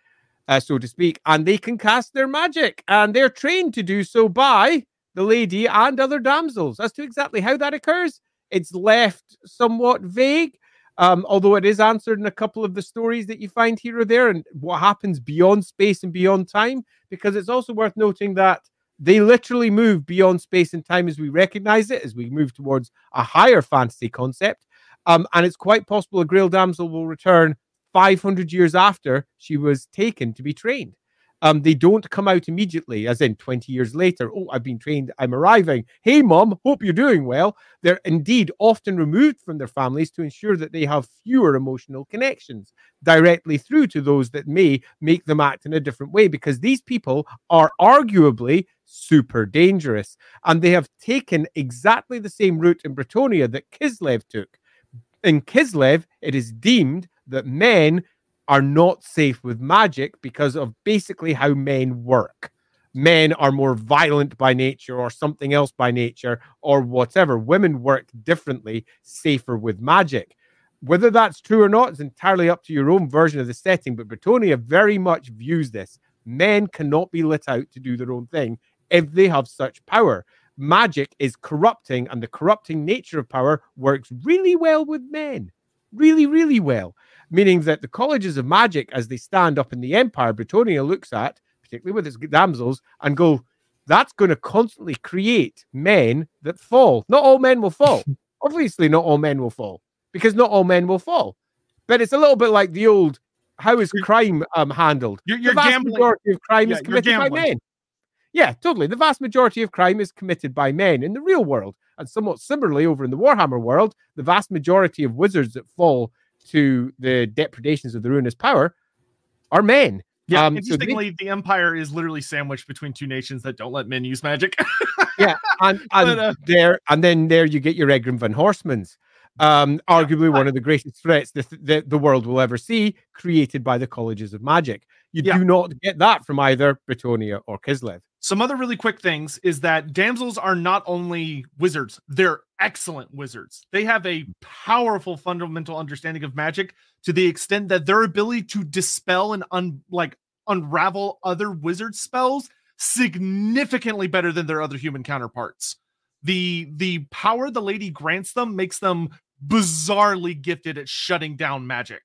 [SPEAKER 2] uh, so to speak, and they can cast their magic, and they're trained to do so by the lady and other damsels. As to exactly how that occurs, it's left somewhat vague. Um, although it is answered in a couple of the stories that you find here or there, and what happens beyond space and beyond time, because it's also worth noting that they literally move beyond space and time as we recognize it, as we move towards a higher fantasy concept. Um, and it's quite possible a Grail damsel will return 500 years after she was taken to be trained. Um, they don't come out immediately, as in 20 years later. Oh, I've been trained. I'm arriving. Hey, mom, hope you're doing well. They're indeed often removed from their families to ensure that they have fewer emotional connections directly through to those that may make them act in a different way, because these people are arguably super dangerous. And they have taken exactly the same route in Bretonnia that Kislev took. In Kislev, it is deemed that men are not safe with magic because of basically how men work. Men are more violent by nature or something else by nature or whatever. Women work differently, safer with magic. Whether that's true or not is entirely up to your own version of the setting, but Bretonnia very much views this. Men cannot be lit out to do their own thing if they have such power. Magic is corrupting, and the corrupting nature of power works really well with men. Really, really well. Meaning that the colleges of magic, as they stand up in the empire, Bretonnia looks at, particularly with its damsels, and go, that's going to constantly create men that fall. Not all men will fall. <laughs> Obviously, not all men will fall because not all men will fall. But it's a little bit like the old how is crime um, handled?
[SPEAKER 1] You're, you're
[SPEAKER 2] the vast
[SPEAKER 1] gambling.
[SPEAKER 2] majority of crime
[SPEAKER 1] Yeah,
[SPEAKER 2] is committed by men. Yeah, totally. The vast majority of crime is committed by men in the real world. And somewhat similarly, over in the Warhammer world, the vast majority of wizards that fall to the depredations of the ruinous power are men.
[SPEAKER 1] Yeah,
[SPEAKER 2] Um, so they-
[SPEAKER 1] interestingly, the Empire is literally sandwiched between two nations that don't let men use magic.
[SPEAKER 2] yeah, <laughs> and, and
[SPEAKER 1] But, uh,
[SPEAKER 2] there, and then there you get your Egrimm van Horstmanns, um, arguably one of the greatest threats the, the, the world will ever see, created by the colleges of magic. You
[SPEAKER 1] Yeah.
[SPEAKER 2] do not get that from either Bretonnia or Kislev.
[SPEAKER 1] Some other really quick things is that damsels are not only wizards, they're excellent wizards. They have a powerful fundamental understanding of magic to the extent that their ability to dispel and un- like unravel other wizard spells significantly better than their other human counterparts. The the power the lady grants them makes them bizarrely gifted at shutting down magic.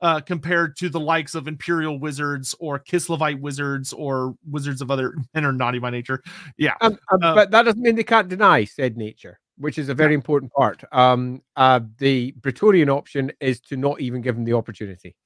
[SPEAKER 1] Uh, compared to the likes of Imperial wizards or Kislevite wizards or wizards of other <laughs> men are naughty by nature. Yeah,
[SPEAKER 2] Um, um,
[SPEAKER 1] Uh,
[SPEAKER 2] but that doesn't mean they can't deny said nature, which is a very important part. Um, uh, the Praetorian option is to not even give them the opportunity.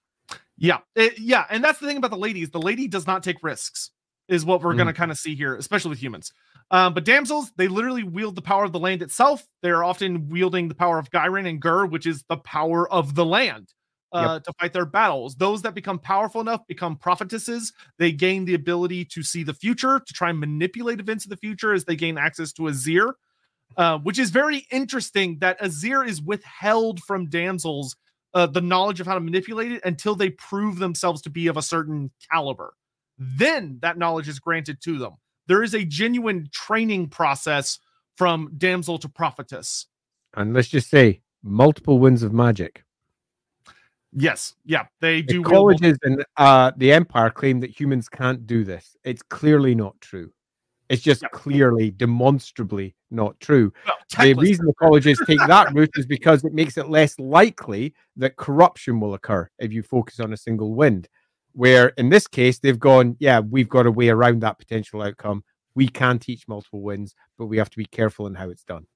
[SPEAKER 1] yeah, it- yeah. And that's the thing about the ladies. The lady does not take risks, is what we're
[SPEAKER 2] Mm.
[SPEAKER 1] gonna kind of see here, especially with humans. Um, but damsels, they literally wield the power of the land itself. They're often wielding the power of Ghyran and Ghur, which is the power of the land. Uh, to fight their battles. Those that become powerful enough become prophetesses. They gain the ability to see the future, to try and manipulate events of the future as they gain access to Azyr, uh, which is very interesting that Azyr is withheld from damsels uh, the knowledge of how to manipulate it until they prove themselves to be of a certain caliber. Then that knowledge is granted to them. There is a genuine training process from damsel to prophetess.
[SPEAKER 2] And let's just say multiple wins of magic.
[SPEAKER 1] Yes, yeah, they
[SPEAKER 2] The
[SPEAKER 1] do.
[SPEAKER 2] colleges and uh, the Empire claim that humans can't do this. It's clearly not true. It's just clearly, demonstrably not true.
[SPEAKER 1] well,
[SPEAKER 2] The reason the colleges take that route is because it makes it less likely that corruption will occur if you focus on a single wind. Where in this case, they've gone, yeah, we've got a way around that potential outcome. We can teach multiple winds, but we have to be careful in how it's done.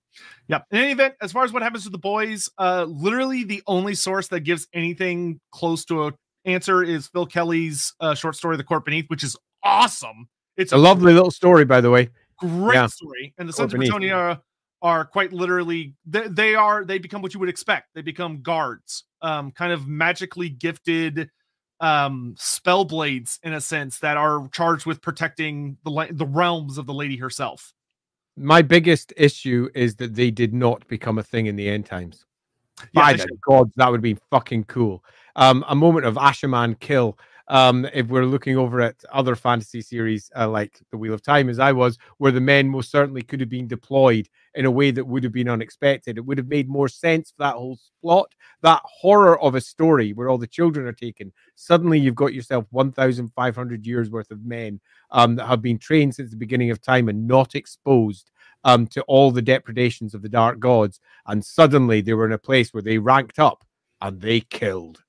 [SPEAKER 1] Yep. In any event, as far as what happens to the boys, uh, literally the only source that gives anything close to a answer is Phil Kelly's uh, short story, The Court Beneath, which is awesome. It's
[SPEAKER 2] It's a lovely little story, by the way.
[SPEAKER 1] great
[SPEAKER 2] Yeah.
[SPEAKER 1] story. And the Sons of
[SPEAKER 2] Antonia
[SPEAKER 1] Bretonnia are quite literally they, they are they become what you would expect. They become guards, um, kind of magically gifted um spell blades in a sense that are charged with protecting the the realms of the lady herself.
[SPEAKER 2] My biggest issue is that they did not become a thing in the end times. By
[SPEAKER 1] they
[SPEAKER 2] the gods, that would be fucking cool. Um, a moment of Asha'man kill. Um, if we're looking over at other fantasy series uh, like The Wheel of Time, as I was, where the men most certainly could have been deployed in a way that would have been unexpected, it would have made more sense for that whole plot. That horror of a story where all the children are taken. Suddenly, you've got yourself 1,500 years worth of men um, that have been trained since the beginning of time and not exposed um, to all the depredations of the dark gods. And suddenly they were in a place where they ranked up and they killed.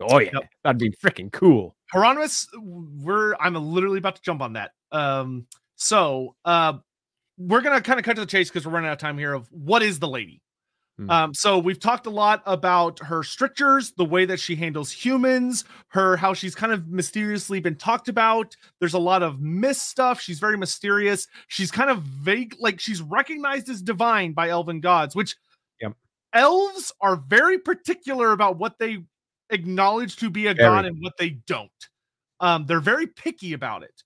[SPEAKER 2] Oh, yeah.
[SPEAKER 1] Yep.
[SPEAKER 2] That'd be freaking cool.
[SPEAKER 1] Hieronymus, we're I'm literally about to jump on that. Um, so uh we're gonna kind of cut to the chase because we're running out of time here of what is the lady.
[SPEAKER 2] Hmm.
[SPEAKER 1] Um, so we've talked a lot about her strictures, the way that she handles humans, her how she's kind of mysteriously been talked about. There's a lot of myth stuff. She's very mysterious. She's kind of vague, like she's recognized as divine by elven gods, which
[SPEAKER 2] Yep.
[SPEAKER 1] elves are very particular about what they acknowledge to be a
[SPEAKER 2] Very.
[SPEAKER 1] god and what they don't. Um, they're very picky about it.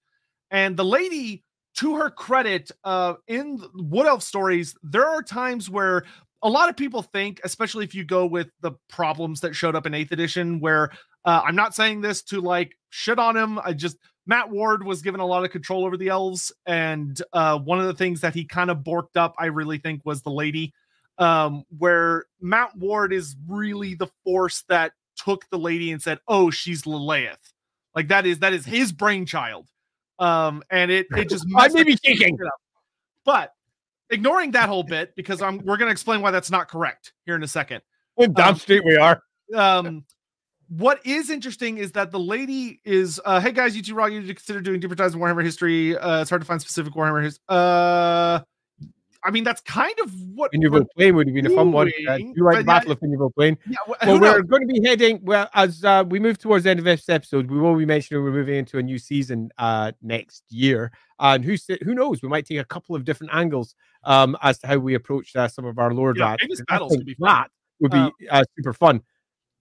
[SPEAKER 1] And the lady, to her credit, uh, in Wood Elf stories, there are times where a lot of people think, especially if you go with the problems that showed up in eighth edition, where uh, I'm not saying this to like shit on him. I just Matt Ward was given a lot of control over the elves, and uh, one of the things that he kind of borked up, I really think, was the lady. Um, where Matt Ward is really the force that took the lady and said, "Oh, she's Lileath." Like that is that is his brainchild. Um, and it it just <laughs>
[SPEAKER 2] I may be thinking,
[SPEAKER 1] but ignoring that whole bit because I'm we're gonna explain why that's not correct here in a second.
[SPEAKER 2] Well, damn um, straight we are.
[SPEAKER 1] Um, what is interesting is that the lady is uh hey guys you two rock you need to consider doing deeper dives in warhammer history uh it's hard to find specific warhammer history uh I mean, that's kind of what
[SPEAKER 2] Finuval Plain would have been a fun one. Uh, you like Battle yeah, of Finuval Plain? Yeah, well, well we're going to be heading well as uh, we move towards the end of this episode. We will be mentioning we're moving into a new season uh, next year, and who who knows? We might take a couple of different angles um, as to how we approach uh, some of our lore yeah,
[SPEAKER 1] battles. Would be fun.
[SPEAKER 2] That would be uh, super fun,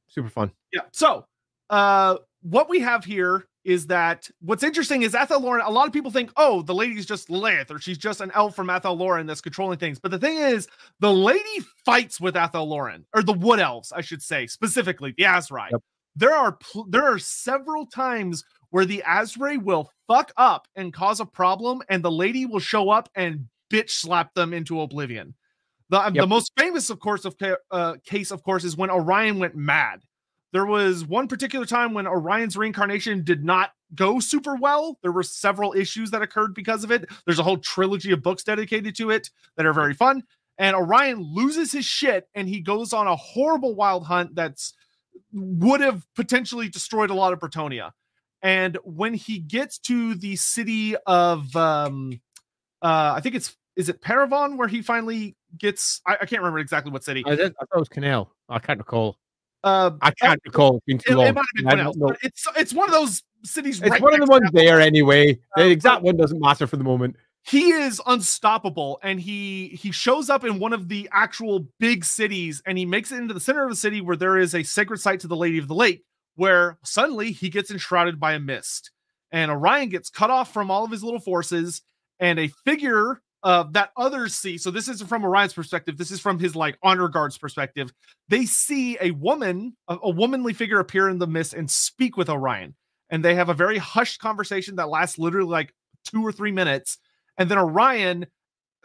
[SPEAKER 2] super fun.
[SPEAKER 1] Yeah. So, uh, what we have here is that what's interesting is Athel Loren. A lot of people think, oh, the lady's just Lileath or she's just an elf from Athel Loren that's controlling things. But the thing is, the lady fights with Athel Loren or the Wood Elves, I should say, specifically the Asrai. Yep. There are pl- there are several times where the Asrai will fuck up and cause a problem, and the lady will show up and bitch slap them into oblivion. The, yep. the most famous, of course, of uh, case, of course, is when Orion went mad there was one particular time when Orion's reincarnation did not go super well. There were several issues that occurred because of it. There's a whole trilogy of books dedicated to it that are very fun. And Orion loses his shit and he goes on a horrible wild hunt that's would have potentially destroyed a lot of Bretonnia. And when he gets to the city of um uh I think it's is it Parravon where he finally gets I, I can't remember exactly what city.
[SPEAKER 2] I, thought it was Canal. I can't recall. Uh, I can't recall. It, it, might have
[SPEAKER 1] been else, but it's it's one of those cities.
[SPEAKER 2] It's
[SPEAKER 1] right
[SPEAKER 2] one of the ones there anyway. The uh, exact one doesn't matter for the moment.
[SPEAKER 1] He is unstoppable, and he he shows up in one of the actual big cities, and he makes it into the center of the city where there is a sacred site to the Lady of the Lake. Where suddenly he gets enshrouded by a mist, and Orion gets cut off from all of his little forces, and a figure uh, that others see. So this isn't from Orion's perspective. This is from his like honor guard's perspective. They see a woman, a, a womanly figure appear in the mist and speak with Orion, and they have a very hushed conversation that lasts literally like two or three minutes. And then Orion,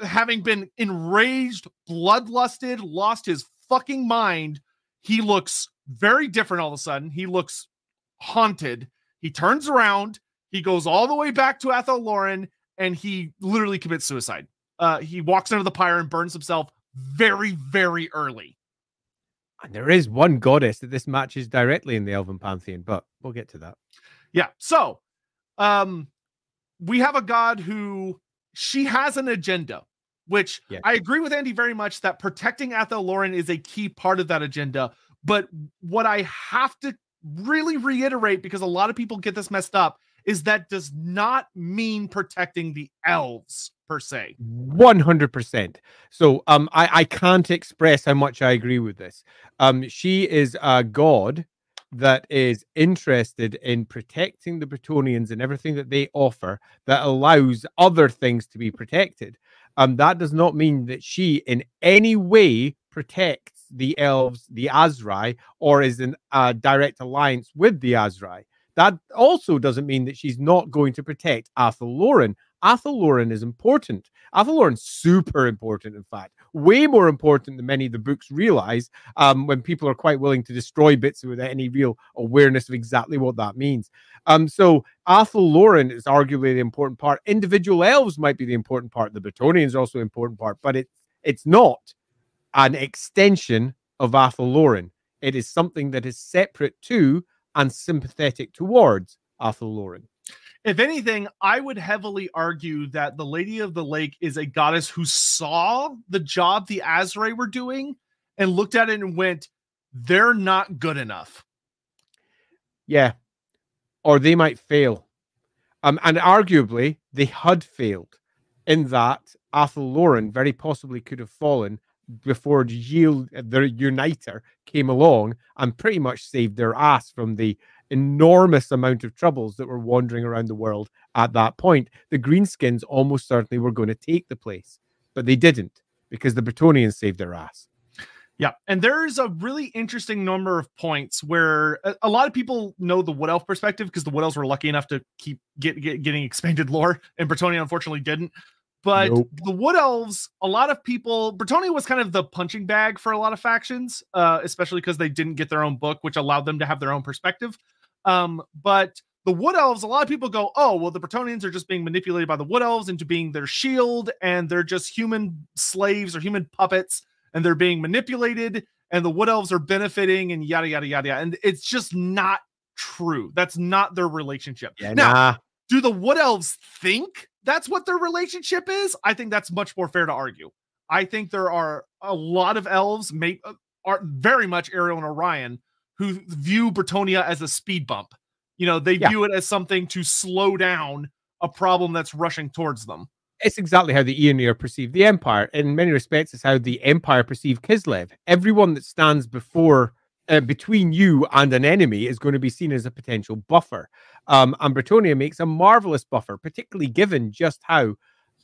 [SPEAKER 1] having been enraged, bloodlusted, lost his fucking mind, he looks very different all of a sudden. He looks haunted. He turns around. He goes all the way back to Athel Loren and he literally commits suicide. Uh, he walks into the pyre and burns himself very, very early.
[SPEAKER 2] And there is one goddess that this matches directly in the Elven pantheon, but we'll get to that.
[SPEAKER 1] Yeah. So, um, we have a god who she has an agenda, which yeah. I agree with Andy very much that protecting Athel Loren is a key part of that agenda. But what I have to really reiterate, because a lot of people get this messed up, is that does not mean protecting the elves per se.
[SPEAKER 2] 100%. So um I I can't express how much I agree with this. Um she is a god that is interested in protecting the Bretonnians and everything that they offer that allows other things to be protected. Um that does not mean that she in any way protects the elves, the Asrai, or is in a direct alliance with the Asrai. That also doesn't mean that she's not going to protect Athel Loren. Athel Loren is important. Athel Loren's super important, in fact, way more important than many of the books realize um, when people are quite willing to destroy bits without any real awareness of exactly what that means. Um, so Athel Loren is arguably the important part. Individual elves might be the important part. The Bretonnians are also an important part, but it's it's not an extension of Athel Loren. It is something that is separate to and sympathetic towards Athel Loren.
[SPEAKER 1] If anything, I would heavily argue that the Lady of the Lake is a goddess who saw the job the Asrai were doing and looked at it and went, they're not good enough.
[SPEAKER 2] Yeah. Or they might fail. Um, and arguably, they had failed in that Athel Loren very possibly could have fallen before the Uniter, came along and pretty much saved their ass from the enormous amount of troubles that were wandering around the world at that point. The Greenskins almost certainly were going to take the place, but they didn't because the Bretonnians saved their ass.
[SPEAKER 1] Yeah, and there's a really interesting number of points where a, a lot of people know the Wood Elf perspective because the Wood Elves were lucky enough to keep get, get, getting expanded <laughs> lore, and Bretonnia unfortunately didn't. But nope. the Wood Elves, a lot of people, Bretonnia was kind of the punching bag for a lot of factions, uh, especially because they didn't get their own book, which allowed them to have their own perspective. Um, but the Wood Elves, a lot of people go, oh, well, the Bretonnians are just being manipulated by the Wood Elves into being their shield, and they're just human slaves or human puppets and they're being manipulated and the wood elves are benefiting and yada yada yada and it's just not true that's not their relationship
[SPEAKER 2] yeah, now nah.
[SPEAKER 1] Do the wood elves think that's what their relationship is i think that's much more fair to argue i think there are a lot of elves make uh, are very much ariel and orion who view bretonnia as a speed bump you know they yeah. view it as something to slow down a problem that's rushing towards them
[SPEAKER 2] it's exactly how the Eonir perceive the Empire. In many respects, it's how the Empire perceive Kislev. Everyone that stands before, uh, between you and an enemy is going to be seen as a potential buffer. Um, and Bretonnia makes a marvelous buffer, particularly given just how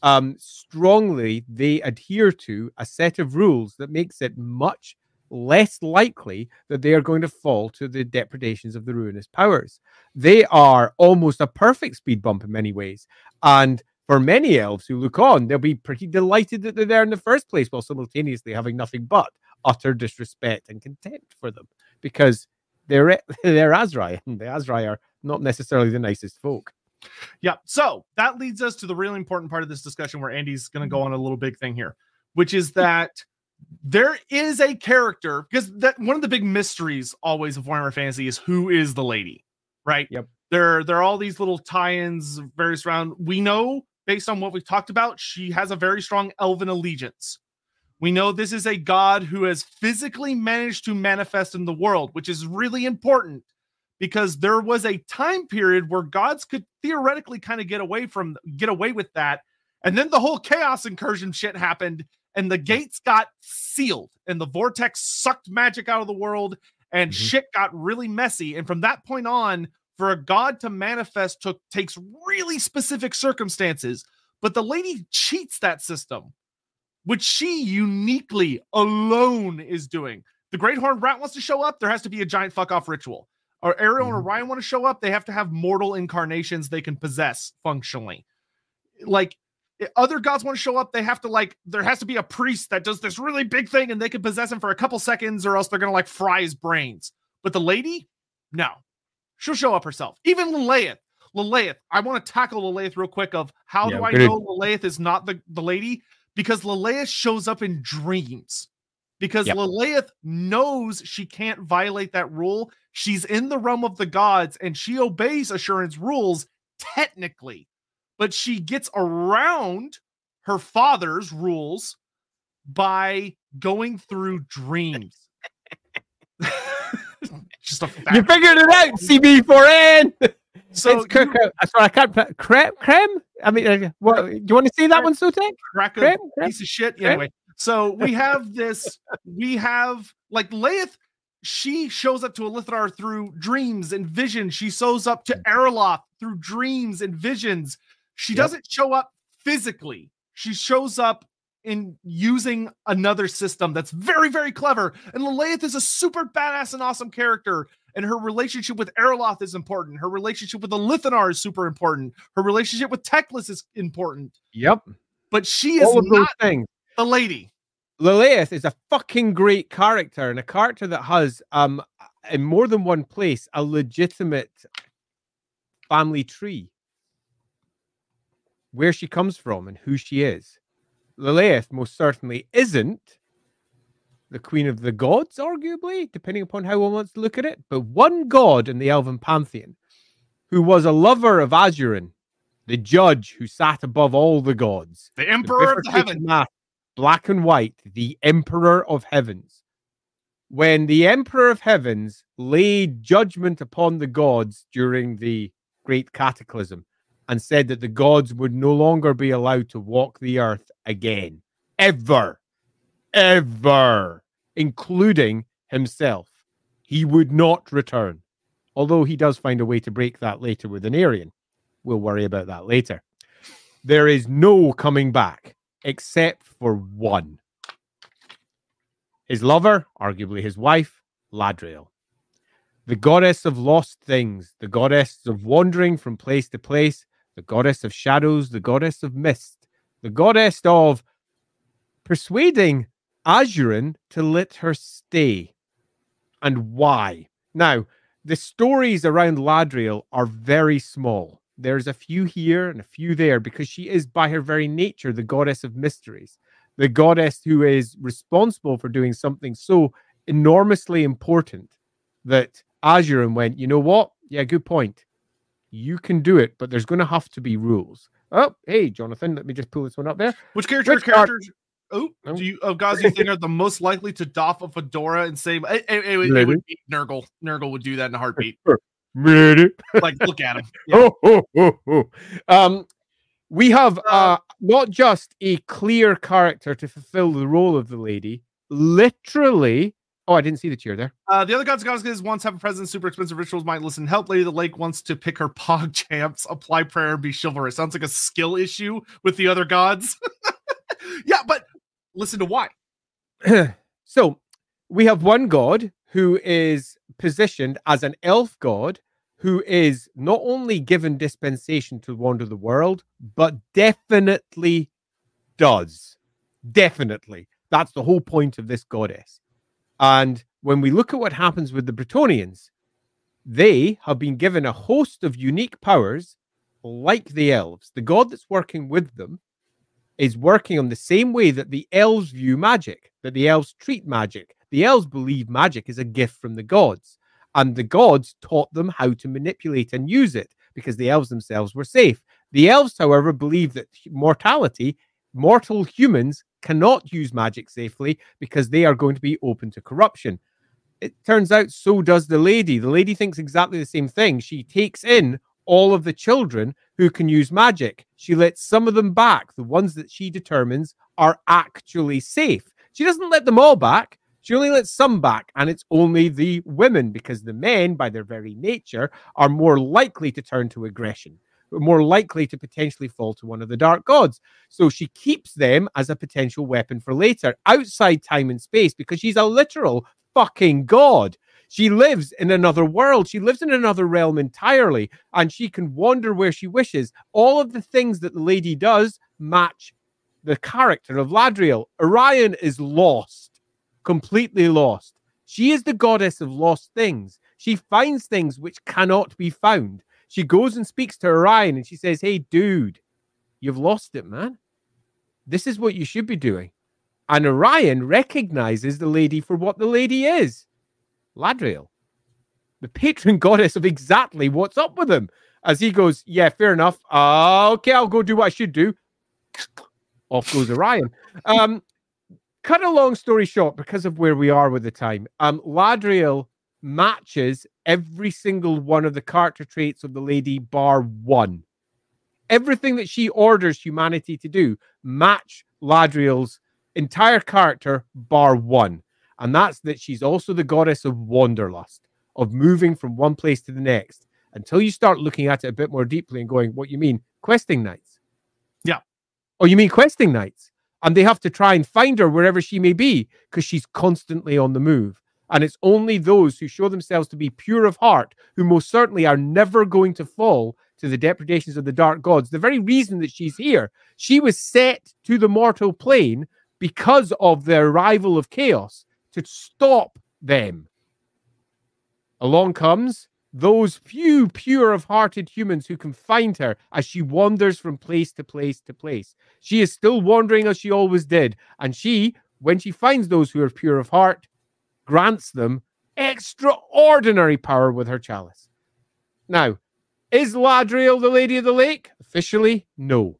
[SPEAKER 2] um, strongly they adhere to a set of rules that makes it much less likely that they are going to fall to the depredations of the ruinous powers. They are almost a perfect speed bump in many ways. And for many elves who look on, they'll be pretty delighted that they're there in the first place while simultaneously having nothing but utter disrespect and contempt for them because they're <laughs> they're Asrai and the Asrai are not necessarily the nicest folk.
[SPEAKER 1] Yeah. So that leads us to the really important part of this discussion where Andy's going to go on a little big thing here, which is <laughs> that there is a character because that one of the big mysteries always of Warhammer Fantasy is who is the lady, right?
[SPEAKER 2] Yep.
[SPEAKER 1] There, there are all these little tie-ins, various round. We know based on what we've talked about, she has a very strong elven allegiance. We know this is a god who has physically managed to manifest in the world, which is really important because there was a time period where gods could theoretically kind of get away from get away with that. And then the whole chaos incursion shit happened and the gates got sealed and the vortex sucked magic out of the world and mm-hmm. shit got really messy. And from that point on, for a god to manifest took takes really specific circumstances but the lady cheats that system which she uniquely alone is doing the great horned rat wants to show up there has to be a giant fuck off ritual or ariel mm-hmm. and orion want to show up they have to have mortal incarnations they can possess functionally like other gods want to show up they have to like there has to be a priest that does this really big thing and they can possess him for a couple seconds or else they're gonna like fry his brains but the lady no She'll show up herself. Even Lileath. Lileath. I want to tackle Lileath real quick of how yeah, do I know Lileath is not the, the lady? Because Lileath shows up in dreams. Because yep. Lileath knows she can't violate that rule. She's in the realm of the gods and she obeys Asuryan's rules technically, but she gets around her father's rules by going through dreams. <laughs> Just a fact.
[SPEAKER 2] You figured it out, CB4N. <laughs> So it's you, uh, sorry, I can't. Creme, creme. I mean, uh, what, do you want to see that one, Sote?
[SPEAKER 1] Crack a creme? piece of shit. Creme? Anyway, so we <laughs> have this. we have like Leith. She shows up to Elithar through dreams and visions. She shows up to Aerloth through dreams and visions. She yep. doesn't show up physically. She shows up in using another system that's very, very clever. And Lileath is a super badass and awesome character. And her relationship with Aerloth is important. Her relationship with the Lithanar is super important. Her relationship with Teclis is important.
[SPEAKER 2] Yep.
[SPEAKER 1] But she is All of those things. the lady.
[SPEAKER 2] Lileath is a fucking great character and a character that has um in more than one place a legitimate family tree where she comes from and who she is Lileath most certainly isn't the queen of the gods, arguably, depending upon how one wants to look at it. But one god in the elven pantheon who was a lover of Asuryan, the judge who sat above all the gods,
[SPEAKER 1] the emperor the of the heavens,
[SPEAKER 2] black and white, the emperor of heavens. When the emperor of heavens laid judgment upon the gods during the great cataclysm, and said that the gods would no longer be allowed to walk the earth again. Ever. Ever. Including himself. He would not return. Although he does find a way to break that later with an Arian. We'll worry about that later. There is no coming back except for one. His lover, arguably his wife, Ladrielle. The goddess of lost things, the goddess of wandering from place to place, the goddess of shadows, the goddess of mist, the goddess of persuading Asuryan to let her stay. And why? Now, the stories around Ladrielle are very small. There's a few here and a few there because she is, by her very nature, the goddess of mysteries, the goddess who is responsible for doing something so enormously important that Asuryan went, you know what? Yeah, good point. You can do it, but there's going to have to be rules. Oh, hey, Jonathan, let me just pull this one up there.
[SPEAKER 1] Which character? Which characters? Oh, do you of guys you think are the most likely to doff a fedora and say it, it, it, it would be Nurgle. Nurgle would do that in a heartbeat. <laughs> like, look at him. <laughs>
[SPEAKER 2] Yeah. Oh, oh, oh, um, we have uh, uh, not just a clear character to fulfill the role of the lady, literally. Oh, I didn't see the cheer there.
[SPEAKER 1] Uh, the other gods goddesses once have a present. Super expensive rituals might listen. Help Lady the Lake wants to pick her pog champs. Apply prayer. and Be chivalrous. Sounds like a skill issue with the other gods. <laughs> yeah, but listen to why. <clears throat>
[SPEAKER 2] so we have one god who is positioned as an elf god who is not only given dispensation to wander the world, but definitely does. Definitely. That's the whole point of this goddess. And when we look at what happens with the Bretonnians, they have been given a host of unique powers like the elves. The god that's working with them is working on the same way that the elves view magic, that the elves treat magic. The elves believe magic is a gift from the gods, and the gods taught them how to manipulate and use it because the elves themselves were safe. The elves, however, believe that mortality, mortal humans, cannot use magic safely because they are going to be open to corruption. It turns out so does the lady. The lady thinks exactly the same thing. She takes in all of the children who can use magic. She lets some of them back, the ones that she determines are actually safe. She doesn't let them all back. She only lets some back, and it's only the women because the men, by their very nature, are more likely to turn to aggression, more likely to potentially fall to one of the dark gods. So she keeps them as a potential weapon for later, outside time and space, because she's a literal fucking god. She lives in another world. She lives in another realm entirely, and she can wander where she wishes. All of the things that the lady does match the character of Ladrielle. Orion is lost, completely lost. She is the goddess of lost things. She finds things which cannot be found. She goes and speaks to Orion and she says, Hey, dude, you've lost it, man. This is what you should be doing. And Orion recognizes the lady for what the lady is. Ladrielle, the patron <laughs> goddess of exactly what's up with him. As he goes, Yeah, fair enough. Uh, okay, I'll go do what I should do. <sniffs> Off goes Orion. Um, cut a long story short, because of where we are with the time, um, Ladrielle matches every single one of the character traits of the lady, bar one. Everything that she orders humanity to do match Ladrielle's entire character, bar one and that's that she's also the goddess of wanderlust, of moving from one place to the next. Until you start looking at it a bit more deeply and going, what you mean, questing knights?
[SPEAKER 1] Yeah.
[SPEAKER 2] Oh, you mean questing knights? And they have to try and find her wherever she may be because she's constantly on the move. And it's only those who show themselves to be pure of heart who most certainly are never going to fall to the depredations of the dark gods. The very reason that she's here, she was set to the mortal plane because of the arrival of chaos to stop them. Along comes those few pure of hearted humans who can find her as she wanders from place to place to place. She is still wandering as she always did. And she, when she finds those who are pure of heart, grants them extraordinary power with her chalice. Now, is Ladrielle the Lady of the Lake? Officially, no.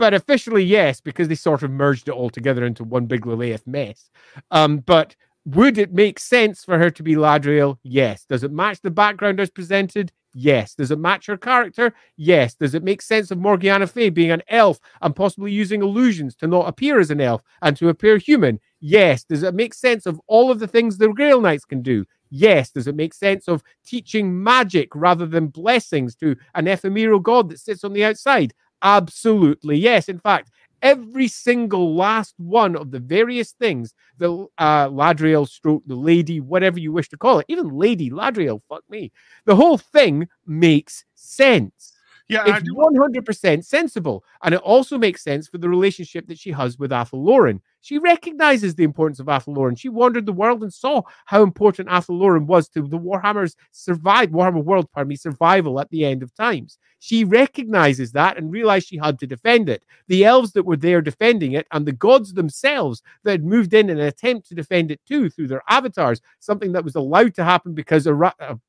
[SPEAKER 2] But officially, yes, because they sort of merged it all together into one big Lileath mess. Um, but would it make sense for her to be Ladrielle? Yes. Does it match the background as presented? Yes. Does it match her character? Yes. Does it make sense of Morgiana Fey being an elf and possibly using illusions to not appear as an elf and to appear human? Yes. Does it make sense of all of the things the Grail Knights can do? Yes. Does it make sense of teaching magic rather than blessings to an ephemeral god that sits on the outside? Absolutely, yes. In fact, every single last one of the various things the uh, Ladrielle stroke, the lady, whatever you wish to call it, even Lady Ladrielle, fuck me. The whole thing makes sense.
[SPEAKER 1] Yeah,
[SPEAKER 2] it's one hundred percent sensible, and it also makes sense for the relationship that she has with Athel Loren. She recognizes the importance of Athel Loren. She wandered the world and saw how important Athel Loren was to the Warhammer's survive Warhammer world, pardon me, survival at the end of times. She recognizes that and realized she had to defend it. The elves that were there defending it, and the gods themselves that had moved in in an attempt to defend it too through their avatars, something that was allowed to happen because, uh,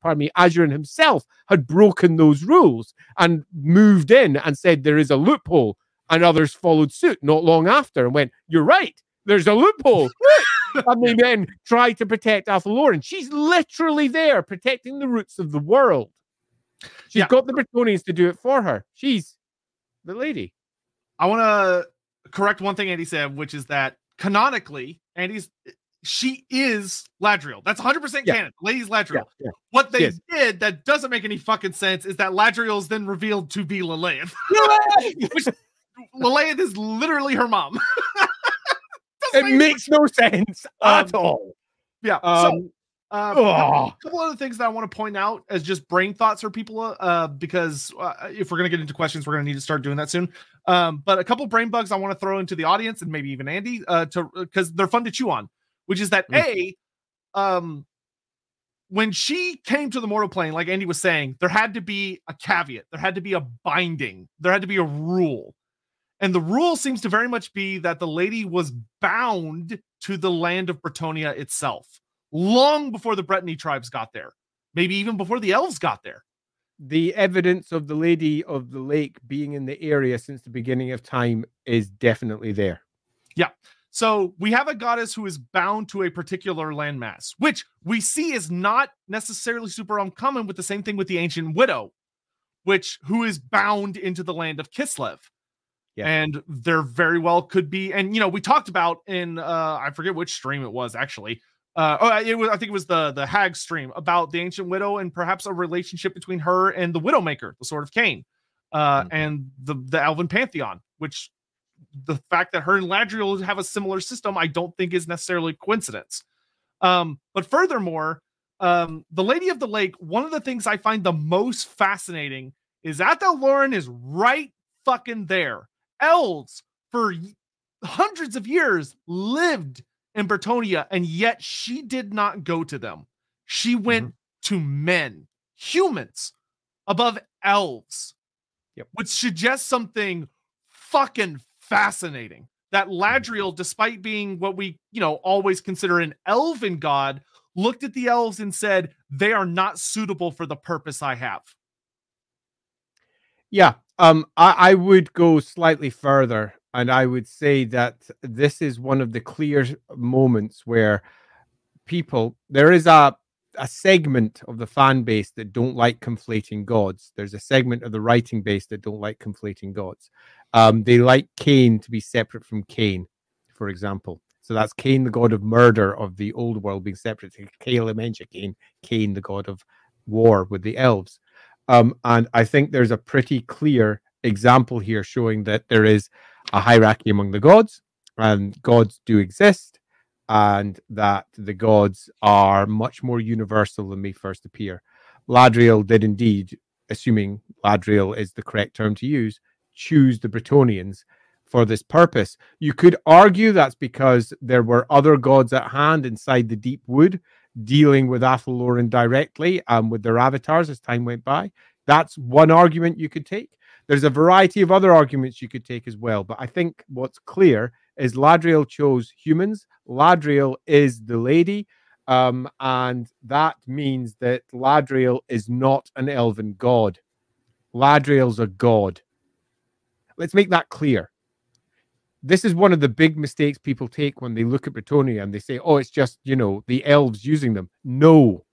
[SPEAKER 2] pardon me, Asuryan himself had broken those rules and moved in and said there is a loophole. And others followed suit not long after and went, You're right, there's a loophole. <laughs> and they then tried to protect Athel Loren. She's literally there protecting the roots of the world. She's yeah. got the Bretonnians to do it for her. She's the lady.
[SPEAKER 1] I want to correct one thing Andy said, which is that canonically, Andy's she is Ladrielle. That's 100% yeah. canon. Lady's Ladrielle. Yeah, what they did that doesn't make any fucking sense is that Ladrielle is then revealed to be Lileath. <laughs> which Lileath is literally her mom. <laughs>
[SPEAKER 2] it makes no sense um, at all.
[SPEAKER 1] Yeah. Um, so uh, a couple other things that I want to point out as just brain thoughts for people, uh, because uh, if we're going to get into questions, we're going to need to start doing that soon. Um, but a couple brain bugs I want to throw into the audience and maybe even Andy, uh, to because they're fun to chew on, which is that mm-hmm. a, um, when she came to the mortal plane, like Andy was saying, there had to be a caveat, there had to be a binding, there had to be a rule, and the rule seems to very much be that the lady was bound to the land of Bretonnia itself long before the Bretonni tribes got there, maybe even before the elves got there.
[SPEAKER 2] The evidence of the Lady of the Lake being in the area since the beginning of time is definitely there.
[SPEAKER 1] Yeah. So we have a goddess who is bound to a particular landmass, which we see is not necessarily super uncommon with the same thing with the ancient widow, which who is bound into the land of Kislev. Yeah. And there very well could be, and you know, we talked about in uh I forget which stream it was actually, uh, oh, it was, I think it was the the Hag stream about the ancient widow and perhaps a relationship between her and the Widowmaker, the Sword of Khaine, uh, mm-hmm. and the the Elven pantheon. Which the fact that her and Ladrielle have a similar system, I don't think is necessarily coincidence. Um, but furthermore, um, the Lady of the Lake. One of the things I find the most fascinating is that the Loren is right fucking there. Elves for hundreds of years lived in Bretonnia, and yet she did not go to them. She went mm-hmm. to men, humans, above elves, yep. which suggests something fucking fascinating. That mm-hmm. Ladrielle, despite being what we, you know, always consider an elven god, looked at the elves and said, they are not suitable for the purpose I have.
[SPEAKER 2] Yeah, um, I, I would go slightly further and I would say that this is one of the clear moments where people there is a a segment of the fan base that don't like conflating gods. There's a segment of the writing base that don't like conflating gods. Um, they like Khaine to be separate from Khaine, for example. So that's Khaine, the god of murder of the old world, being separate to Khaine, Khaine, Khaine, the god of war with the elves. Um, and I think there's a pretty clear example here showing that there is a hierarchy among the gods, and gods do exist, and that the gods are much more universal than may first appear. Ladrielle did indeed, assuming Ladrielle is the correct term to use, choose the Bretonnians for this purpose. You could argue that's because there were other gods at hand inside the deep wood dealing with Athel Loren directly um, with their avatars as time went by. That's one argument you could take. There's a variety of other arguments you could take as well, but I think what's clear is Ladrielle chose humans. Ladrielle is the lady, um, and that means that Ladrielle is not an elven god. Ladrielle's a god. Let's make that clear. This is one of the big mistakes people take when they look at Bretonnia and they say, oh, it's just, you know, the elves using them. No.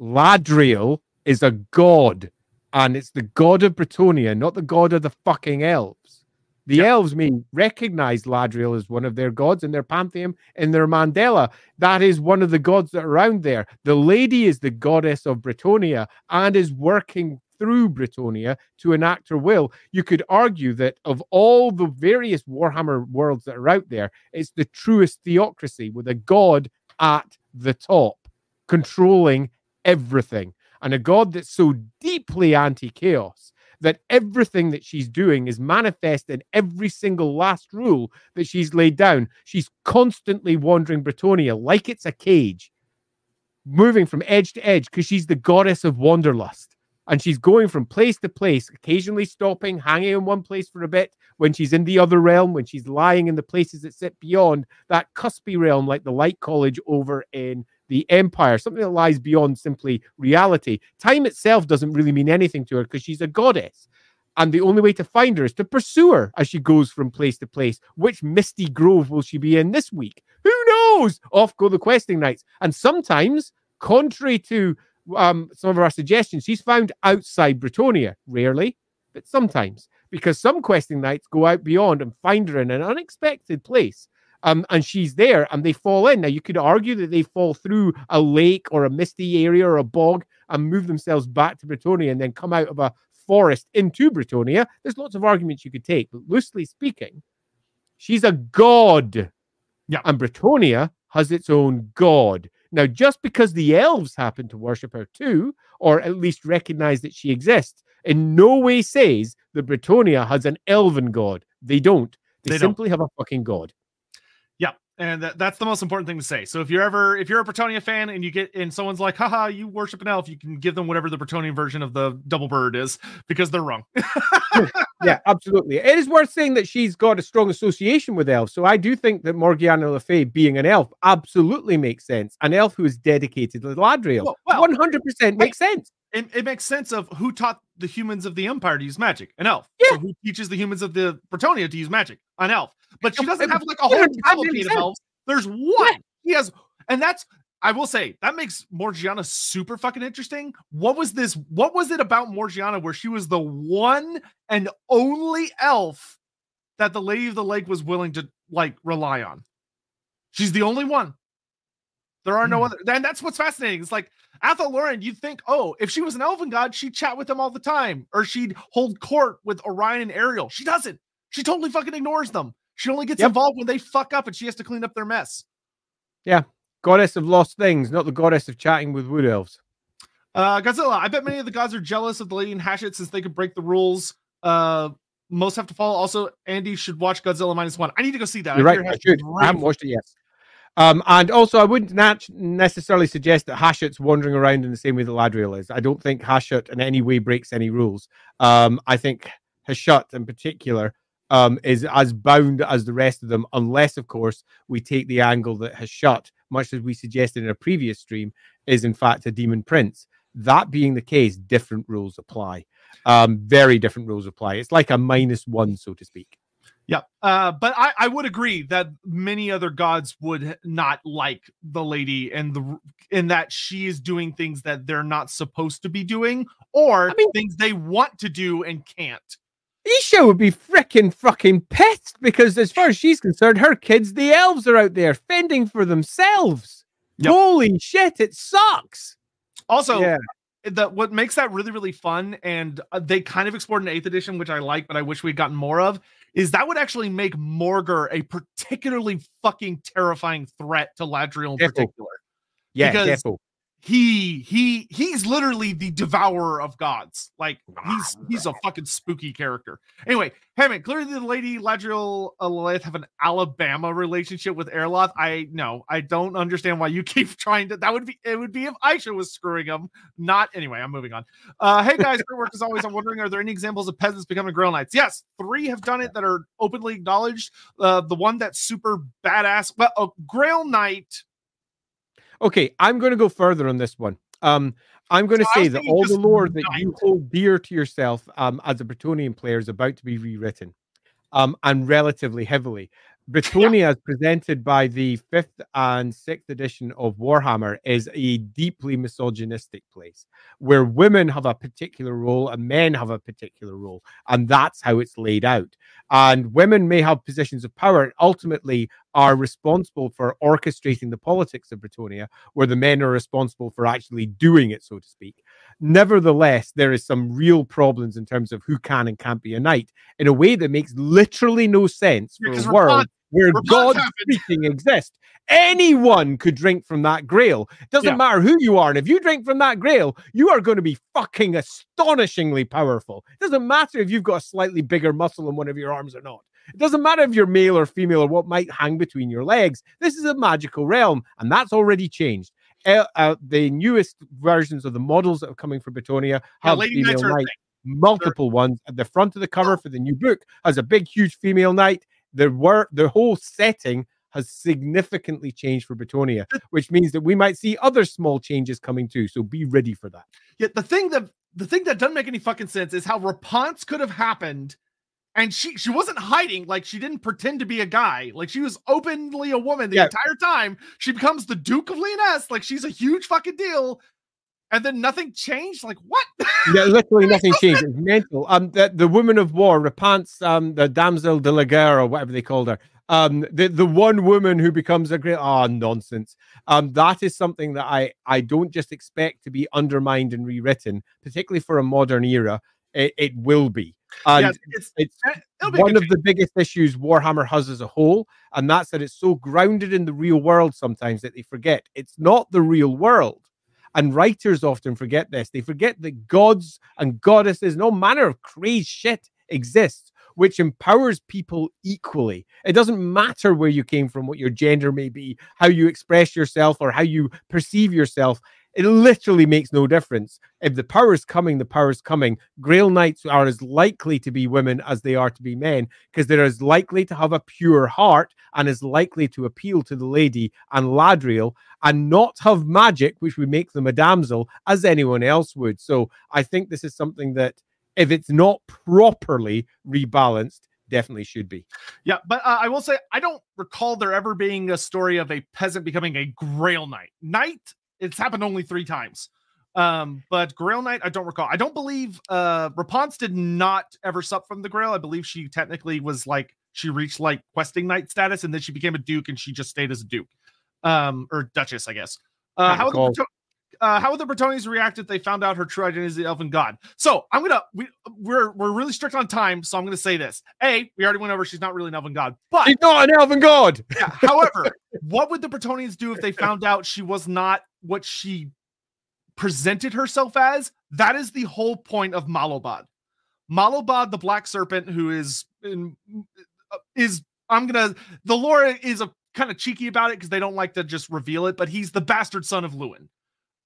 [SPEAKER 2] Ladrielle is a god and it's the god of Bretonnia, not the god of the fucking elves. The elves may recognize Ladrielle as one of their gods in their pantheon, in their Mandala. That is one of the gods that are around there. The lady is the goddess of Bretonnia and is working through Bretonnia to enact her will. You could argue that of all the various Warhammer worlds that are out there, it's the truest theocracy with a god at the top, controlling everything, and a god that's so deeply anti chaos that everything that she's doing is manifest in every single last rule that she's laid down. She's constantly wandering Bretonnia like it's a cage, moving from edge to edge because she's the goddess of wanderlust. And she's going from place to place, occasionally stopping, hanging in one place for a bit when she's in the other realm, when she's lying in the places that sit beyond that cuspy realm, like the Light College over in the empire, something that lies beyond simply reality. Time itself doesn't really mean anything to her because she's a goddess. And the only way to find her is to pursue her as she goes from place to place. Which misty grove will she be in this week? Who knows? Off go the questing knights. And sometimes, contrary to um, some of our suggestions, she's found outside Bretonnia. Rarely, but sometimes. Because some questing knights go out beyond and find her in an unexpected place um, and she's there and they fall in. Now, you could argue that they fall through a lake or a misty area or a bog and move themselves back to Bretonnia and then come out of a forest into Bretonnia. There's lots of arguments you could take, but loosely speaking, she's a god.
[SPEAKER 1] Yeah.
[SPEAKER 2] And Bretonnia has its own god. Now, just because the elves happen to worship her too, or at least recognize that she exists, in no way says that Bretonnia has an elven god. They don't. They, they simply don't. have a fucking god
[SPEAKER 1] and that, that's the most important thing to say. So if you're ever if you're a Bretonnia fan and you get and someone's like, haha, you worship an elf, you can give them whatever the Bretonnian version of the double bird is because they're wrong. <laughs>
[SPEAKER 2] yeah, absolutely. It is worth saying that she's got a strong association with elves. So I do think that Morgiana Le Fay being an elf absolutely makes sense. An elf who is dedicated to Ladrielle. Well, well, 100% makes sense.
[SPEAKER 1] It, it, makes sense of who taught the humans of the Empire to use magic. An elf.
[SPEAKER 2] Yeah.
[SPEAKER 1] So who teaches the humans of the Bretonnia to use magic? An elf. But she doesn't have like a whole cavalcade of elves. There's one. He has, and that's I will say that makes Morgiana super fucking interesting. What was this? What was it about Morgiana where she was the one and only elf that the Lady of the Lake was willing to like rely on? She's the only one. There are no mm. other, Then that's what's fascinating. It's like Athel Loren, you'd think, oh, if she was an elven god, she'd chat with them all the time, or she'd hold court with Orion and Ariel. She doesn't. She totally fucking ignores them. She only gets yep. involved when they fuck up and she has to clean up their mess.
[SPEAKER 2] Yeah. Goddess of lost things, not the goddess of chatting with wood elves.
[SPEAKER 1] Uh, Godzilla, I bet many of the gods are jealous of the lady in Hashut since they could break the rules. Uh, most have to follow. Also, Andy should watch Godzilla minus one. I need to go see that.
[SPEAKER 2] You're I right. I should. I haven't watched it yet. Um, and also, I wouldn't nat- necessarily suggest that Hashut's wandering around in the same way that Ladrielle is. I don't think Hashut in any way breaks any rules. Um, I think Hashut in particular um, is as bound as the rest of them, unless, of course, we take the angle that Hashut, much as we suggested in a previous stream, is in fact a demon prince. That being the case, different rules apply. Um, very different rules apply. It's like a minus one, so to speak.
[SPEAKER 1] Yeah, uh, but I, I would agree that many other gods would not like the lady and the in that she is doing things that they're not supposed to be doing, or I mean, things they want to do and can't.
[SPEAKER 2] Isha would be freaking fucking pissed because, as far as she's concerned, her kids, the elves, are out there fending for themselves. Yep. Holy shit, it sucks.
[SPEAKER 1] Also, yeah. The what makes that really really fun, and uh, they kind of explored an eighth edition, which I like, but I wish we'd gotten more of, is that would actually make Morghur a particularly fucking terrifying threat to Ladrielle in particular.
[SPEAKER 2] Yeah, because
[SPEAKER 1] he he he's literally the devourer of gods. Like he's he's a fucking spooky character. Anyway, Hammond, clearly the lady Ladrielle Alith have an Alabama relationship with Erloth. I no, I don't understand why you <laughs> keep trying to. That would be it would be if Isha was screwing him. Not anyway. I'm moving on. Uh, hey guys, <laughs> great work as always. I'm wondering, are there any examples of peasants becoming Grail Knights? Yes, three have done it that are openly acknowledged. Uh, the one that's super badass, well, a Grail Knight
[SPEAKER 2] Okay, I'm going to go further on this one. Um, I'm going to so say that all the lore that you hold dear to yourself um, as a Bretonnian player is about to be rewritten, um, and relatively heavily. Bretonnia, yeah. as presented by the fifth and sixth edition of Warhammer, is a deeply misogynistic place where women have a particular role and men have a particular role. And that's how it's laid out. And women may have positions of power and ultimately are responsible for orchestrating the politics of Bretonnia, where the men are responsible for actually doing it, so to speak. Nevertheless, there is some real problems in terms of who can and can't be a knight in a way that makes literally no sense for a world where God speaking exists. Anyone could drink from that grail. Doesn't yeah. matter who you are. And if you drink from that grail, you are going to be fucking astonishingly powerful. It doesn't matter if you've got a slightly bigger muscle in one of your arms or not. It doesn't matter if you're male or female or what might hang between your legs. This is a magical realm, and that's already changed. Uh, the newest versions of the models that are coming for Bretonnia have yeah, female knight, multiple sure. ones. At the front of the cover for the new book has a big, huge female knight. The were the whole setting has significantly changed for Bretonnia, which means that we might see other small changes coming too. So be ready for that.
[SPEAKER 1] Yeah, the thing that the thing that doesn't make any fucking sense is how Repanse could have happened and she she wasn't hiding like she didn't pretend to be a guy. Like she was openly a woman the yeah. entire time. She becomes the duke of Lyonesse like she's a huge fucking deal. And then nothing changed? Like what?
[SPEAKER 2] Yeah <laughs> literally nothing changed. it's mental. Um the, the woman of war Repanse um the damsel de la guerre or whatever they called her. Um the the one woman who becomes a great oh nonsense. Um that is something that i i don't just expect to be undermined and rewritten particularly for a modern era. It, it will be and yes, it's, it's one of the biggest issues Warhammer has as a whole, and that's that it's so grounded in the real world sometimes that they forget it's not the real world. And writers often forget this. They forget that gods and goddesses, no manner of crazy shit exists, which empowers people equally. It doesn't matter where you came from, what your gender may be, how you express yourself, or how you perceive yourself. It literally makes no difference. If the power is coming, the power is coming. Grail Knights are as likely to be women as they are to be men because they're as likely to have a pure heart and as likely to appeal to the lady and Ladrielle and not have magic, which would make them a damsel, as anyone else would. So I think this is something that, if it's not properly rebalanced, definitely should be.
[SPEAKER 1] Yeah, but uh, I will say I don't recall there ever being a story of a peasant becoming a Grail Knight. Knight it's happened only three times. Um, but Grail Knight, I don't recall. I don't believe uh Repanse did not ever sup from the Grail. I believe she technically was like she reached like questing knight status and then she became a duke and she just stayed as a duke. Um, or duchess, I guess. Uh, how would the uh, how would the Bretonnians react if they found out her true identity is the elven god? So I'm gonna we we're we're really strict on time, so I'm gonna say this. A, we already went over she's not really an elven god, but
[SPEAKER 2] she's not an elven god.
[SPEAKER 1] yeah. However, what would the Bretonnians do if they found out she was not what she presented herself as, that is the whole point of Malobaude. Malobaude, the black serpent, who is in, is I'm gonna the lore is a kind of cheeky about it because they don't like to just reveal it, but he's the bastard son of Louen,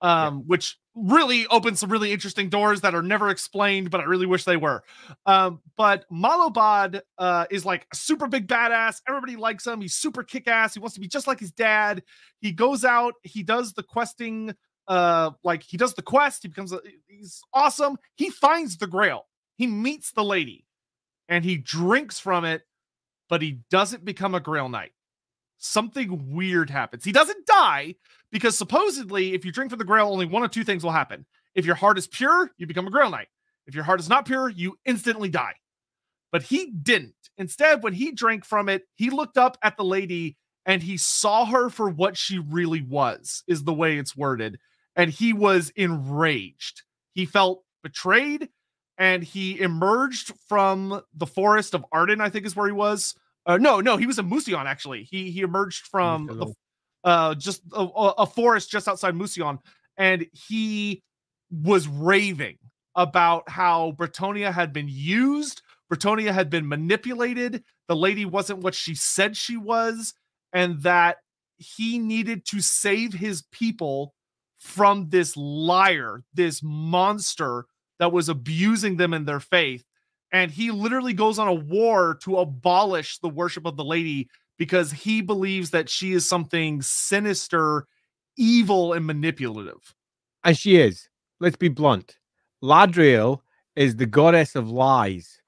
[SPEAKER 1] um, yeah. which really opens some really interesting doors that are never explained, but I really wish they were. Um, but Malobaude uh, is like a super big badass. Everybody likes him. He's super kick ass. He wants to be just like his dad. He goes out, he does the questing, uh, like he does the quest. He becomes a, he's awesome. He finds the grail. He meets the lady and he drinks from it, but he doesn't become a grail knight something weird happens. He doesn't die because supposedly, if you drink from the grail, only one of two things will happen. If your heart is pure, you become a grail knight. If your heart is not pure, you instantly die. But he didn't. Instead, when he drank from it, he looked up at the lady and he saw her for what she really was, is the way it's worded. And he was enraged. He felt betrayed and he emerged from the forest of Arden, I think is where he was uh, no, no, he was in Mousillon actually. He he emerged from the, uh, just a, a, forest just outside Mousillon, and he was raving about how Bretonnia had been used. Bretonnia had been manipulated. The lady wasn't what she said she was, and that he needed to save his people from this liar, this monster that was abusing them in their faith and he literally goes on a war to abolish the worship of the lady because he believes that she is something sinister, evil, and manipulative.
[SPEAKER 2] And she is. Let's be blunt. Ladrielle is the goddess of lies.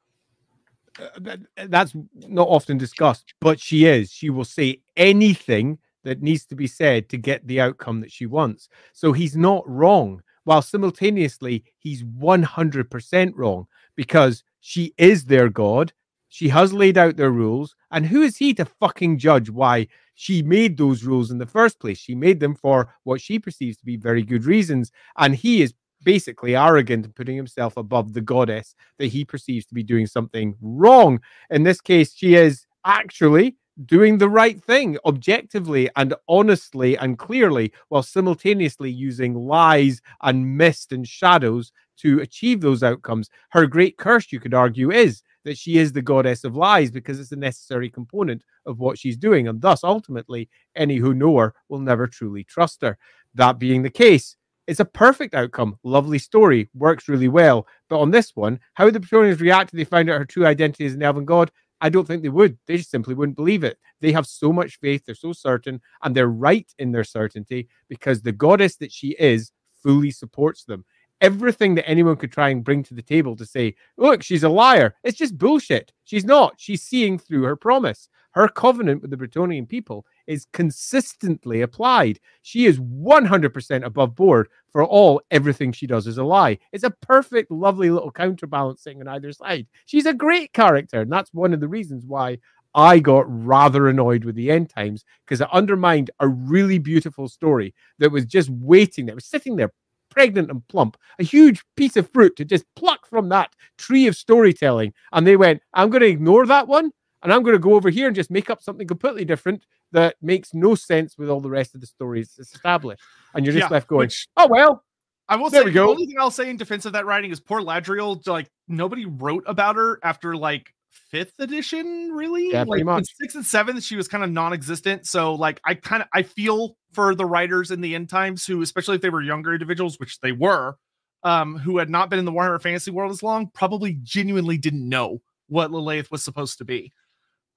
[SPEAKER 2] Uh, that's not often discussed, but she is. She will say anything that needs to be said to get the outcome that she wants. So he's not wrong, while simultaneously he's 100% wrong because she is their God. She has laid out their rules. And who is he to fucking judge why she made those rules in the first place? She made them for what she perceives to be very good reasons. And he is basically arrogant and putting himself above the goddess that he perceives to be doing something wrong. In this case, she is actually doing the right thing objectively and honestly and clearly while simultaneously using lies and mist and shadows to achieve those outcomes. Her great curse, you could argue, is that she is the goddess of lies because it's a necessary component of what she's doing. And thus, ultimately, any who know her will never truly trust her. That being the case, it's a perfect outcome. Lovely story, works really well. But on this one, how the Bretonnians reacted, they found out her true identity as an elven god. I don't think they would. They just simply wouldn't believe it. They have so much faith, they're so certain, and they're right in their certainty because the goddess that she is fully supports them everything that anyone could try and bring to the table to say, look, she's a liar. It's just bullshit. She's not. She's seeing through her promise. Her covenant with the Bretonnian people is consistently applied. She is 100% above board for all everything she does is a lie. It's a perfect, lovely little counterbalancing on either side. She's a great character. And that's one of the reasons why I got rather annoyed with the end times because it undermined a really beautiful story that was just waiting, that was sitting there pregnant and plump, a huge piece of fruit to just pluck from that tree of storytelling. And they went, I'm going to ignore that one and I'm going to go over here and just make up something completely different that makes no sense with all the rest of the stories established. And you're just yeah, left going, which, oh, well.
[SPEAKER 1] I will there say we go. the only thing I'll say in defense of that writing is poor Ladrielle, like nobody wrote about her after like fifth edition, really.
[SPEAKER 2] Yeah,
[SPEAKER 1] like
[SPEAKER 2] much.
[SPEAKER 1] sixth and seventh, she was kind of non-existent. So like I kind of I feel for the writers in the end times who, especially if they were younger individuals, which they were, um, who had not been in the Warhammer fantasy world as long, probably genuinely didn't know what Lileath was supposed to be.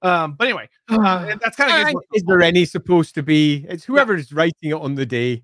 [SPEAKER 1] Um, but anyway, <sighs> uh, that's kind
[SPEAKER 2] of is there any supposed to be? It's whoever is writing it on the day.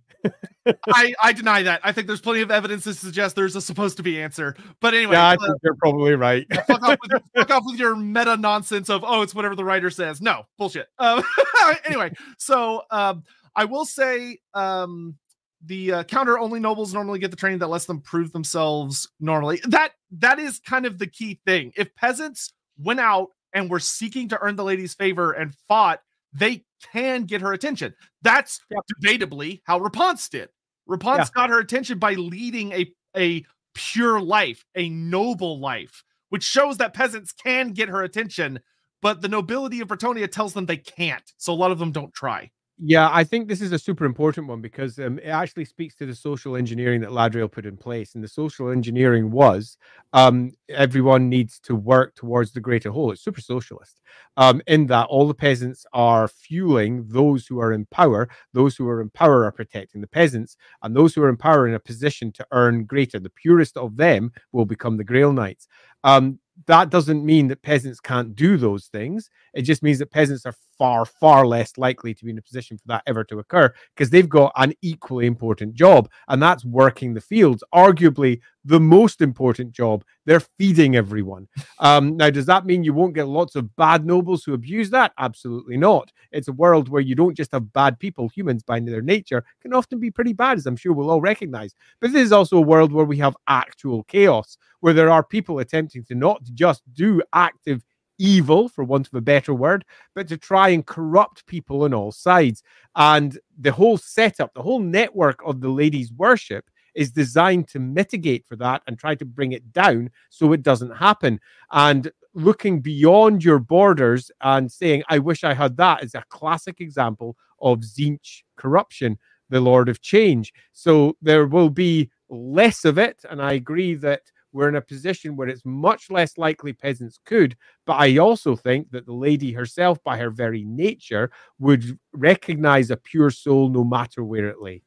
[SPEAKER 1] I I deny that. I think there's plenty of evidence to suggest there's a supposed to be answer. But anyway,
[SPEAKER 2] yeah, I uh, think you're probably right. <laughs>
[SPEAKER 1] fuck, off with, fuck off with your meta nonsense of oh, it's whatever the writer says. No bullshit. Um, <laughs> anyway, so um, I will say um, the uh, counter only nobles normally get the training that lets them prove themselves normally. That that is kind of the key thing. If peasants went out and were seeking to earn the lady's favor and fought they can get her attention. That's yep. debatably how Repanse did. Repanse yeah. got her attention by leading a, a pure life, a noble life, which shows that peasants can get her attention, but the nobility of Bretonnia tells them they can't. So a lot of them don't try.
[SPEAKER 2] Yeah, I think this is a super important one because um, it actually speaks to the social engineering that Ladrielle put in place. And the social engineering was um, everyone needs to work towards the greater whole. It's super socialist um, in that all the peasants are fueling those who are in power. Those who are in power are protecting the peasants, and those who are in power in a position to earn greater. The purest of them will become the Grail Knights. Um, that doesn't mean that peasants can't do those things. It just means that peasants are far, far less likely to be in a position for that ever to occur because they've got an equally important job, and that's working the fields. Arguably, the most important job. They're feeding everyone. Um, now, does that mean you won't get lots of bad nobles who abuse that? Absolutely not. It's a world where you don't just have bad people. Humans, by their nature, can often be pretty bad, as I'm sure we'll all recognize. But this is also a world where we have actual chaos, where there are people attempting to not just do active evil, for want of a better word, but to try and corrupt people on all sides. And the whole setup, the whole network of the ladies' worship is designed to mitigate for that and try to bring it down so it doesn't happen. And looking beyond your borders and saying, I wish I had that is a classic example of Tzeentch corruption, the Lord of Change. So there will be less of it. And I agree that we're in a position where it's much less likely peasants could. But I also think that the lady herself, by her very nature, would recognize a pure soul no matter where it lay.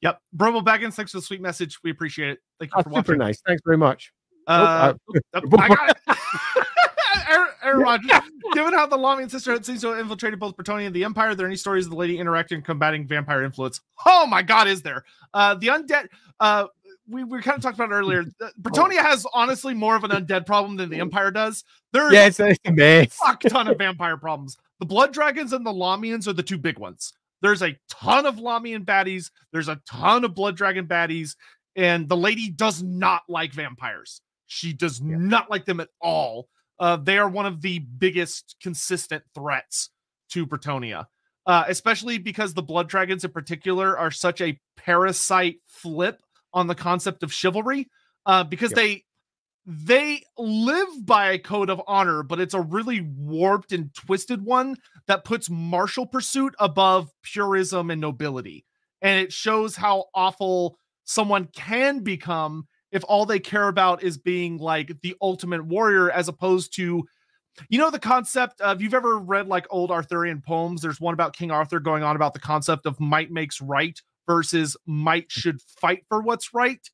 [SPEAKER 1] Yep. Bromo Baggins, thanks for the sweet message. We appreciate it. Thank you
[SPEAKER 2] oh,
[SPEAKER 1] for
[SPEAKER 2] super watching. nice. Thanks very much.
[SPEAKER 1] Uh, oh, <laughs> uh, <laughs> <laughs> Aaron, Aaron Rogers, given how the Lamian Sisterhood seems to have infiltrated both Bretonnia and the Empire, are there any stories of the lady interacting and combating vampire influence? Oh my god, is there? Uh, the undead, uh, we, we kind of talked about earlier. <laughs> Bretonnia has honestly more of an undead problem than the Empire does. There's
[SPEAKER 2] yeah, it's, it's a
[SPEAKER 1] fuck ton of vampire problems. The Blood Dragons and the Lamians are the two big ones. There's a ton of Lamian baddies. There's a ton of Blood Dragon baddies, and the lady does not like vampires. She does yeah. not like them at all. Uh, they are one of the biggest consistent threats to Bretonnia, uh, especially because the Blood Dragons in particular are such a parasite flip on the concept of chivalry uh, because yep. they they live by a code of honor, but it's a really warped and twisted one that puts martial pursuit above purism and nobility. And it shows how awful someone can become if all they care about is being like the ultimate warrior as opposed to you know the concept of you've ever read like old arthurian poems there's one about king arthur going on about the concept of might makes right versus might should fight for what's right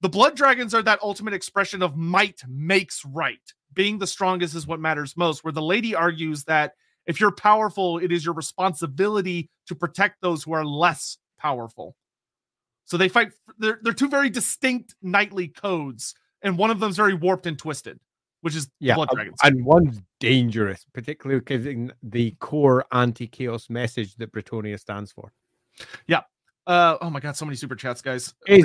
[SPEAKER 1] the blood dragons are that ultimate expression of might makes right being the strongest is what matters most where the lady argues that if you're powerful it is your responsibility to protect those who are less powerful so they fight. They're they're two very distinct knightly codes, and one of them's very warped and twisted, which is
[SPEAKER 2] yeah,
[SPEAKER 1] Blood um, Dragons.
[SPEAKER 2] And one's dangerous, particularly giving the core anti-chaos message that Bretonnia stands for.
[SPEAKER 1] Yeah. Uh, oh my god, so many super chats, guys.
[SPEAKER 2] Hey,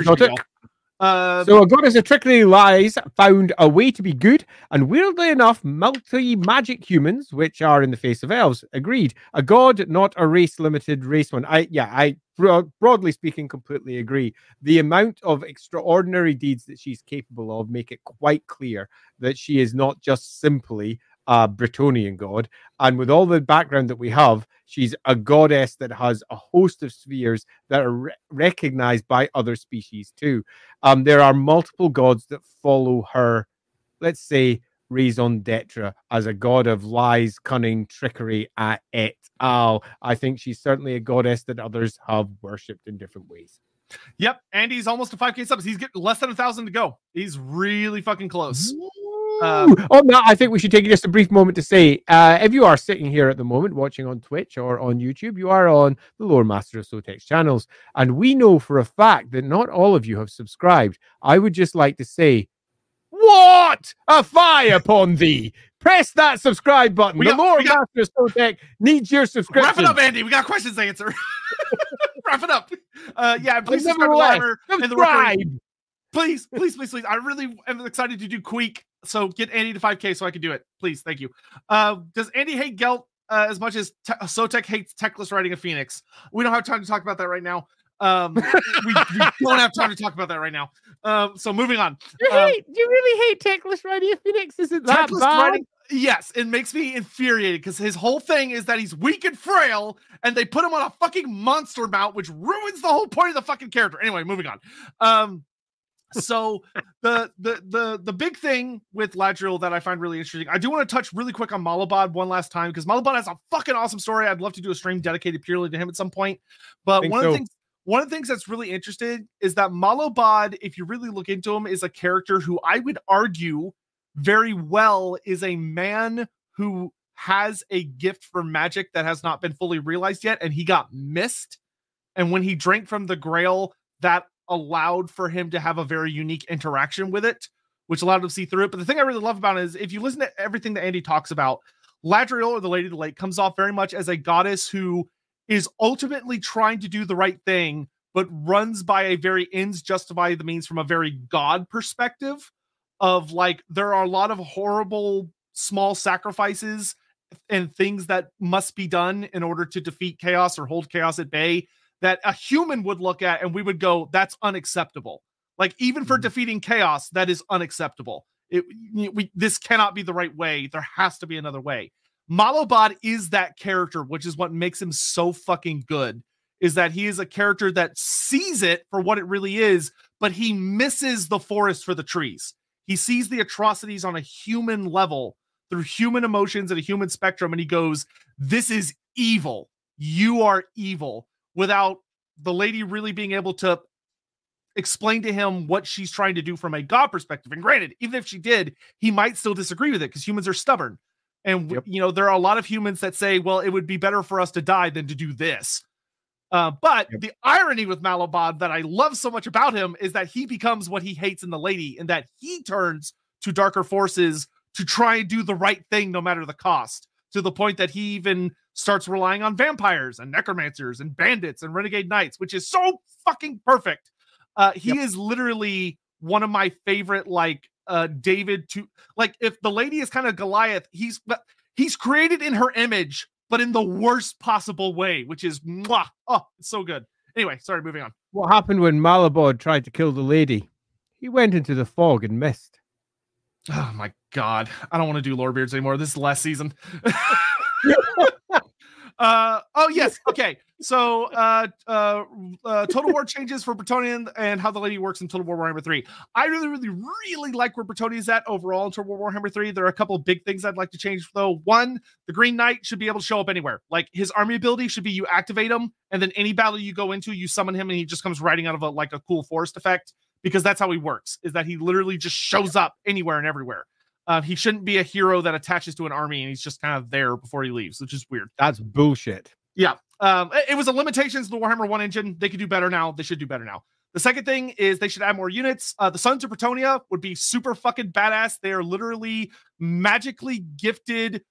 [SPEAKER 2] uh, so a goddess of trickery lies found a way to be good, and weirdly enough, multi magic humans, which are in the face of elves, agreed. A god, not a race limited race one. I yeah, I broadly speaking, completely agree. The amount of extraordinary deeds that she's capable of make it quite clear that she is not just simply a Bretonnian god. And with all the background that we have, she's a goddess that has a host of spheres that are re- recognized by other species too. Um, there are multiple gods that follow her, let's say, raison d'etre as a god of lies, cunning, trickery, at et al. I think she's certainly a goddess that others have worshipped in different ways.
[SPEAKER 1] Yep, Andy's almost to 5k subs. He's getting less than a thousand to go. He's really fucking close.
[SPEAKER 2] Um, on that, I think we should take just a brief moment to say uh, if you are sitting here at the moment watching on Twitch or on YouTube, you are on the Lore Master of Sotek's channels. And we know for a fact that not all of you have subscribed. I would just like to say, What? A fire upon thee! Press that subscribe button. We the got, Lore got, Master of Sotek's needs your subscription.
[SPEAKER 1] Wrap it up, Andy. We got questions to answer. <laughs> wrap it up. Uh, yeah, please subscribe. subscribe. Please, please, please, please. I really am excited to do Queek so get Andy to 5K so I can do it. Please. Thank you. Uh, does Andy hate Gelt uh, as much as Te- Sotek hates Teclis riding a Phoenix? We don't have time to talk about that right now. Um, we, we, <laughs> don't have time to talk about that right now. Um, so moving on.
[SPEAKER 2] You um, hate, you really hate Teclis riding a Phoenix? Is it that bad? Riding,
[SPEAKER 1] yes, it makes me infuriated because his whole thing is that he's weak and frail, and they put him on a fucking monster mount, which ruins the whole point of the fucking character. Anyway, moving on. Um, so the the the the big thing with Ladrielle that I find really interesting, I do want to touch really quick on Malobaude one last time because Malobaude has a fucking awesome story. I'd love to do a stream dedicated purely to him at some point. But one so. of the things one of the things that's really interesting is that Malobaude, if you really look into him, is a character who I would argue very well is a man who has a gift for magic that has not been fully realized yet, and he got missed. And when he drank from the Grail, that allowed for him to have a very unique interaction with it, which allowed him to see through it. But the thing I really love about it is if you listen to everything that Andy talks about, Ladrielle or the Lady of the Lake comes off very much as a goddess who is ultimately trying to do the right thing, but runs by a very ends justify the means from a very God perspective of like there are a lot of horrible small sacrifices and things that must be done in order to defeat chaos or hold chaos at bay that a human would look at and we would go, that's unacceptable. Like even for mm-hmm. defeating chaos, that is unacceptable. It we this cannot be the right way. There has to be another way. Malobaude is that character, which is what makes him so fucking good. Is that he is a character that sees it for what it really is, but he misses the forest for the trees. He sees the atrocities on a human level through human emotions and a human spectrum, and he goes, This is evil. You are evil without the lady really being able to explain to him what she's trying to do from a God perspective. And granted, even if she did, he might still disagree with it because humans are stubborn. And yep. you know, there are a lot of humans that say, well, it would be better for us to die than to do this. Uh, but yep. the irony with Malobaude that I love so much about him is that he becomes what he hates in the lady, and that he turns to darker forces to try and do the right thing no matter the cost to the point that he even starts relying on vampires and necromancers and bandits and renegade knights, which is so fucking perfect. Uh, he yep. is literally one of my favorite, like uh, David to like if the lady is kind of Goliath, he's he's created in her image, but in the worst possible way, which is mwah, oh, it's so good. Anyway, sorry, moving on.
[SPEAKER 2] What happened when Malobaude tried to kill the lady? He went into the fog and missed.
[SPEAKER 1] Oh my god. I don't want to do Lorebeards anymore. This is last season. <laughs> uh oh yes okay. So uh uh, uh total war changes for Bretonnian and how the lady works in total war warhammer 3 i really really really like where Bretonnia is at overall in total war warhammer 3 there are a couple big things i'd like to change though. One the green knight should be able to show up anywhere. Like his army ability should be you activate him and then any battle you go into you summon him and he just comes riding out of a like a cool forest effect because that's how he works is that he literally just shows up anywhere and everywhere uh, he shouldn't be a hero that attaches to an army and he's just kind of there before he leaves, which is weird.
[SPEAKER 2] That's bullshit.
[SPEAKER 1] Yeah. Um, it, it was a limitations of the Warhammer 1 engine. They could do better now. They should do better now. The second thing is they should add more units. Uh, the Sons of Bretonnia would be super fucking badass. They are literally magically gifted,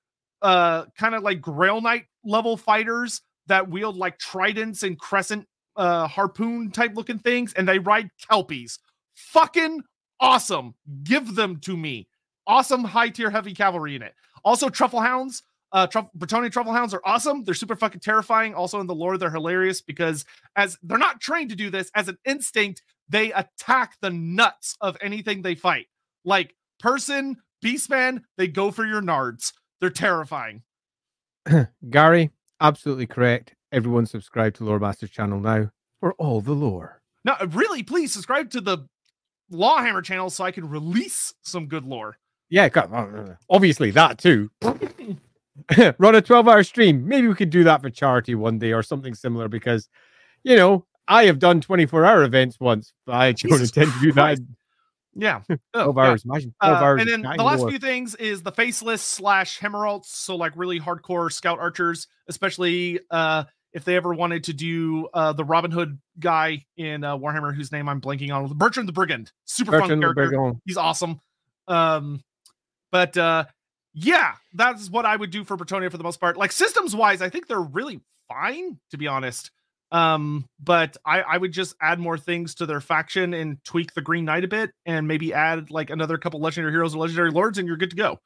[SPEAKER 1] uh, kind of like Grail Knight level fighters that wield like tridents and crescent uh, harpoon type looking things, and they ride kelpies. Fucking awesome. Give them to me awesome high tier heavy cavalry unit. Also, truffle hounds. Uh, Truff- Bretonnian truffle hounds are awesome. They're super fucking terrifying. Also, in the lore, they're hilarious because as they're not trained to do this, as an instinct, they attack the nuts of anything they fight. Like person, beastman, they go for your nards. They're terrifying. <clears throat>
[SPEAKER 2] Gary, absolutely correct. Everyone subscribe to Lore Masters channel now for all the lore.
[SPEAKER 1] Now, really, please subscribe to the Lawhammer channel so I can release some good lore.
[SPEAKER 2] Yeah, obviously that too. <laughs> Run a 12 hour stream. Maybe we could do that for charity one day or something similar because, you know, I have done 24 hour events once. I don't intend to do that.
[SPEAKER 1] Yeah. <laughs>
[SPEAKER 2] 12 oh, hours. Yeah. Imagine 12
[SPEAKER 1] uh,
[SPEAKER 2] hours.
[SPEAKER 1] And then the last more. few things is the faceless slash Herrimaults. So, like, really hardcore scout archers, especially uh, if they ever wanted to do uh, the Robin Hood guy in uh, Warhammer, whose name I'm blanking on, Bertrand the Brigand. Super Bertrand fun character. He's awesome. Um, but uh, yeah, that's what I would do for Bretonnia for the most part. Like systems wise, I think they're really fine, to be honest. Um, but I, I would just add more things to their faction and tweak the Green Knight a bit, and maybe add like another couple legendary heroes or legendary lords, and you're good to go.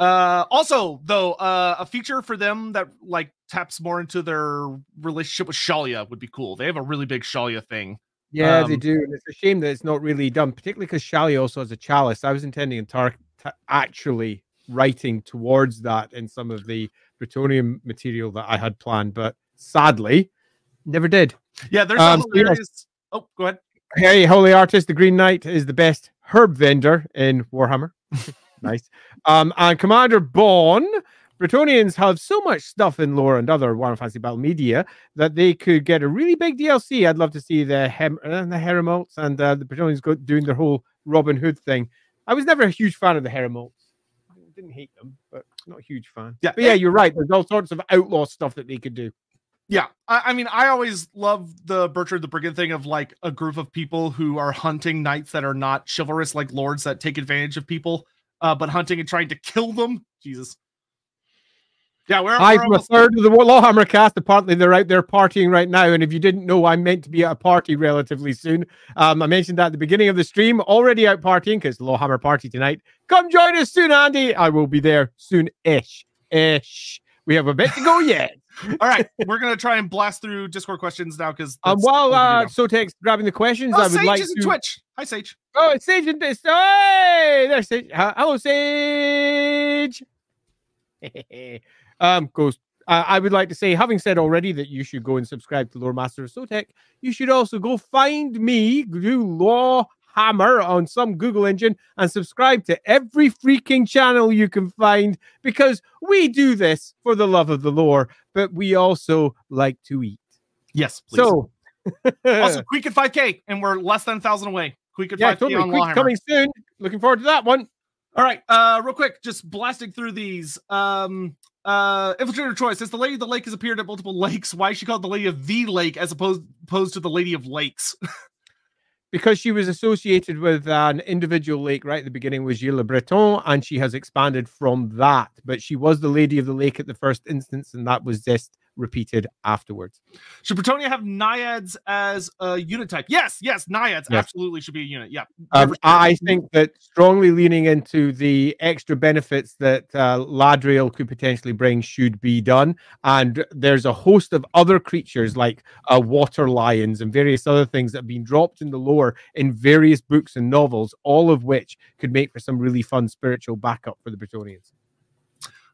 [SPEAKER 1] Uh, also, though, uh, a feature for them that like taps more into their relationship with Shallya would be cool. They have a really big Shallya thing.
[SPEAKER 2] Yeah, um, they do. And it's a shame that it's not really done, particularly because Shallya also has a chalice. I was intending Tar- t- actually writing towards that in some of the Bretonnian material that I had planned, but sadly, never did.
[SPEAKER 1] Yeah, there's um, hilarious. Oh, go ahead.
[SPEAKER 2] Hey, Holy Artist, the Green Knight is the best herb vendor in Warhammer. <laughs> nice. Um, and Commander Bond Bretonnians have so much stuff in lore and other Warhammer Fantasy Battle media that they could get a really big DLC. I'd love to see the Hem- uh, the Herrimaults and uh, the Bretonnians go- doing their whole Robin Hood thing. I was never a huge fan of the Herrimaults. I didn't hate them, but not a huge fan. Yeah, but yeah, you're right. There's all sorts of outlaw stuff that they could do.
[SPEAKER 1] Yeah, I, I, mean, I always love the Bertrand the Brigand thing of like a group of people who are hunting knights that are not chivalrous, like lords that take advantage of people, uh, but hunting and trying to kill them. Jesus. Yeah, we're.
[SPEAKER 2] Hi from a third of the Lawhammer cast. Apparently, they're out there partying right now. And if you didn't know, I'm meant to be at a party relatively soon. Um, I mentioned that at the beginning of the stream. Already out partying because Lawhammer party tonight. Come join us soon, Andy. I will be there soon-ish. Ish. We have a bit to go yet.
[SPEAKER 1] All right, we're gonna try and blast through Discord questions now because
[SPEAKER 2] um, while uh, Sotek's grabbing the questions,
[SPEAKER 1] oh,
[SPEAKER 2] I would
[SPEAKER 1] Sage
[SPEAKER 2] like
[SPEAKER 1] is
[SPEAKER 2] to
[SPEAKER 1] Twitch. Hi, Sage.
[SPEAKER 2] Oh, it's Sage and this. Hey, there's Sage. Hello, Sage. <laughs> um, goes. Uh, I would like to say, having said already that you should go and subscribe to Loremaster of Sotek, you should also go find me, do Law Hammer on some Google engine, and subscribe to every freaking channel you can find because we do this for the love of the lore, but we also like to eat.
[SPEAKER 1] Yes, please.
[SPEAKER 2] So, <laughs>
[SPEAKER 1] also, <laughs> Queek at 5K, and we're less than a thousand away. Queek at yeah, 5K totally. on Queek
[SPEAKER 2] coming soon. Looking forward to that one.
[SPEAKER 1] All right, uh, real quick, just blasting through these. Um, uh, infiltrator choice says the lady of the lake has appeared at multiple lakes. Why is she called the lady of the lake as opposed opposed to the lady of lakes? <laughs>
[SPEAKER 2] because she was associated with an individual lake right at the beginning was Gilles Le Breton, and she has expanded from that. But she was the lady of the lake at the first instance, and that was just repeated afterwards.
[SPEAKER 1] Should Bretonnia have naiads as a unit type? Yes, yes, naiads yes. absolutely should be a unit. Yeah.
[SPEAKER 2] Um, I think that strongly leaning into the extra benefits that uh, Ladrielle could potentially bring should be done. And there's a host of other creatures like uh, water lions and various other things that have been dropped in the lore in various books and novels, all of which could make for some really fun spiritual backup for the Bretonnians.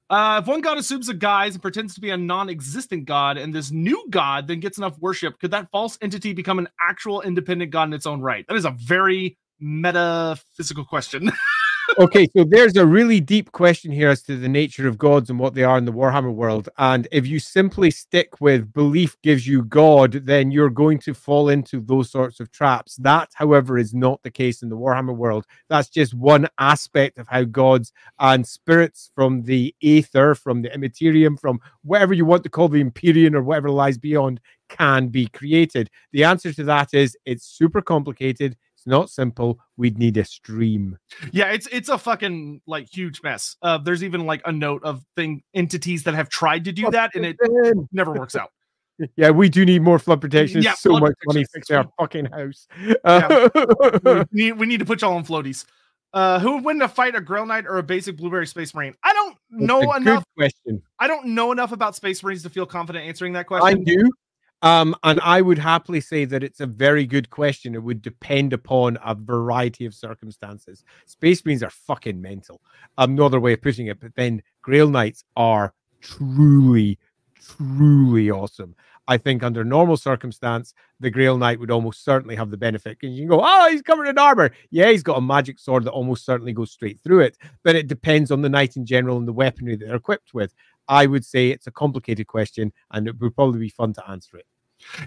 [SPEAKER 1] Uh, if one god assumes a guise and pretends to be a non-existent god, and this new god then gets enough worship, could that false entity become an actual independent god in its own right? That is a very metaphysical question. <laughs>
[SPEAKER 2] okay, so there's a really deep question here as to the nature of gods and what they are in the Warhammer world. And if you simply stick with belief gives you God, then you're going to fall into those sorts of traps. That, however, is not the case in the Warhammer world. That's just one aspect of how gods and spirits from the Aether, from the Immaterium, from whatever you want to call the Empyrean or whatever lies beyond can be created. The answer to that is it's super complicated not simple. We'd need a stream.
[SPEAKER 1] Yeah, it's it's a fucking like huge mess. Uh, there's even like a note of thing entities that have tried to do that and it never works out. <laughs>
[SPEAKER 2] Yeah, we do need more flood protection. Yeah, so much money fixing our fucking house. <laughs>
[SPEAKER 1] Yeah. we, <laughs> need, we need to put y'all on floaties. Uh, who would win a fight, a Grail Knight or a basic Blueberry Space Marine? I don't know enough.
[SPEAKER 2] question.
[SPEAKER 1] I don't know enough about Space Marines to feel confident answering that question.
[SPEAKER 2] I do. Um, and I would happily say that it's a very good question. It would depend upon a variety of circumstances. Space Marines are fucking mental. Um, no other way of putting it. But then Grail Knights are truly, truly awesome. I think under normal circumstance, the Grail Knight would almost certainly have the benefit. Because you can go, oh, he's covered in armor. Yeah, he's got a magic sword that almost certainly goes straight through it. But it depends on the knight in general and the weaponry that they're equipped with. I would say it's a complicated question and it would probably be fun to answer it.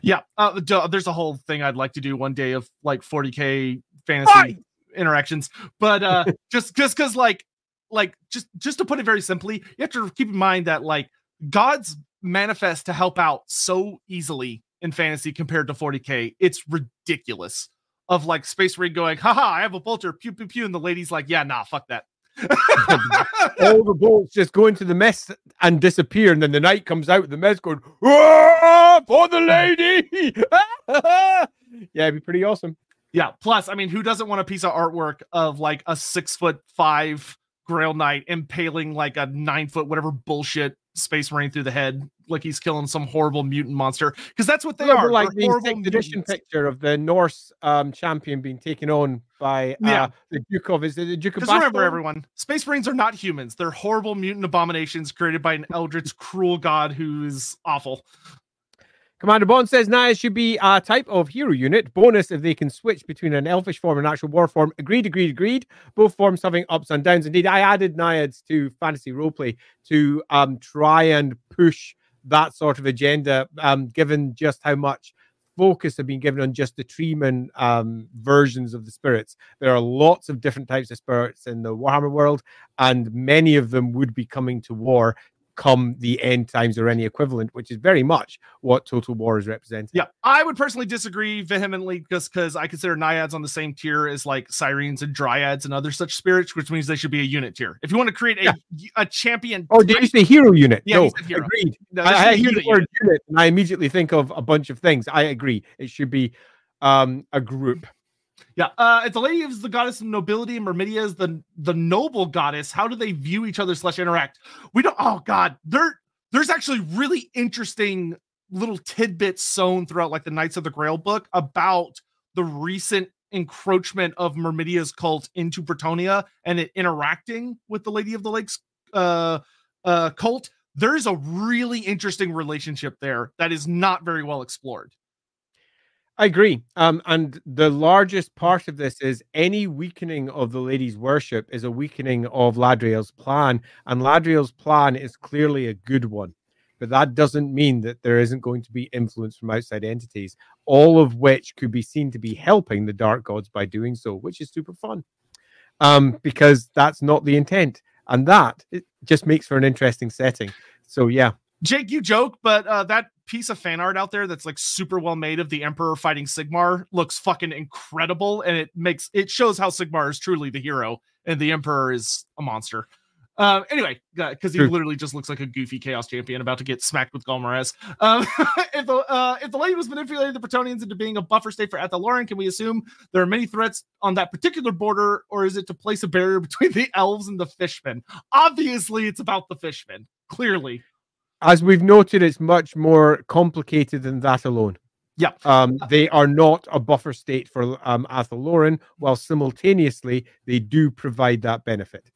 [SPEAKER 1] Yeah, uh, there's a whole thing I'd like to do one day of like 40k fantasy interactions, but uh, <laughs> just just because like like just just to put it very simply, you have to keep in mind that like gods manifest to help out so easily in fantasy compared to 40k. It's ridiculous. Of like Space Marine going, haha, I have a bolter, pew pew pew, and the lady's like, yeah, nah, fuck that. <laughs>
[SPEAKER 2] all the bolts just go into the mess and disappear, and then the knight comes out, the mess going, for the lady. <laughs> yeah, it'd be pretty awesome.
[SPEAKER 1] Yeah. Plus, I mean, who doesn't want a piece of artwork of like a six foot five Grail Knight impaling like a nine foot whatever bullshit Space Marine through the head, like he's killing some horrible mutant monster. Because that's what they yeah, are.
[SPEAKER 2] Like the sixth edition picture of the Norse um, champion being taken on by uh, yeah. the Duke of is the Duke of
[SPEAKER 1] remember, everyone, Space Marines are not humans. They're horrible mutant abominations created by an eldritch, cruel god who is awful.
[SPEAKER 2] Commander Bond says Naya should be a type of hero unit. Bonus if they can switch between an elfish form and actual war form. Agreed, agreed, agreed. Both forms having ups and downs. Indeed, I added Naiads to fantasy roleplay to um, try and push that sort of agenda, um, given just how much focus have been given on just the Treeman um, versions of the spirits. There are lots of different types of spirits in the Warhammer world, and many of them would be coming to war come the end times or any equivalent, which is very much what Total War is representing.
[SPEAKER 1] Yeah, I would personally disagree vehemently just because I consider Naiads on the same tier as like Sirens and Dryads and other such spirits, which means they should be a unit tier. If you want to create a, yeah. a champion.
[SPEAKER 2] Oh, did you say hero unit? Yeah, no, hero. agreed. No, I, I hear the word unit and I immediately think of a bunch of things. I agree. It should be um, a group.
[SPEAKER 1] Yeah, uh, the lady is the goddess of nobility and Myrmidia is the the noble goddess, how do they view each other slash interact? We don't. Oh God, there there's actually really interesting little tidbits sewn throughout like the Knights of the Grail book about the recent encroachment of Myrmidia's cult into Bretonnia and it interacting with the Lady of the Lakes uh, uh, cult. There is a really interesting relationship there that is not very well explored.
[SPEAKER 2] I agree. Um, and the largest part of this is any weakening of the lady's worship is a weakening of Ladrielle's plan. And Ladrielle's plan is clearly a good one. But that doesn't mean that there isn't going to be influence from outside entities, all of which could be seen to be helping the dark gods by doing so, which is super fun. Um, because that's not the intent. And that it just makes for an interesting setting. So yeah.
[SPEAKER 1] Jake, you joke, but uh, that piece of fan art out there that's like super well made of the Emperor fighting Sigmar looks fucking incredible, and it makes it shows how Sigmar is truly the hero and the Emperor is a monster. Um, anyway, because he literally just looks like a goofy chaos champion about to get smacked with Ghal Maraz. Um, <laughs> if the uh, if the lady was manipulating the Bretonnians into being a buffer state for Athel can we assume there are many threats on that particular border, or is it to place a barrier between the elves and the fishmen? Obviously, it's about the fishmen. Clearly,
[SPEAKER 2] as we've noted, it's much more complicated than that alone.
[SPEAKER 1] Yeah.
[SPEAKER 2] Um, they are not a buffer state for um, Athel while simultaneously they do provide that benefit.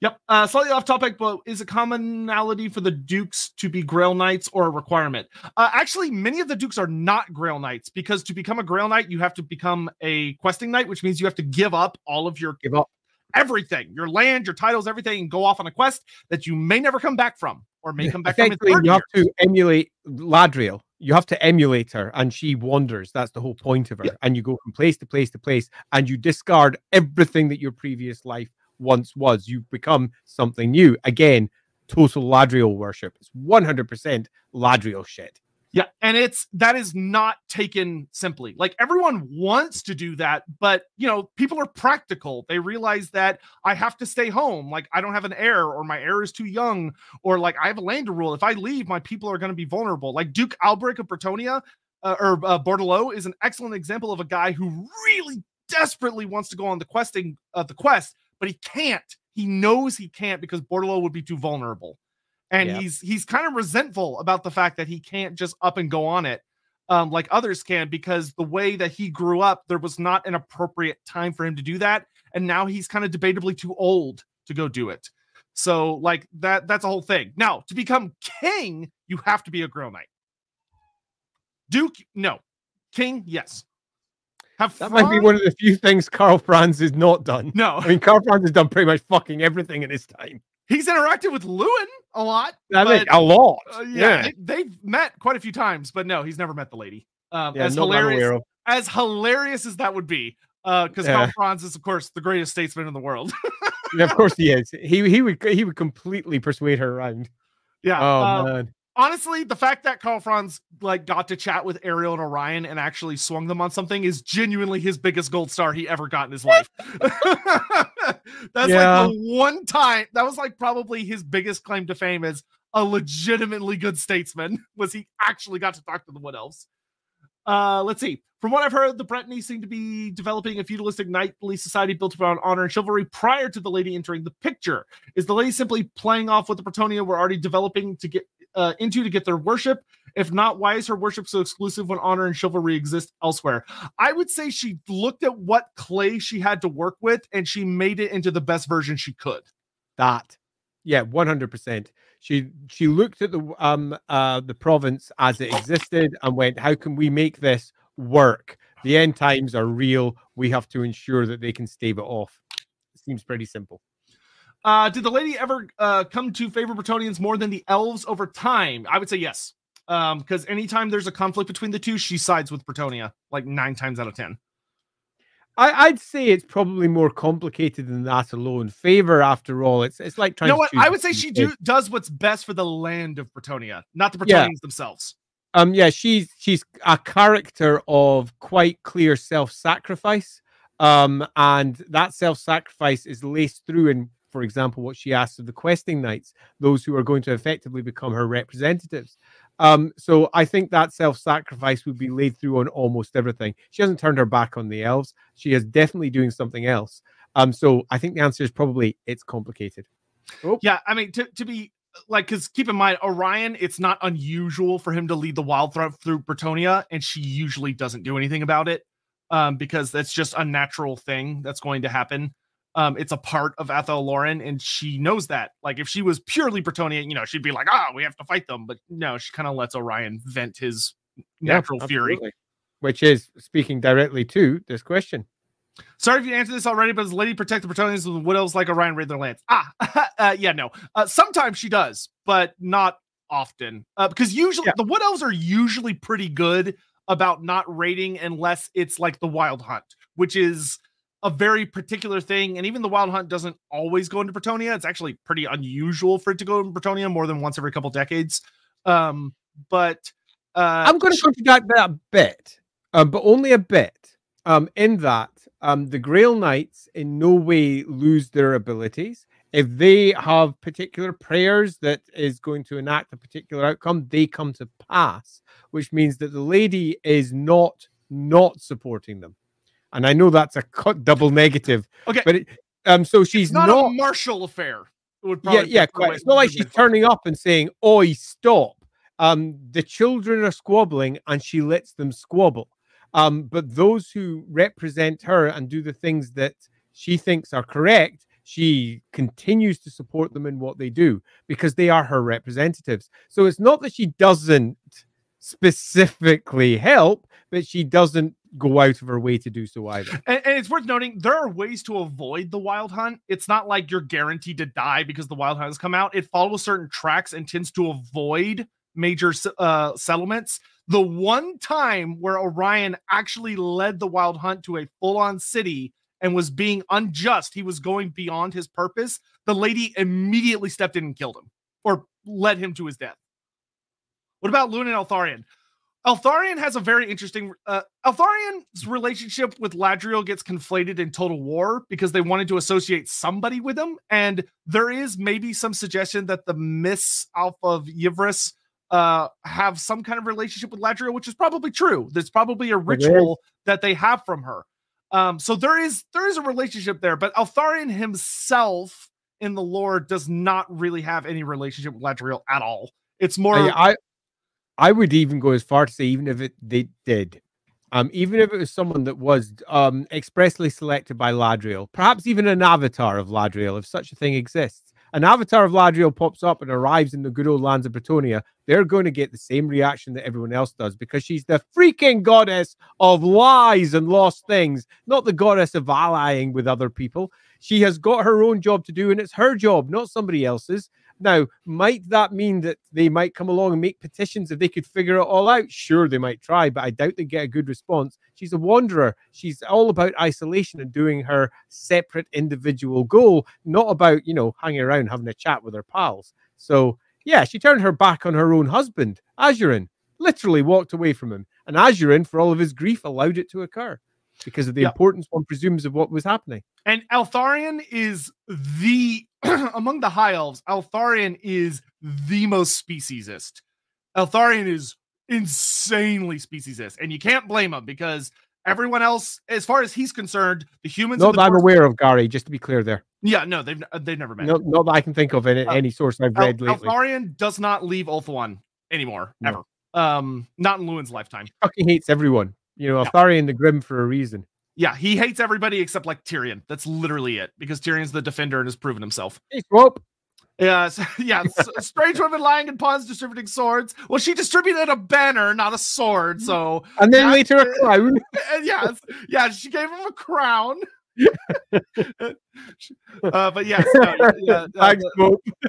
[SPEAKER 1] Yep. Uh, slightly off topic, but is a commonality for the Dukes to be Grail Knights or a requirement? Uh, actually, many of the Dukes are not Grail Knights because to become a Grail Knight, you have to become a questing knight, which means you have to give up all of your
[SPEAKER 2] give up
[SPEAKER 1] everything, your land, your titles, everything, and go off on a quest that you may never come back from or may come back from.
[SPEAKER 2] You have to emulate Ladrielle. You have to emulate her, and she wanders. That's the whole point of her. Yeah. And you go from place to place to place, and you discard everything that your previous life once was. You become something new. Again, total Ladrielle worship. It's 100% Ladrielle shit.
[SPEAKER 1] Yeah, and it's that is not taken simply. Like everyone wants to do that, but you know, people are practical. They realize that I have to stay home. Like I don't have an heir, or my heir is too young, or like I have a land to rule. If I leave, my people are going to be vulnerable. Like Duke Alberic of Bretonnia uh, or uh, is an excellent example of a guy who really desperately wants to go on the questing of uh, the quest, but he can't. He knows he can't because Bordeleaux would be too vulnerable. And yep. he's he's kind of resentful about the fact that he can't just up and go on it um, like others can because the way that he grew up, there was not an appropriate time for him to do that. And now he's kind of debatably too old to go do it. So, like that, that's a whole thing. Now, to become king, you have to be a girl knight. Duke, no. King, yes.
[SPEAKER 2] Have that fun. might be one of the few things Karl Franz has not done.
[SPEAKER 1] No,
[SPEAKER 2] I mean Karl Franz has done pretty much fucking everything in his time.
[SPEAKER 1] He's interacted with Louen a lot.
[SPEAKER 2] I mean, a lot.
[SPEAKER 1] Uh, yeah, yeah. They, have met quite a few times, but no, he's never met the lady. Um, yeah, as hilarious as hilarious as that would be, because uh, yeah. Karl Franz is, of course, the greatest statesman in the world.
[SPEAKER 2] yeah, of course he <laughs> is. He he would he would completely persuade her around.
[SPEAKER 1] Yeah. Oh um, man honestly, the fact that Karl Franz like got to chat with Ariel and Orion and actually swung them on something is genuinely his biggest gold star he ever got in his life. <laughs> That's yeah. like the one time that was like probably his biggest claim to fame as a legitimately good statesman <laughs> was he actually got to talk to the Wood Elves. Uh, let's see. From what I've heard, the Bretonnies seem to be developing a feudalistic knightly society built around honor and chivalry prior to the lady entering the picture. Is the lady simply playing off what the Bretonnia were already developing to get uh, into to get their worship? If not, why is her worship so exclusive when honor and chivalry exist elsewhere? I would say she looked at what clay she had to work with and she made it into the best version she could.
[SPEAKER 2] That, yeah, one hundred percent. She she looked at the um uh the province as it existed and went, how can we make this work? The end times are real. We have to ensure that they can stave it off. Seems pretty simple.
[SPEAKER 1] Uh, did the lady ever uh, come to favor Bretonnians more than the elves over time? I would say yes. Um, because anytime there's a conflict between the two, she sides with Bretonnia like nine times out of ten.
[SPEAKER 2] I, would say it's probably more complicated than that alone. Favor, after all, it's it's like trying.
[SPEAKER 1] You know what? I would say she do, does what's best for the land of Bretonnia, not the Bretonnians yeah. themselves.
[SPEAKER 2] Um, yeah, she's she's a character of quite clear self-sacrifice. Um, and that self-sacrifice is laced through in for example, what she asks of the questing knights, those who are going to effectively become her representatives. Um, so I think that self-sacrifice would be laid through on almost everything. She hasn't turned her back on the elves. She is definitely doing something else. Um, so I think the answer is probably it's complicated.
[SPEAKER 1] Oh. Yeah, I mean to, to be like because keep in mind Orion, it's not unusual for him to lead the wild through, through Bretonnia, and she usually doesn't do anything about it. Um, because that's just a natural thing that's going to happen um, it's a part of Athel Loren, and she knows that. Like, if she was purely Bretonnian, you know, she'd be like, "Ah, oh, we have to fight them." But no, she kind of lets Orion vent his natural yeah, fury,
[SPEAKER 2] which is speaking directly to this question.
[SPEAKER 1] Sorry if you answered this already, but does Lady protect the Bretonnians with widows like Orion raid their lands? Ah, <laughs> uh, yeah, no. Uh, sometimes she does, but not often. Uh, because usually yeah. the Wood Elves are usually pretty good about not raiding unless it's like the Wild Hunt, which is a very particular thing. And even the Wild Hunt doesn't always go into Bretonnia. It's actually pretty unusual for it to go in Bretonnia more than once every couple decades. Um, but uh,
[SPEAKER 2] I'm going to contradict that a bit, um, but only a bit. Um, in that um, the Grail Knights in no way lose their abilities. If they have particular prayers that is going to enact a particular outcome, they come to pass, which means that the lady is not not supporting them. And I know that's a cut double negative.
[SPEAKER 1] Okay.
[SPEAKER 2] But it, um, so she's
[SPEAKER 1] it's not,
[SPEAKER 2] not,
[SPEAKER 1] a martial affair.
[SPEAKER 2] yeah, yeah, quite. It's not like she's turning up and saying, "Oi, stop." Um, the children are squabbling, and she lets them squabble. Um, but those who represent her and do the things that she thinks are correct, she continues to support them in what they do because they are her representatives. So it's not that she doesn't specifically help, but she doesn't go out of her way to do so either.
[SPEAKER 1] And, and, it's worth noting there are ways to avoid the wild hunt. It's not like you're guaranteed to die because the wild hunt has come out. It follows certain tracks and tends to avoid major uh, settlements. The one time where Orion actually led the wild hunt to a full on city and was being unjust, he was going beyond his purpose. The lady immediately stepped in and killed him or led him to his death. What about Louen and Eltharion? Eltharion has a very interesting. Uh, Eltharion's relationship with Ladrielle gets conflated in Total War because they wanted to associate somebody with him, and there is maybe some suggestion that the Miss Alpha of Yvresse uh, have some kind of relationship with Ladrielle, which is probably true. There's probably a ritual that they have from her. Um, so there is there is a relationship there, but Eltharion himself in the lore does not really have any relationship with Ladrielle at all. It's more.
[SPEAKER 2] I, I I would even go as far to say, even if it they did, um, even if it was someone that was um expressly selected by Ladrielle, perhaps even an avatar of Ladrielle, if such a thing exists, an avatar of Ladrielle pops up and arrives in the good old lands of Bretonnia, they're going to get the same reaction that everyone else does because she's the freaking goddess of lies and lost things, not the goddess of allying with other people. She has got her own job to do, and it's her job, not somebody else's. Now, might that mean that they might come along and make petitions if they could figure it all out? Sure, they might try, but I doubt they get a good response. She's a wanderer. She's all about isolation and doing her separate individual goal, not about, you know, hanging around having a chat with her pals. So, yeah, she turned her back on her own husband, Asuryan, literally walked away from him. And Asuryan, for all of his grief, allowed it to occur because of the yep. importance one presumes of what was happening.
[SPEAKER 1] And Eltharion is the <clears throat> among the high elves, Eltharion is the most speciesist. Eltharion is insanely speciesist, and you can't blame him because everyone else, as far as he's concerned, the humans.
[SPEAKER 2] Not that I'm aware of, Gary. Just to be clear, there.
[SPEAKER 1] Yeah, no, they've they've never met.
[SPEAKER 2] No, not that I can think of in uh, any source I've read
[SPEAKER 1] El-
[SPEAKER 2] lately.
[SPEAKER 1] Eltharion does not leave Ulthuan anymore, no. ever. Um, not in Louen's lifetime.
[SPEAKER 2] He fucking hates everyone. You know, Eltharion the Grim for a reason.
[SPEAKER 1] Yeah, he hates everybody except like Tyrion. That's literally it because Tyrion's the defender and has proven himself.
[SPEAKER 2] Hey, Swope.
[SPEAKER 1] Yeah, so, <laughs> yeah. strange women lying in ponds distributing swords. Well, she distributed a banner, not a sword. So,
[SPEAKER 2] and then later a crown. <laughs>
[SPEAKER 1] yes, yeah, she gave him a crown. <laughs> uh, but yes, no, yeah, uh,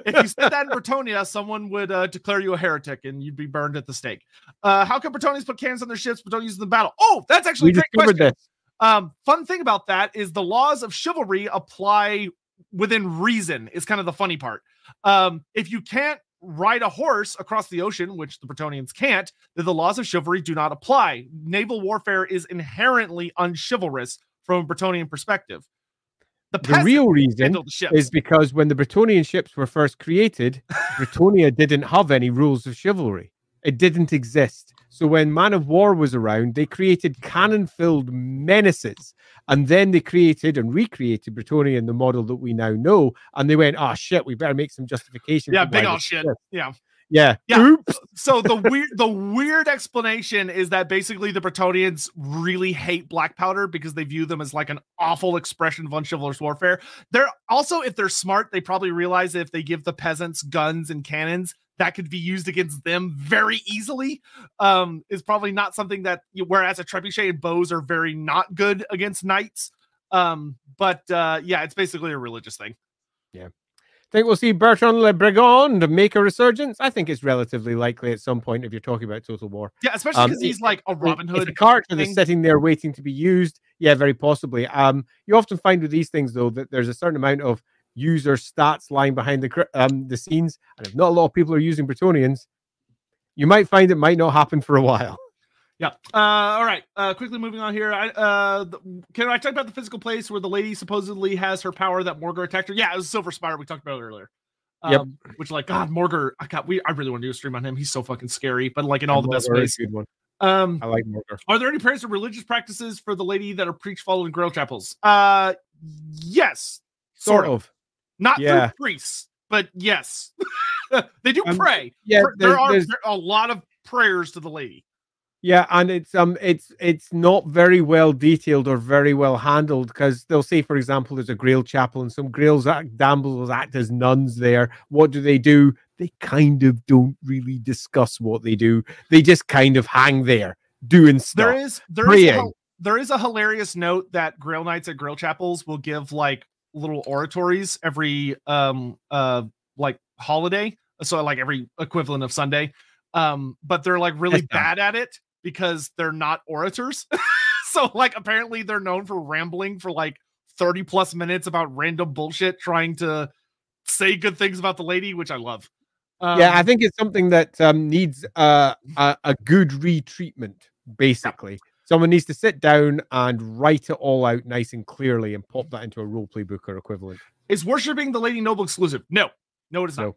[SPEAKER 1] if you said that in Bretonnia, someone would uh, declare you a heretic and you'd be burned at the stake. Uh, how can Bretonnians put cans on their ships but don't use them in the battle? Oh, that's actually we a great question. This. Um, fun thing about that is the laws of chivalry apply within reason, is kind of the funny part. Um, if you can't ride a horse across the ocean, which the Bretonnians can't, then the laws of chivalry do not apply. Naval warfare is inherently unchivalrous from a Bretonnian perspective.
[SPEAKER 2] The, the real reason is because when the Bretonnian ships were first created, <laughs> Bretonnia didn't have any rules of chivalry. It didn't exist. So when Man of War was around, they created cannon-filled menaces, and then they created and recreated Bretonnia in the model that we now know. And they went, "Oh shit, we better make some justification."
[SPEAKER 1] Yeah, big old shit. Yeah.
[SPEAKER 2] Yeah.
[SPEAKER 1] Yeah. Oops. So the weird the weird explanation is that basically the Bretonnians really hate black powder because they view them as like an awful expression of unchivalrous warfare. They're also, if they're smart, they probably realize that if they give the peasants guns and cannons, that could be used against them very easily um is probably not something that whereas a trebuchet and bows are very not good against knights um but uh yeah it's basically a religious thing
[SPEAKER 2] yeah think we'll see Bertrand Le Brigand make a resurgence? I think it's relatively likely at some point if you're talking about Total War.
[SPEAKER 1] Yeah, especially because um, he's like a Robin Hood.
[SPEAKER 2] It's a character that's sitting there waiting to be used. Yeah, very possibly. Um, you often find with these things though that there's a certain amount of user stats lying behind the um, the scenes, and if not a lot of people are using Bretonnians, you might find it might not happen for a while.
[SPEAKER 1] Yeah. Uh, all right. Uh, quickly moving on here. I uh, can I talk about the physical place where the lady supposedly has her power that Morghur attacked her? Yeah, it was Silver Spire we talked about earlier. Um, yep. Which like God, Morghur. I got. We. I really want to do a stream on him. He's so fucking scary, but like in all the best ways. Good one. Um,
[SPEAKER 2] I like Morghur.
[SPEAKER 1] Are there any prayers or religious practices for the lady that are preached followed in Grail chapels? Uh, yes,
[SPEAKER 2] sort, sort of. of.
[SPEAKER 1] Not yeah. through priests, but yes, <laughs> they do um, pray. Yeah, there are there a lot of prayers to the lady.
[SPEAKER 2] Yeah, and it's um it's it's not very well detailed or very well handled because they'll say, for example, there's a Grail chapel and some Grails act Damsels act as nuns there. What do they do? They kind of don't really discuss what they do. They just kind of hang there doing stuff.
[SPEAKER 1] There is there is a, there is a hilarious note that Grail Knights at Grail chapels will give like little oratories every um uh like holiday, so like every equivalent of Sunday um but they're like really bad at it because they're not orators. <laughs> so like apparently they're known for rambling for like 30 plus minutes about random bullshit trying to say good things about the lady, which I love.
[SPEAKER 2] Um, yeah, I think it's something that um, needs uh, a, a good retreatment, basically. Yeah. Someone needs to sit down and write it all out nice and clearly and pop that into a role play book or equivalent.
[SPEAKER 1] Is worshipping the Lady Noble exclusive? No, no, it is no. not.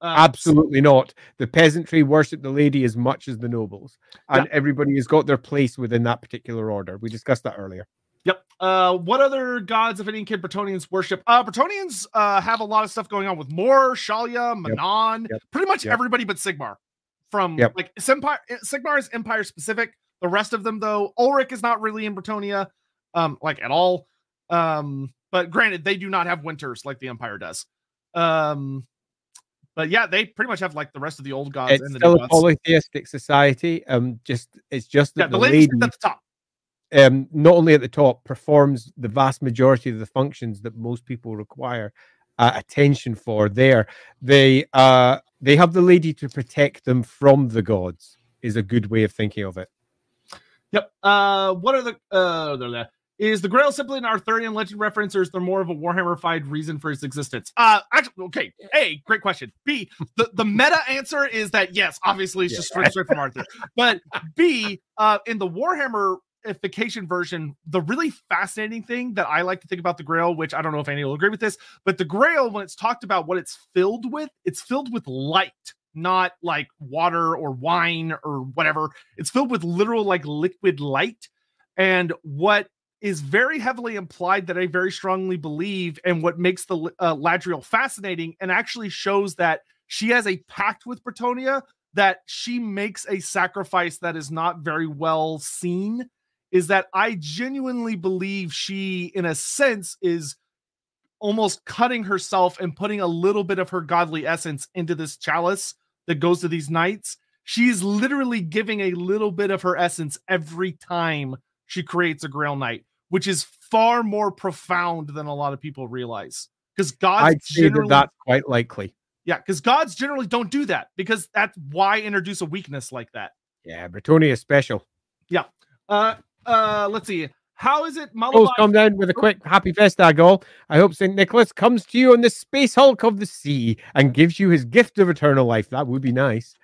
[SPEAKER 2] Uh, Absolutely not. The peasantry worship the lady as much as the nobles, and yeah. everybody has got their place within that particular order. We discussed that earlier.
[SPEAKER 1] Yep. Uh, what other gods, if any, can Bretonnians worship? Uh, Bretonnians uh, have a lot of stuff going on with Morr, Shallya, Manann, yep. Yep. pretty much yep. everybody but Sigmar. From like Empire, Sigmar is Empire specific. The rest of them, though, Ulric is not really in Bretonnia, um, like at all. Um, but granted, they do not have winters like the Empire does. Um, but yeah, they pretty much have like the rest of the old gods.
[SPEAKER 2] It's still a polytheistic society. Um, just it's just that yeah, the, the lady at the top. Um, not only at the top performs the vast majority of the functions that most people require uh, attention for. There, they uh they have the lady to protect them from the gods. Is a good way of thinking of it.
[SPEAKER 1] Yep. Uh, what are the uh? Is the Grail simply an Arthurian legend reference, or is there more of a Warhammerified reason for its existence? Uh, actually, okay. A, great question. B, the, the meta answer is that yes, obviously it's yeah. just straight, straight from Arthur. But B, uh, in the Warhammerification version, the really fascinating thing that I like to think about the Grail, which I don't know if Andy will agree with this, but the Grail, when it's talked about what it's filled with, it's filled with light not like water or wine or whatever. It's filled with literal like liquid light. And what is very heavily implied that I very strongly believe, and what makes the uh, Ladrielle fascinating, and actually shows that she has a pact with Bretonnia that she makes a sacrifice that is not very well seen. Is that I genuinely believe she, in a sense, is almost cutting herself and putting a little bit of her godly essence into this chalice that goes to these knights. She's literally giving a little bit of her essence every time she creates a Grail Knight which is far more profound than a lot of people realize. Because God,
[SPEAKER 2] I'd say that that's quite likely.
[SPEAKER 1] Yeah, because gods generally don't do that because that's why introduce a weakness like that.
[SPEAKER 2] Yeah, Bretonnia is special.
[SPEAKER 1] Yeah. Uh uh let's see. How is it
[SPEAKER 2] Malabai? come down with a quick happy Festdag all. I hope St. Nicholas comes to you on the space hulk of the sea and gives you his gift of eternal life. That would be nice.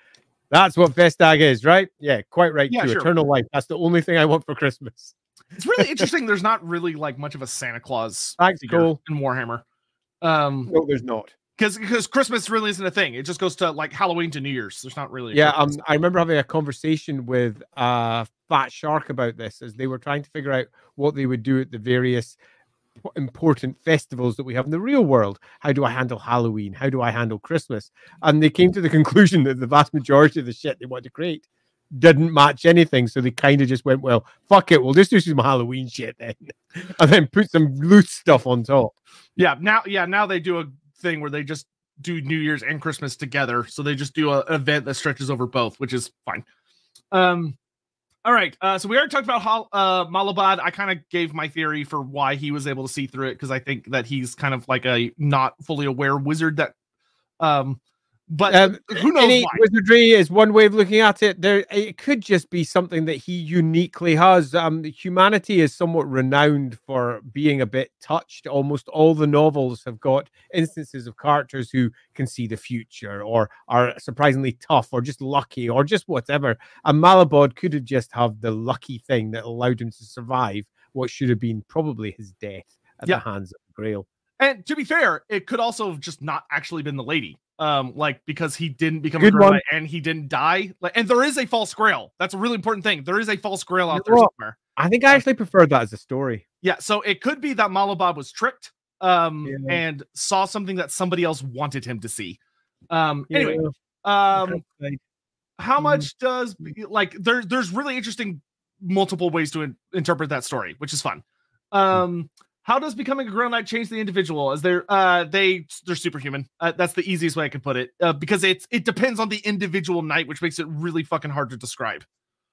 [SPEAKER 2] That's what Festdag is, right? Yeah, quite right. Yeah, too. Sure. Eternal life. That's the only thing I want for Christmas.
[SPEAKER 1] It's really interesting. There's not really like much of a Santa Claus <laughs>
[SPEAKER 2] That's cool.
[SPEAKER 1] in Warhammer. Um,
[SPEAKER 2] no, there's not.
[SPEAKER 1] Because because Christmas really isn't a thing. It just goes to like Halloween to New Year's. There's not really.
[SPEAKER 2] Yeah, um, I remember having a conversation with uh Fatshark about this as they were trying to figure out what they would do at the various important festivals that we have in the real world. How do I handle Halloween? How do I handle Christmas? And they came to the <laughs> conclusion that the vast majority of the shit they want to create didn't match anything. So they kind of just went, well, fuck it. We'll just do some Halloween shit then. <laughs> and then put some loose stuff on top.
[SPEAKER 1] Yeah. Now, yeah. Now they do a thing where they just do New Year's and Christmas together. So they just do a, an event that stretches over both, which is fine. Um, all right. Uh, so we already talked about uh, Malobaude. I kind of gave my theory for why he was able to see through it because I think that he's kind of like a not fully aware wizard that um, But um, who knows? Why?
[SPEAKER 2] Wizardry is one way of looking at it. There, it could just be something that he uniquely has. Um, humanity is somewhat renowned for being a bit touched. Almost all the novels have got instances of characters who can see the future, or are surprisingly tough, or just lucky, or just whatever. And Malobaude could have just have the lucky thing that allowed him to survive what should have been probably his death at yeah. the hands of the Grail.
[SPEAKER 1] And to be fair, it could also have just not actually been the lady um like because he didn't become Good a Grail and he didn't die like and there is a false grail. That's a really important thing. There is a false grail out there somewhere.
[SPEAKER 2] I think i actually prefer that as a story.
[SPEAKER 1] Yeah so it could be that Malobaude was tricked um yeah. and saw something that somebody else wanted him to see. Um yeah. anyway um how mm-hmm. much does like there, there's really interesting multiple ways to in- interpret that story which is fun. Hmm. um how does becoming a Grail Knight change the individual? As they're uh they they're superhuman. Uh, that's the easiest way I can put it. Uh, because it's it depends on the individual knight, which makes it really fucking hard to describe.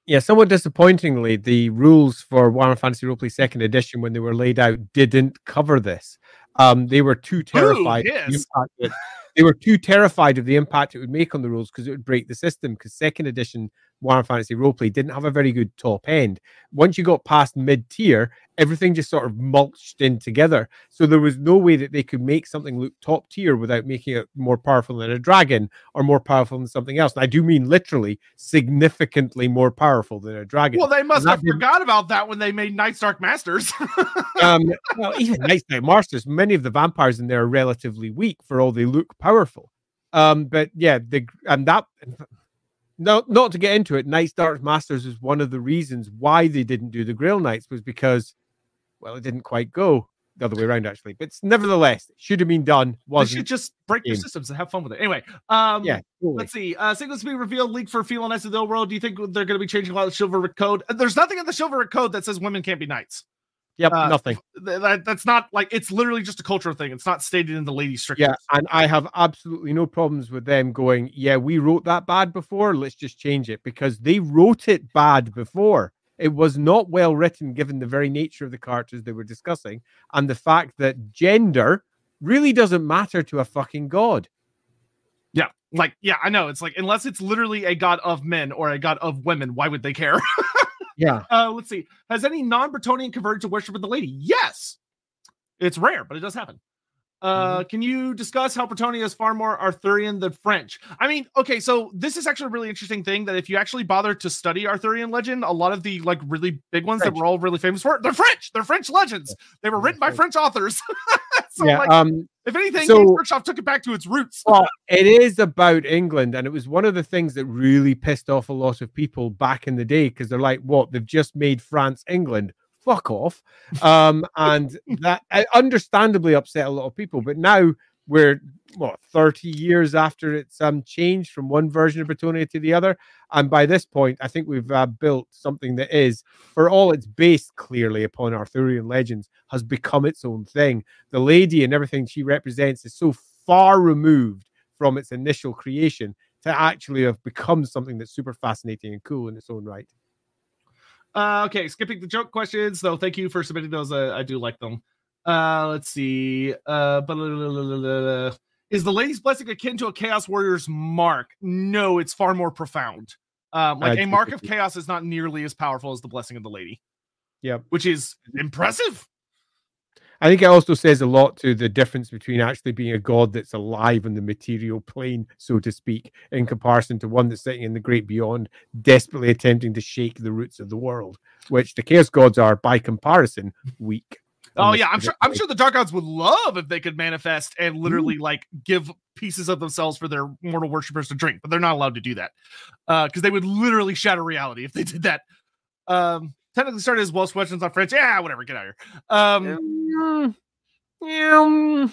[SPEAKER 2] Yeah, somewhat disappointingly, the rules for Warhammer Fantasy Roleplay Second Edition, when they were laid out, didn't cover this. Um, they were too terrified. Ooh, yes. they were too terrified of the impact it would make on the rules because it would break the system. Because Second Edition Warhammer Fantasy Roleplay didn't have a very good top end. Once you got past mid tier, everything just sort of mulched in together. So there was no way that they could make something look top tier without making it more powerful than a dragon or more powerful than something else. And I do mean literally significantly more powerful than a dragon.
[SPEAKER 1] Well, they must have forgot about that when they made Night's Dark Masters. <laughs>
[SPEAKER 2] um, well, even Night's Dark Masters, many of the vampires in there are relatively weak for all they look powerful. Um, but yeah, the and that no, not to get into it, Night's Dark Masters is one of the reasons why they didn't do the Grail Knights was because, well, it didn't quite go the other way around actually. But nevertheless, it should have been done.
[SPEAKER 1] Was should just break your systems and have fun with it. Anyway, um, yeah. Totally. Let's see. Uh, singles being revealed, leaked for female knights of the old world. Do you think they're going to be changing a lot of the chivalric code? There's nothing in the chivalric code that says women can't be knights.
[SPEAKER 2] Yep, uh, nothing.
[SPEAKER 1] That, that's not like it's literally just a cultural thing. It's not stated in the lady strictures.
[SPEAKER 2] Yeah, and I have absolutely no problems with them going, yeah, we wrote that bad before. Let's just change it because they wrote it bad before. It was not well written given the very nature of the characters they were discussing and the fact that gender really doesn't matter to a fucking god.
[SPEAKER 1] Yeah, like yeah, I know. It's like unless it's literally a god of men or a god of women, why would they care? <laughs>
[SPEAKER 2] Yeah.
[SPEAKER 1] Uh, let's see. Has any non-Bretonnian converted to worship of the lady? Yes. It's rare, but it does happen. Uh, mm-hmm. Can you discuss how Bretonnia is far more Arthurian than French? I mean, okay, so this is actually a really interesting thing that if you actually bother to study Arthurian legend, a lot of the like really big ones French. that we're all really famous for, they're French. They're French legends. They were written by French authors. <laughs> so, yeah, like, um, if anything, so, Kirchhoff took it back to its roots. <laughs>
[SPEAKER 2] well, it is about England, and it was one of the things that really pissed off a lot of people back in the day because they're like, "What? They've just made France England." fuck off. Um, and <laughs> that understandably upset a lot of people. But now we're what 30 years after it's um changed from one version of Bretonnia to the other. And by this point, I think we've uh, built something that is, for all it's based clearly upon Arthurian legends, has become its own thing. The lady and everything she represents is so far removed from its initial creation to actually have become something that's super fascinating and cool in its own right.
[SPEAKER 1] Uh, okay, skipping the joke questions though. Thank you for submitting those. I do like them. Uh, let's see. Uh, is the lady's blessing akin to a chaos warrior's mark? No, it's far more profound. Um, like a mark of chaos is not nearly as powerful as the blessing of the lady.
[SPEAKER 2] Yeah,
[SPEAKER 1] which is impressive.
[SPEAKER 2] I think it also says a lot to the difference between actually being a god that's alive on the material plane, so to speak, in comparison to one that's sitting in the great beyond, desperately attempting to shake the roots of the world, which the chaos gods are, by comparison, weak.
[SPEAKER 1] Oh yeah, I'm sure. I'm sure the dark gods would love if they could manifest and literally like give pieces of themselves for their mortal worshippers to drink, but they're not allowed to do that because uh, they would literally shatter reality if they did that. Um, technically started as Welsh questions on French. Yeah, whatever. Get out of here. Um, yeah.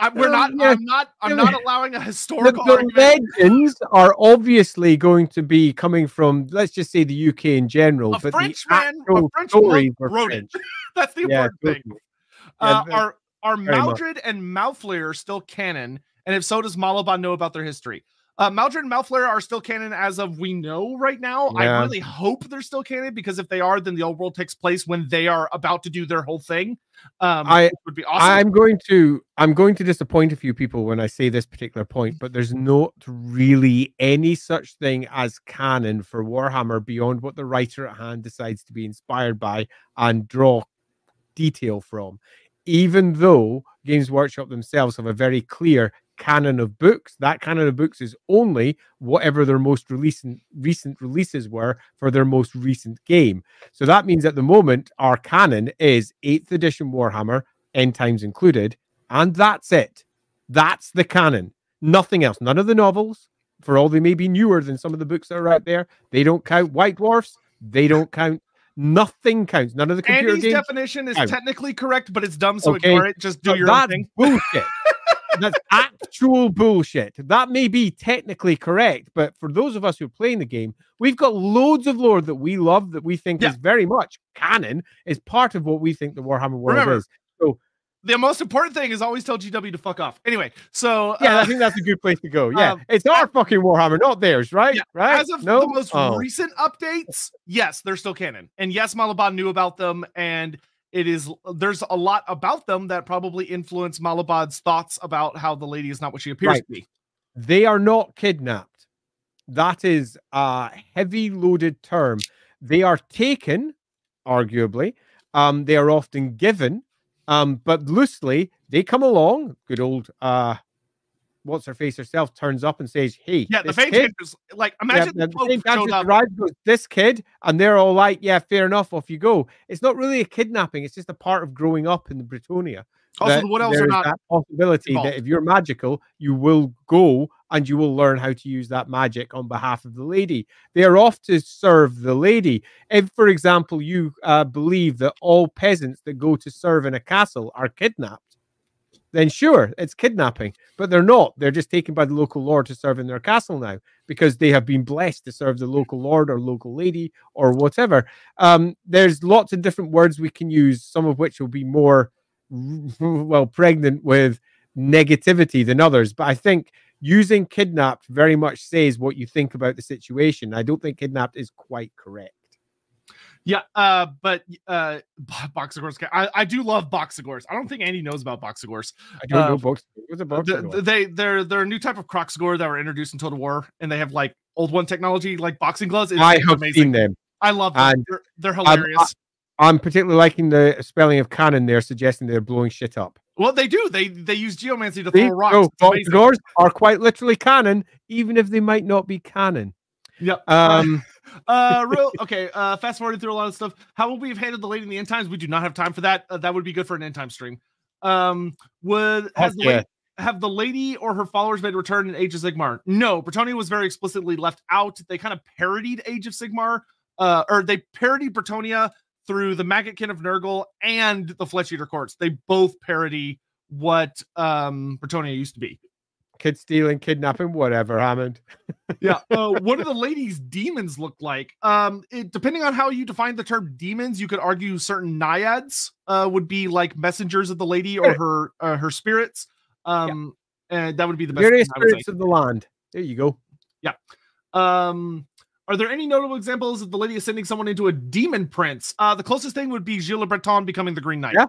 [SPEAKER 1] I, we're not. Um, yeah. I'm not. I'm not allowing a <laughs> historical.
[SPEAKER 2] The, the legends are obviously going to be coming from, let's just say, the UK in general.
[SPEAKER 1] A but Frenchman, the a French stories wrote it. <laughs> That's the important yeah, thing. Uh, are are Maldred much. and Malfleur still canon? And if so, does Malobaude know about their history? Uh, Maldred and Malfleur are still canon as of we know right now.
[SPEAKER 2] Yeah.
[SPEAKER 1] I really hope they're still canon because if they are, then the old world takes place when they are about to do their whole thing. Um,
[SPEAKER 2] I-
[SPEAKER 1] would be awesome.
[SPEAKER 2] I'm going to I'm going to disappoint a few people when I say this particular point, but there's not really any such thing as canon for Warhammer beyond what the writer at hand decides to be inspired by and draw detail from. Even though Games Workshop themselves have a very clear canon of books, that canon of books is only whatever their most recent recent releases were for their most recent game. So that means at the moment our canon is 8th edition Warhammer, end times included, and that's it. That's the canon. Nothing else. None of the novels, for all they may be newer than some of the books that are out there, they don't count. White Dwarfs, they don't count. Nothing counts. None of the computer
[SPEAKER 1] Andy's
[SPEAKER 2] games.
[SPEAKER 1] definition is
[SPEAKER 2] Out.
[SPEAKER 1] technically correct, but it's dumb, so
[SPEAKER 2] Okay,
[SPEAKER 1] ignore it. Just do
[SPEAKER 2] But
[SPEAKER 1] your own thing.
[SPEAKER 2] bullshit. That's actual bullshit. That may be technically correct, but for those of us who are playing the game, we've got loads of lore that we love that we think
[SPEAKER 1] Yeah.
[SPEAKER 2] is very much canon, is part of what we think the Warhammer world
[SPEAKER 1] Remember,
[SPEAKER 2] is.
[SPEAKER 1] The most important thing is always tell GW to fuck off. Anyway, so
[SPEAKER 2] Yeah,
[SPEAKER 1] uh,
[SPEAKER 2] I think that's a good place to go. Yeah,
[SPEAKER 1] um,
[SPEAKER 2] it's our fucking Warhammer, not theirs, right?
[SPEAKER 1] Yeah,
[SPEAKER 2] right?
[SPEAKER 1] as of
[SPEAKER 2] no,
[SPEAKER 1] the most
[SPEAKER 2] Oh.
[SPEAKER 1] recent updates, yes, they're still canon. And yes, Malobaude knew about them, and it is there's a lot about them that probably influence Malobaude's thoughts about how the lady is not what she appears
[SPEAKER 2] Right.
[SPEAKER 1] to be.
[SPEAKER 2] they are not kidnapped. That is a heavy loaded term. They are taken, arguably. Um, they are often given, um, but loosely they come along. Good old uh, what's her face herself turns up and says, "Hey,
[SPEAKER 1] Yeah, the Fame
[SPEAKER 2] kid,
[SPEAKER 1] like
[SPEAKER 2] yeah,
[SPEAKER 1] imagine
[SPEAKER 2] the
[SPEAKER 1] the Pope
[SPEAKER 2] same country
[SPEAKER 1] up.
[SPEAKER 2] arrives, goes, this kid, and they're all like, "Yeah, fair enough, off you go." It's not really a kidnapping; it's just a part of growing up in the Bretonnia.
[SPEAKER 1] Also, the Elves
[SPEAKER 2] there
[SPEAKER 1] are
[SPEAKER 2] is
[SPEAKER 1] not
[SPEAKER 2] that possibility
[SPEAKER 1] involved.
[SPEAKER 2] that if you're magical, you will go and you will learn how to use that magic on behalf of the lady. They are off to serve the lady. If, for example, you uh, believe that all peasants that go to serve in a castle are kidnapped, then sure, it's kidnapping. But they're not. They're just taken by the local lord to serve in their castle now because they have been blessed to serve the local lord or local lady or whatever. Um, there's lots of different words we can use, some of which will be more <laughs> well pregnant with negativity than others. But I think using kidnapped very much says what you think about the situation. I don't think kidnapped is quite correct.
[SPEAKER 1] Yeah, uh, but uh, Boxagors. I, I do love Boxagors. I don't think Andy knows about Boxagors.
[SPEAKER 2] I don't
[SPEAKER 1] Uh,
[SPEAKER 2] know box. What's a box?
[SPEAKER 1] The- the- they they're they're a new type of Kroxigor that were introduced in Total War, and they have like old one technology, like boxing gloves. It's,
[SPEAKER 2] I have
[SPEAKER 1] amazing.
[SPEAKER 2] seen them.
[SPEAKER 1] I love them.
[SPEAKER 2] and
[SPEAKER 1] they're, they're hilarious.
[SPEAKER 2] I'm particularly liking the spelling of cannon there, suggesting they're blowing shit up.
[SPEAKER 1] well, they do. They they use geomancy to
[SPEAKER 2] See?
[SPEAKER 1] throw rocks. Amazing.
[SPEAKER 2] boxers are quite literally cannon, even if they might not be cannon.
[SPEAKER 1] Yep.
[SPEAKER 2] Um,
[SPEAKER 1] uh real okay uh fast forwarding through a lot of stuff. How would we have handled the lady in the end times? We do not have time for that. Uh, that would be good for an end time stream. Um would has
[SPEAKER 2] yeah.
[SPEAKER 1] lady, have the lady or her followers made return in age of sigmar? No Bretonnia was very explicitly left out. They kind of parodied age of sigmar uh or they parodied Bretonnia through the maggotkin of nurgle and the flesh eater courts. They both parody what um Bretonnia used to be
[SPEAKER 2] kid stealing, kidnapping, whatever, Hammond.
[SPEAKER 1] yeah <laughs> uh, what do the ladies demons look like um it, depending on how you define the term demons you could argue certain naiads uh would be like messengers of the lady or her uh, her spirits um and that would be the best
[SPEAKER 2] Various
[SPEAKER 1] thing I would
[SPEAKER 2] spirits of the land. There you go. Yeah.
[SPEAKER 1] Um are there any notable examples of the lady ascending someone into a demon prince uh the closest thing would be Gilles Le Breton becoming the green knight
[SPEAKER 2] Yeah,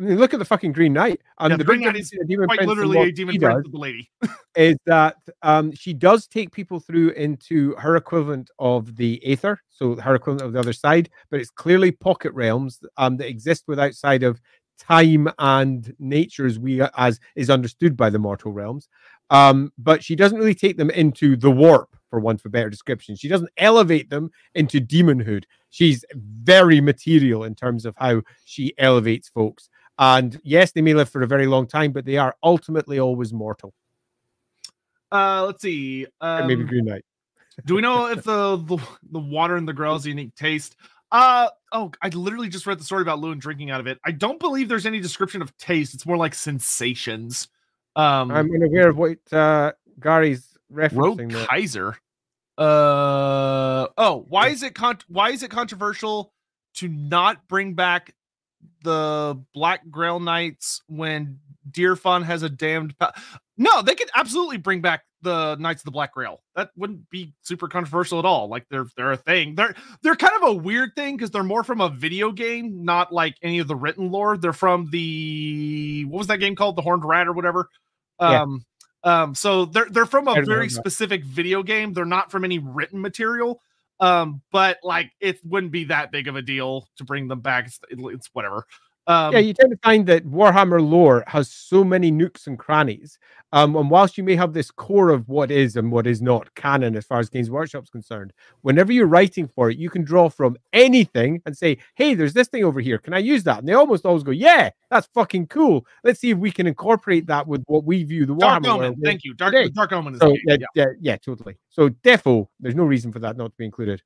[SPEAKER 2] I mean, look at the fucking Green Knight. And
[SPEAKER 1] Yeah,
[SPEAKER 2] the
[SPEAKER 1] Green Knight is
[SPEAKER 2] demon
[SPEAKER 1] quite literally a demon prince of the lady
[SPEAKER 2] is that um, she does take people through into her equivalent of the Aether, so her equivalent of the other side, but it's clearly pocket realms um, that exist with outside of time and nature as we as is understood by the mortal realms. Um, but she doesn't really take them into the warp, for want of a better description. She doesn't elevate them into demonhood. She's very material in terms of how she elevates folks. And yes, they may live for a very long time, but they are ultimately always mortal.
[SPEAKER 1] uh let's see
[SPEAKER 2] And maybe
[SPEAKER 1] um,
[SPEAKER 2] Green Knight.
[SPEAKER 1] Do we know <laughs> if the, the the water in the a unique taste? Uh oh, I literally just read the story about Louen drinking out of it. I don't believe there's any description of taste. It's more like sensations. Um
[SPEAKER 2] I'm unaware of what uh, Gary's
[SPEAKER 1] Rogue
[SPEAKER 2] referencing. there.
[SPEAKER 1] Kaiser. Uh oh, why is it con- why is it controversial to not bring back the Black Grail Knights when Deer Fun has a damned pa- No, they could absolutely bring back the Knights of the Black Grail. That wouldn't be super controversial at all. Like they're they're a thing. They're they're kind of a weird thing because they're more from a video game, not like any of the written lore. They're from the what was that game called? The Horned Rat or whatever. Um um so they're they're from a very specific video game. They're not from any written material. Um, but like it wouldn't be that big of a deal to bring them back. It's, it's whatever.
[SPEAKER 2] Um, yeah, you tend to find that Warhammer lore has so many nooks and crannies. Um, and whilst you may have this core of what is and what is not canon as far as Games Workshop is concerned, whenever you're writing for it, you can draw from anything and say, "Hey, there's this thing over here. Can I use that?" And they almost always go, "Yeah, that's fucking cool. Let's see if we can incorporate that with what we view the
[SPEAKER 1] Dark
[SPEAKER 2] Warhammer."
[SPEAKER 1] Omen. Thank you, Dark, Dark Omen.
[SPEAKER 2] So, yeah, yeah. yeah, yeah, totally. So, defo, there's no reason for that not to be included.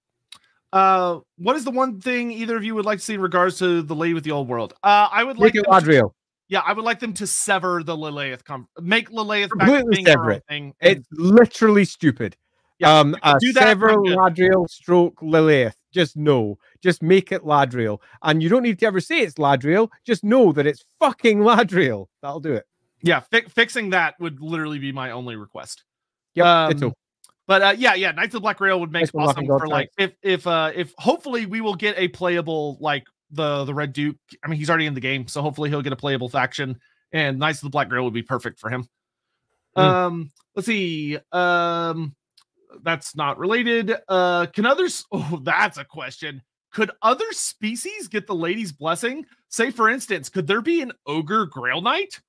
[SPEAKER 1] Uh, what is the one thing either of you would like to see in regards to the lady with the old world? Uh, I would like
[SPEAKER 2] Ladrielle.
[SPEAKER 1] Yeah, I would like them to sever the Lileath. Com- make Lileath completely
[SPEAKER 2] separate. Thing and- it's literally stupid. Yeah, um, uh, do that sever Ladrielle stroke Lileath. Just no. Just make it Ladrielle, and you don't need to ever say it's Ladrielle. Just know that it's fucking Ladrielle. That'll do it.
[SPEAKER 1] Yeah, fi- fixing that would literally be my only request.
[SPEAKER 2] Yeah, um,
[SPEAKER 1] but uh, yeah, yeah, Knights of the Black Grail would make awesome for like if if uh if hopefully we will get a playable like the the Red Duke. I mean, he's already in the game, so hopefully he'll get a playable faction, and Knights of the Black Grail would be perfect for him. Mm. Um, let's see. Um, that's not related. Uh, can others? <laughs> Oh, that's a question. Could other species get the lady's blessing? Say, for instance, could there be an ogre Grail Knight?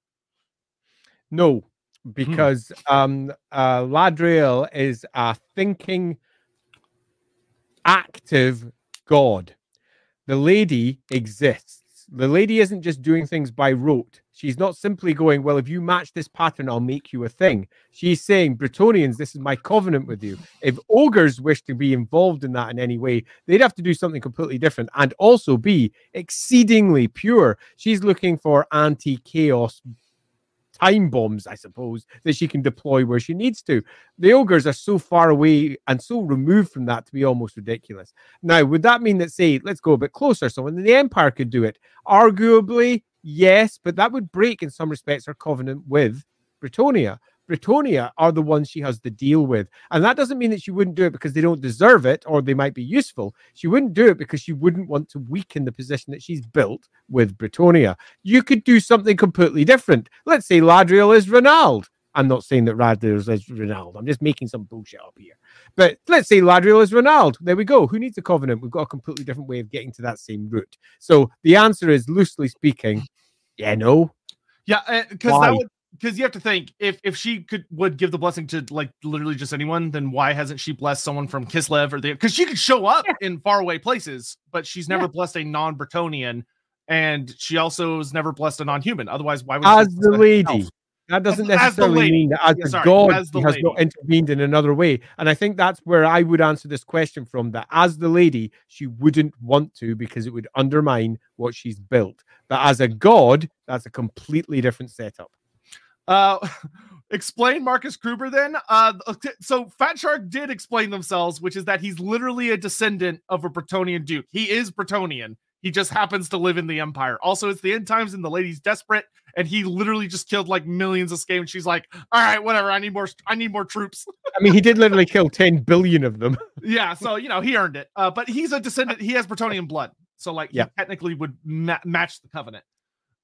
[SPEAKER 2] No. Because hmm. um, uh, Ladrielle is a thinking, active god. The lady exists. The lady isn't just doing things by rote. She's not simply going, Well, if you match this pattern, I'll make you a thing. She's saying, Bretonnians, this is my covenant with you. If ogres wish to be involved in that in any way, they'd have to do something completely different and also be exceedingly pure. She's looking for anti chaos time bombs, I suppose, that she can deploy where she needs to. The ogres are so far away and so removed from that to be almost ridiculous. Now, would that mean that, say, let's go a bit closer, someone in the Empire could do it? Arguably, yes, but that would break in some respects her covenant with Bretonnia. Bretonnia are the ones she has to deal with. And that doesn't mean that she wouldn't do it because they don't deserve it or they might be useful. She wouldn't do it because she wouldn't want to weaken the position that she's built with Bretonnia. You could do something completely different. Let's say Ladrielle is Renald. I'm not saying that Ladrielle is Renald. I'm just making some bullshit up here. But let's say Ladrielle is Renald. There we go. Who needs a covenant? We've got a completely different way of getting to that same route. So the answer is loosely speaking, yeah, no.
[SPEAKER 1] Yeah, because uh, that would because you have to think if if she could would give the blessing to like literally just anyone, then why hasn't she blessed someone from Kislev or the because she could show up yeah. in faraway places, but she's never yeah. blessed a non-Bretonnian, and she also has never blessed a non-human. Otherwise, why would
[SPEAKER 2] as the lady? That doesn't as, necessarily as mean that as yeah, sorry, God as he has lady. not intervened in another way. And I think that's where I would answer this question from that as the lady, she wouldn't want to because it would undermine what she's built. But as a God, that's a completely different setup.
[SPEAKER 1] Uh, <laughs> explain Marcus Kruber then. Uh, so Fat Shark did explain themselves, which is that he's literally a descendant of a Bretonnian duke. He is Bretonnian. He just happens to live in the Empire. Also, it's the end times and the lady's desperate, and he literally just killed like millions of scum. She's like, "All right, whatever. I need more. I need more troops." <laughs>
[SPEAKER 2] I mean, he did literally kill ten billion of them. <laughs>
[SPEAKER 1] yeah, so you know he earned it. Uh, but he's a descendant. He has Bretonnian blood, so like yeah. he technically would ma- match the covenant.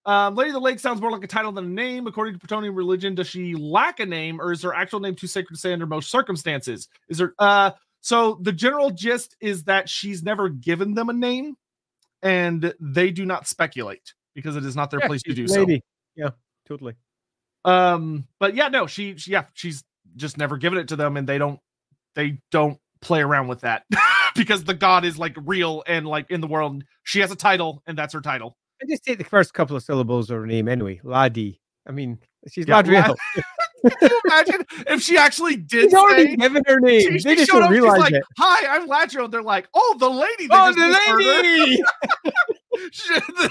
[SPEAKER 1] Um, Lady of the Lake sounds more like a title than a name. According to Bretonnian religion, does she lack a name, or is her actual name too sacred to say under most circumstances? Is there uh so the general gist is that she's never given them a name and they do not speculate because it is not their yeah, place to do lady. so.
[SPEAKER 2] Yeah, totally.
[SPEAKER 1] Um, but yeah, no, she, she yeah, she's just never given it to them, and they don't they don't play around with that <laughs> because the god is like real and like in the world. She has a title, and that's her title.
[SPEAKER 2] I just take the first couple of syllables of her name anyway. Laddie. I mean, she's yeah, Ladrielle. <laughs>
[SPEAKER 1] Can you imagine if she actually <laughs> did?
[SPEAKER 2] She's already given her name. She, they she just don't realize
[SPEAKER 1] like,
[SPEAKER 2] it.
[SPEAKER 1] Hi, I'm Ladrielle. They're like, oh, the lady. They
[SPEAKER 2] oh, the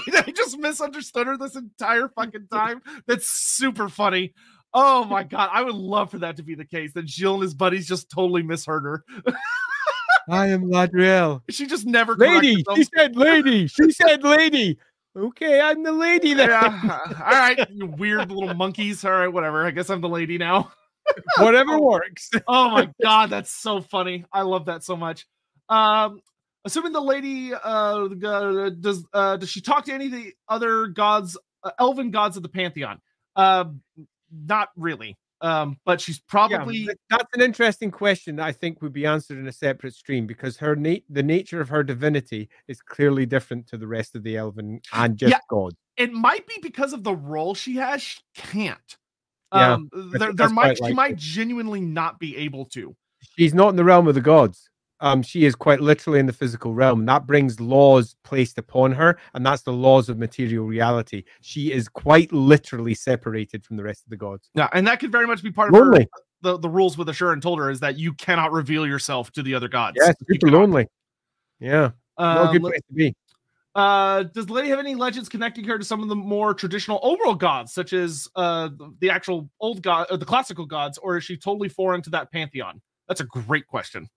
[SPEAKER 2] lady. <laughs>
[SPEAKER 1] they just misunderstood her this entire fucking time. That's super funny. Oh my god, I would love for that to be the case. That Gilles and his buddies just totally misheard her.
[SPEAKER 2] I am Ladrielle.
[SPEAKER 1] She just never.
[SPEAKER 2] Lady. She said lady. She said lady. Okay, I'm the lady there.
[SPEAKER 1] Yeah. <laughs> All right, you weird little monkeys. All right, whatever. I guess I'm the lady now. <laughs>
[SPEAKER 2] Whatever <laughs> works.
[SPEAKER 1] oh my god, that's so funny. I love that so much. Um, assuming the lady uh does uh does she talk to any of the other gods, uh, elven gods of the pantheon? Uh, not really. Um, but she's probably
[SPEAKER 2] yeah, that's an interesting question that I think would be answered in a separate stream because her nat- the nature of her divinity is clearly different to the rest of the elven and just yeah, gods.
[SPEAKER 1] It might be because of the role she has. She can't. Yeah, um, there, there might she might genuinely not be able to.
[SPEAKER 2] She's not in the realm of the gods. Um, she is quite literally in the physical realm. That brings laws placed upon her, and that's the laws of material reality. She is quite literally separated from the rest of the gods.
[SPEAKER 1] Yeah, and that could very much be part of. Her, the, the rules with Asuryan told her is that you cannot reveal yourself to the other gods.
[SPEAKER 2] Yeah, super lonely. Yeah, um, no good place to be.
[SPEAKER 1] Uh, does lady have any legends connecting her to some of the more traditional overall gods, such as uh the actual old god, or the classical gods, or is she totally foreign to that pantheon? That's a great question.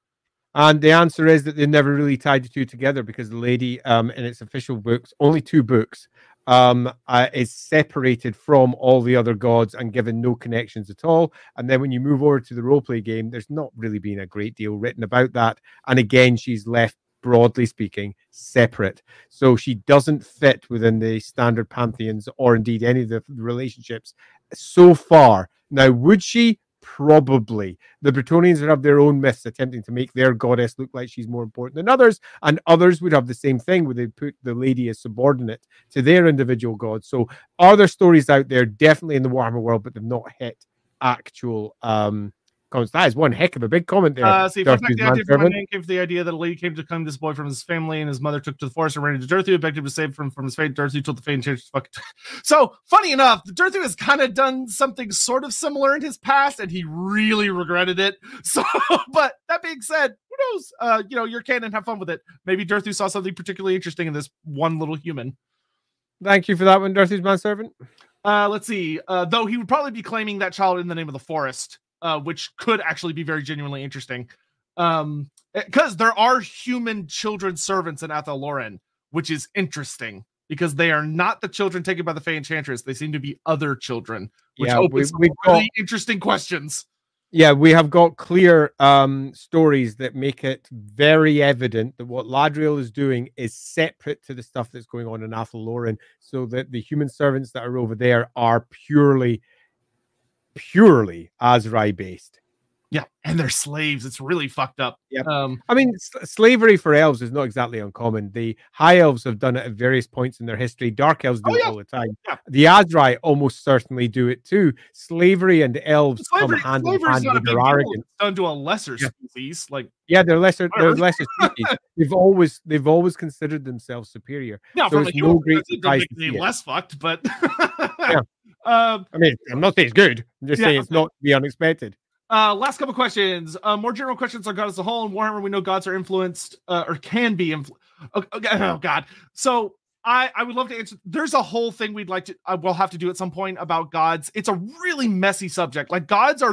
[SPEAKER 2] And the answer is that they never really tied the two together because the lady, um, in its official books, only two books, um, uh, is separated from all the other gods and given no connections at all. And then when you move over to the roleplay game, there's not really been a great deal written about that. And again, she's left, broadly speaking, separate. So she doesn't fit within the standard pantheons or indeed any of the relationships so far. Now, would she? Probably. The Bretonnians would have their own myths attempting to make their goddess look like she's more important than others, and others would have the same thing where they put the lady as subordinate to their individual gods. So, are there stories out there definitely in the Warhammer world, but they've not hit actual um, comments. That is one heck of a big comment there.
[SPEAKER 1] Uh, see, fact, the idea my name came from the idea that a lady came to claim this boy from his family, and his mother took to the forest and ran into Durthu, begged him to save him from his fate. Durthu told the fate and changed his fucking. <laughs> so, funny enough, Durthu has kind of done something sort of similar in his past, and he really regretted it. <laughs> So, but that being said, who knows? Uh, you know, your canon, have fun with it. Maybe Durthu saw something particularly interesting in this one little human.
[SPEAKER 2] Thank you for that one, Durthu's manservant.
[SPEAKER 1] Uh, let's see. Uh, though he would probably be claiming that child in the name of the forest uh, which could actually be very genuinely interesting. Um, because eh, there are human children servants in Athel Loren, which is interesting because they are not the children taken by the Fey Enchantress. They seem to be other children, which yeah, opens we, really got, interesting questions.
[SPEAKER 2] Yeah, we have got clear um, stories that make it very evident that what Ladrielle is doing is separate to the stuff that's going on in Athel Loren, so that the human servants that are over there are purely purely Asrai based.
[SPEAKER 1] Yeah, and they're slaves. It's really fucked up.
[SPEAKER 2] Yeah. Um, I mean, s- slavery for elves is not exactly uncommon. The high elves have done it at various points in their history. Dark elves do oh, yeah. it all the time. Yeah. The Asrai almost certainly do it too. Slavery and elves slavery, come hand in hand with their arrogance.
[SPEAKER 1] Done to a lesser yeah. species, like
[SPEAKER 2] yeah, they're lesser. They're lesser species. <laughs> they've always they've always considered themselves superior.
[SPEAKER 1] Yeah, so from a no great surprise. Less fucked, but yeah.
[SPEAKER 2] Um, I mean, I'm not saying it's good. I'm just yeah, saying it's not the unexpected.
[SPEAKER 1] Uh, last couple questions. Uh, more general questions on God as a whole. In Warhammer, we know gods are influenced uh, or can be influenced. Oh, oh, God. So I, I would love to answer. There's a whole thing we'd like to, uh, we'll have to do at some point about gods. It's a really messy subject. Like gods are,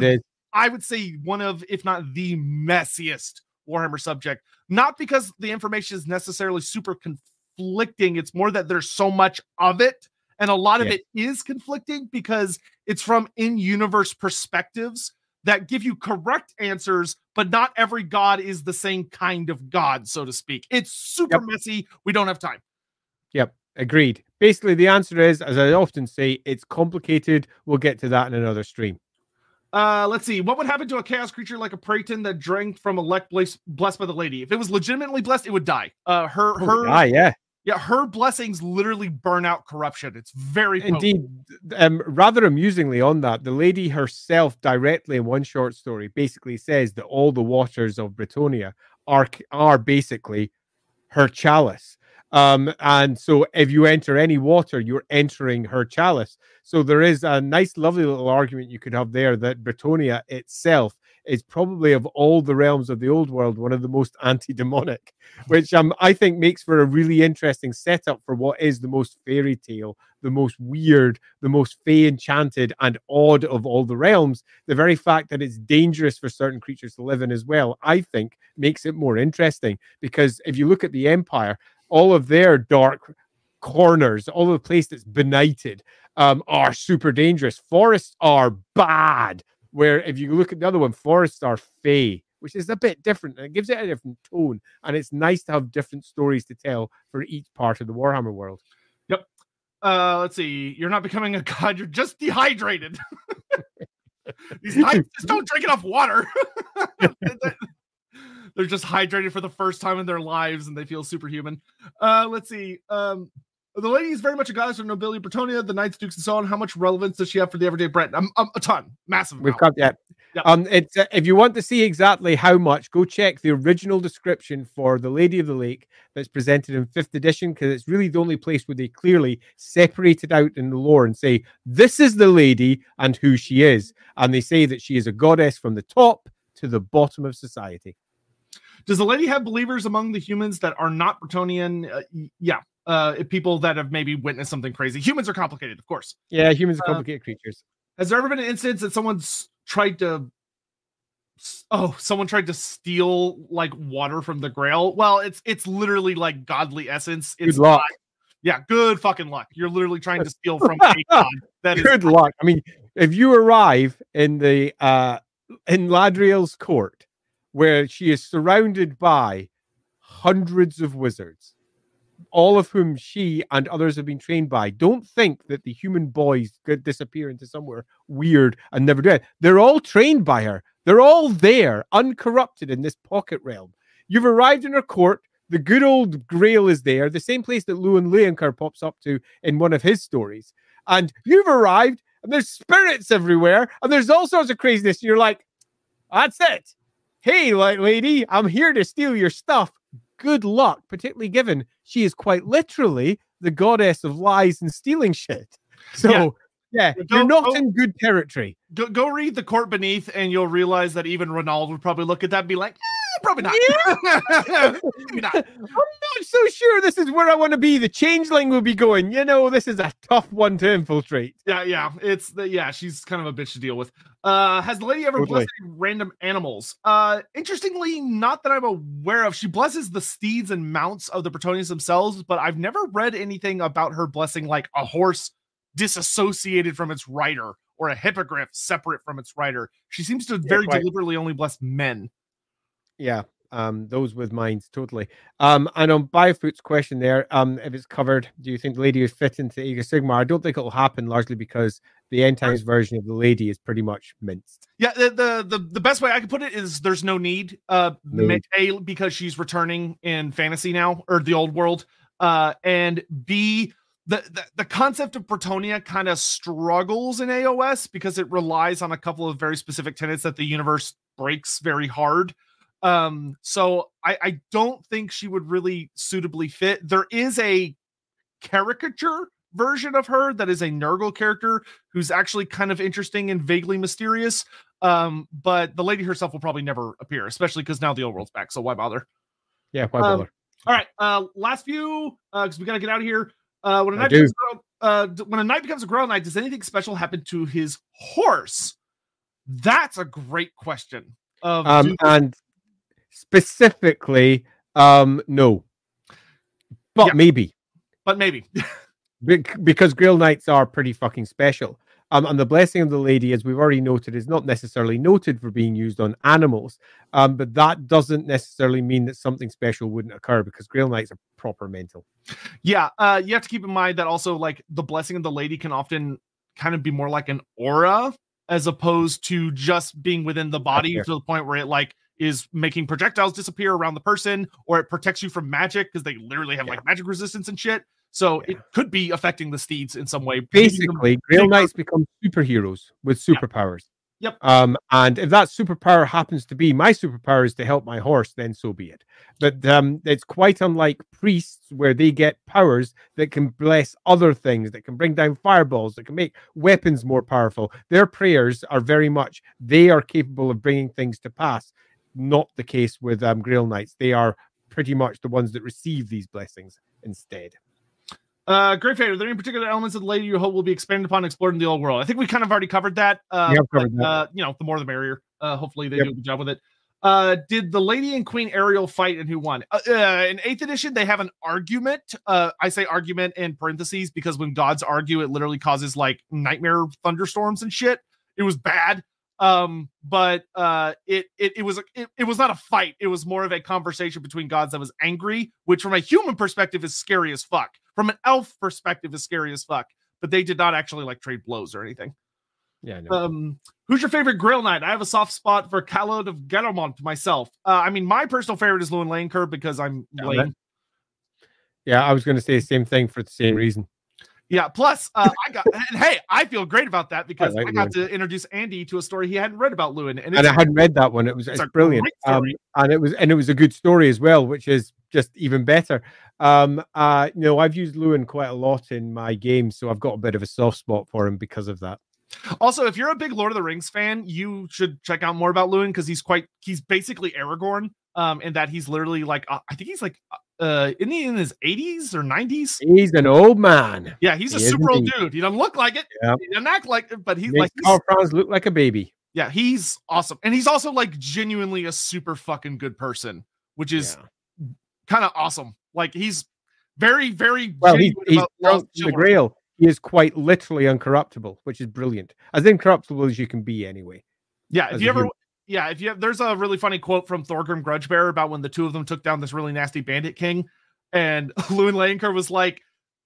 [SPEAKER 1] I would say, one of, if not the messiest Warhammer subject. Not because the information is necessarily super conflicting. It's more that there's so much of it and a lot of yeah. it is conflicting because it's from in universe perspectives that give you correct answers, but not every God is the same kind of God, so to speak. It's super yep. messy. We don't have time.
[SPEAKER 2] Yep. Agreed. Basically, the answer is, as I often say, it's complicated. We'll get to that in another stream.
[SPEAKER 1] Uh, let's see. What would happen to a chaos creature like a Preyton that drank from a lek blessed, by the lady? If it was legitimately blessed, it would die. Uh, her, her,
[SPEAKER 2] ah, yeah.
[SPEAKER 1] Yeah, her blessings literally burn out corruption. It's very
[SPEAKER 2] indeed. Um, rather amusingly, on that, the lady herself directly in one short story basically says that all the waters of Bretonnia are are basically her chalice. Um, and so if you enter any water, you're entering her chalice. So there is a nice, lovely little argument you could have there that Bretonnia itself is probably of all the realms of the old world one of the most <laughs> anti-demonic, which um, I think makes for a really interesting setup for what is the most fairy tale, the most weird, the most fey enchanted and odd of all the realms. The very fact that it's dangerous for certain creatures to live in as well, I think, makes it more interesting. Because if you look at the Empire, all of their dark corners, all the place that's benighted, um, are super dangerous. Forests are bad Where if you look at the other one, forests are fey, which is a bit different and it gives it a different tone. And it's nice to have different stories to tell for each part of the Warhammer world.
[SPEAKER 1] Yep. Uh, let's see. You're not becoming a <laughs> god. You're just dehydrated. <laughs> These knights just don't drink enough water. <laughs> They're just hydrated for the first time in their lives and they feel superhuman. Uh, let's see. Um, the lady is very much a goddess of nobility, Bretonnia, the knights, dukes, and so on. How much relevance does she have for the everyday Bret? Um, um, a ton, massive.
[SPEAKER 2] We've got that. Yep. Um, it's uh, if you want to see exactly how much, go check the original description for the Lady of the Lake that's presented in fifth edition because it's really the only place where they clearly separated out in the lore and say this is the lady and who she is, and they say that she is a goddess from the top to the bottom of society.
[SPEAKER 1] Does the lady have believers among the humans that are not Bretonnian? Uh, yeah, uh, people that have maybe witnessed something crazy. Humans are complicated, of course.
[SPEAKER 2] Yeah, humans are uh, complicated uh, creatures.
[SPEAKER 1] Has there ever been an instance that someone's tried to? Oh, someone tried to steal like water from the Grail. Well, it's it's literally like godly essence. It's
[SPEAKER 2] good luck. Not,
[SPEAKER 1] yeah, good fucking luck. You're literally trying to <laughs> steal from a god.
[SPEAKER 2] That is good luck. I mean, if you arrive in the uh in Ladrielle's court where she is surrounded by hundreds of wizards, all of whom she and others have been trained by. Don't think that the human boys could disappear into somewhere weird and never do it. They're all trained by her. They're all there, uncorrupted in this pocket realm. You've arrived in her court. The good old Grail is there, the same place that Louen Leoncoeur pops up to in one of his stories. And you've arrived, and there's spirits everywhere, and there's all sorts of craziness. And you're like, that's it hey, light lady, I'm here to steal your stuff. Good luck, particularly given she is quite literally the goddess of lies and stealing shit. <laughs> So, yeah, yeah go, you're not go, in good territory.
[SPEAKER 1] Go, go read The Court Beneath, and you'll realize that even Ronald would probably look at that and be like, eh, probably not.
[SPEAKER 2] Yeah. <laughs> Maybe not. <laughs> I'm not so sure this is where I want to be. The changeling will be going, you know, this is a tough one to infiltrate.
[SPEAKER 1] Yeah, yeah. It's the yeah, she's kind of a bitch to deal with. Uh has the lady ever blessed any random animals? Uh interestingly, not that I'm aware of. She blesses the steeds and mounts of the Bretonnians themselves, but I've never read anything about her blessing like a horse disassociated from its rider or a hippogriff separate from its rider. She seems to very yeah, deliberately only bless men.
[SPEAKER 2] Yeah, um, those with minds totally. Um, and on Biofoot's question there, um, if it's covered, do you think the lady would fit into Age of Sigmar? I don't think it'll happen largely because the end times version of the lady is pretty much minced.
[SPEAKER 1] Yeah, the the the, the best way I can put it is there's no need. Uh, need. a because she's returning in fantasy now or the old world. Uh, and B the, the, the concept of Bretonnia kind of struggles in AOS because it relies on a couple of very specific tenets that the universe breaks very hard. Um, so I, I don't think she would really suitably fit. There is a caricature version of her that is a Nurgle character who's actually kind of interesting and vaguely mysterious. Um, but the lady herself will probably never appear, especially because now the old world's back. So why bother?
[SPEAKER 2] Yeah, why bother? Um,
[SPEAKER 1] all right. Uh, last few, uh, because we gotta get out of here. Uh, when a knight becomes a girl, uh, when a knight becomes a Grail knight, does anything special happen to his horse? That's a great question.
[SPEAKER 2] Of um, and specifically, um, no, but yeah. maybe,
[SPEAKER 1] but maybe <laughs>
[SPEAKER 2] because Grail Knights are pretty fucking special. Um, and the blessing of the lady, as we've already noted, is not necessarily noted for being used on animals. Um, but that doesn't necessarily mean that something special wouldn't occur because Grail Knights are proper mental.
[SPEAKER 1] Yeah, uh, you have to keep in mind that also like the blessing of the lady can often kind of be more like an aura as opposed to just being within the body to the point where it like is making projectiles disappear around the person, or it protects you from magic because they literally have yeah. like magic resistance and shit. So yeah. it could be affecting the steeds in some way.
[SPEAKER 2] Basically, Grail Knights become superheroes with superpowers.
[SPEAKER 1] Yep.
[SPEAKER 2] Um, and if that superpower happens to be my superpower is to help my horse, then so be it. But um, it's quite unlike priests where they get powers that can bless other things, that can bring down fireballs, that can make weapons more powerful. Their prayers are very much they are capable of bringing things to pass not the case with um, Grail Knights. They are pretty much the ones that receive these blessings instead.
[SPEAKER 1] Uh, great fate. Are there any particular elements of the lady you hope will be expanded upon, explored in the old world? I think we kind of already covered that. Uh, covered but, that. Uh, you know, the more the merrier. Uh, hopefully they yep. do a good job with it. Uh, did the lady and Queen Ariel fight and who won? Uh, uh, in eighth edition, they have an argument. Uh, I say argument in parentheses because when gods argue, it literally causes like nightmare thunderstorms and shit. It was bad. Um, but uh, it it it was it, it was not a fight. It was more of a conversation between gods that was angry, which from a human perspective is scary as fuck. From an elf perspective is scary as fuck. But they did not actually like trade blows or anything.
[SPEAKER 2] Yeah. I know.
[SPEAKER 1] Um, who's your favorite Grail Knight? I have a soft spot for Calard of Garamont myself. Uh, I mean, my personal favorite is Louen Leoncoeur because I'm
[SPEAKER 2] Yeah,
[SPEAKER 1] lame.
[SPEAKER 2] yeah, I was going to say the same thing for the same reason.
[SPEAKER 1] Yeah. Plus, uh, I got <laughs> and hey, I feel great about that because I,
[SPEAKER 2] like
[SPEAKER 1] got to introduce Andy to a story he hadn't read about Louen, and
[SPEAKER 2] and I hadn't read that one. It was
[SPEAKER 1] it's
[SPEAKER 2] it's brilliant, um, and it was and it was a good story as well, which is just even better. Um, uh, you know, I've used Louen quite a lot in my games, so I've got a bit of a soft spot for him because of that.
[SPEAKER 1] Also, if you're a big Lord of the Rings fan, you should check out more about Louen because he's quite he's basically Aragorn. Um, in that he's literally like uh, I think he's like uh isn't he in his 80s or 90s?
[SPEAKER 2] He's an old man.
[SPEAKER 1] Yeah, he's a
[SPEAKER 2] He is
[SPEAKER 1] super old dude. He doesn't look like it.
[SPEAKER 2] Yeah.
[SPEAKER 1] He doesn't act like it, but he's
[SPEAKER 2] Makes
[SPEAKER 1] like
[SPEAKER 2] Karl Franz look like a baby.
[SPEAKER 1] yeah, he's awesome. And he's also like genuinely a super fucking good person, which is
[SPEAKER 2] Yeah.
[SPEAKER 1] kind of awesome. Like he's very, very
[SPEAKER 2] Well, he's, he's
[SPEAKER 1] about
[SPEAKER 2] drunk
[SPEAKER 1] lost
[SPEAKER 2] to the. Grail. He is quite literally uncorruptible, which is brilliant. As incorruptible as you can be, anyway.
[SPEAKER 1] Yeah, if you ever. Yeah, if you have, there's a really funny quote from Thorgrim Grudgebearer about when the two of them took down this really nasty bandit king, and <laughs> Louen Leoncoeur was like,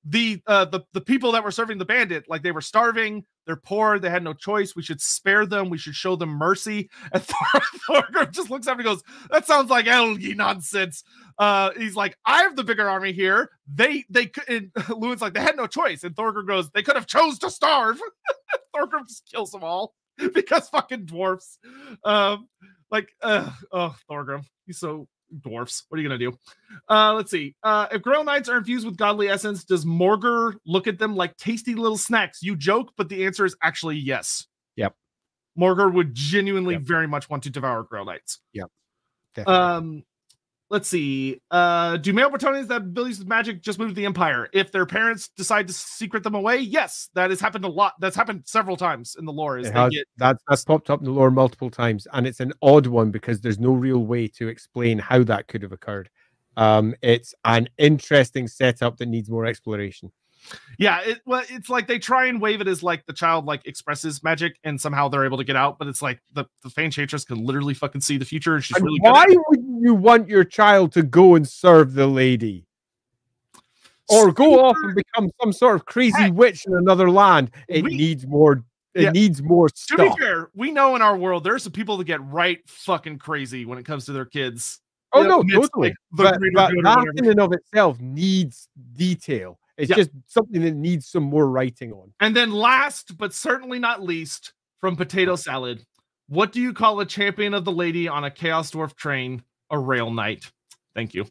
[SPEAKER 1] the uh the the people that were serving the bandit, like they were starving, they're poor, they had no choice. We should spare them. We should show them mercy. <laughs> And Thor- Thorgrim just looks at him and goes, "That sounds like elgi nonsense." Uh, he's like, "I have the bigger army here. They they could." <laughs> Louen's like, "They had no choice." And Thorgrim goes, "They could have chose to starve." Thorgrim just kills them all <laughs> because fucking dwarfs. Um, like, uh, oh, Thorgrim, he's so dwarfs. What are you gonna do? Uh, let's see. Uh, if Grail Knights are infused with godly essence, does Morghur look at them like tasty little snacks? You joke, but the answer is actually yes.
[SPEAKER 2] Yep.
[SPEAKER 1] Morghur would genuinely
[SPEAKER 2] Yep.
[SPEAKER 1] very much want to devour Grail Knights.
[SPEAKER 2] Definitely.
[SPEAKER 1] Um, let's see. Uh, do male Bretonnians that have abilities with magic just move to the Empire? If their parents decide to secret them away, yes, that has happened a lot. That's happened several times in the lore. Is
[SPEAKER 2] has.
[SPEAKER 1] get
[SPEAKER 2] That's that's popped up in the lore multiple times, and it's an odd one because there's no real way to explain how that could have occurred. Um, it's an interesting setup that needs more exploration.
[SPEAKER 1] Yeah, it well, it's like they try and wave it as like the child like expresses magic and somehow they're able to get out, but it's like the the Fey Enchantress can literally fucking see the future and she's
[SPEAKER 2] And
[SPEAKER 1] really
[SPEAKER 2] why would you want your child to go and serve the lady? Or go off and become some sort of crazy
[SPEAKER 1] Heck.
[SPEAKER 2] witch in another land? It
[SPEAKER 1] We-
[SPEAKER 2] needs more. It
[SPEAKER 1] Yeah.
[SPEAKER 2] needs more stuff.
[SPEAKER 1] To be fair, we know in our world there are some people that get right fucking crazy when it comes to their kids.
[SPEAKER 2] Oh
[SPEAKER 1] Yeah,
[SPEAKER 2] no, totally.
[SPEAKER 1] like, the
[SPEAKER 2] but, but that in and of itself needs detail. It's
[SPEAKER 1] Yeah.
[SPEAKER 2] just something that needs some more writing on.
[SPEAKER 1] And then last but certainly not least, from Potato Salad, what do you call a champion of the lady on a Chaos Dwarf train? A rail knight. Thank you.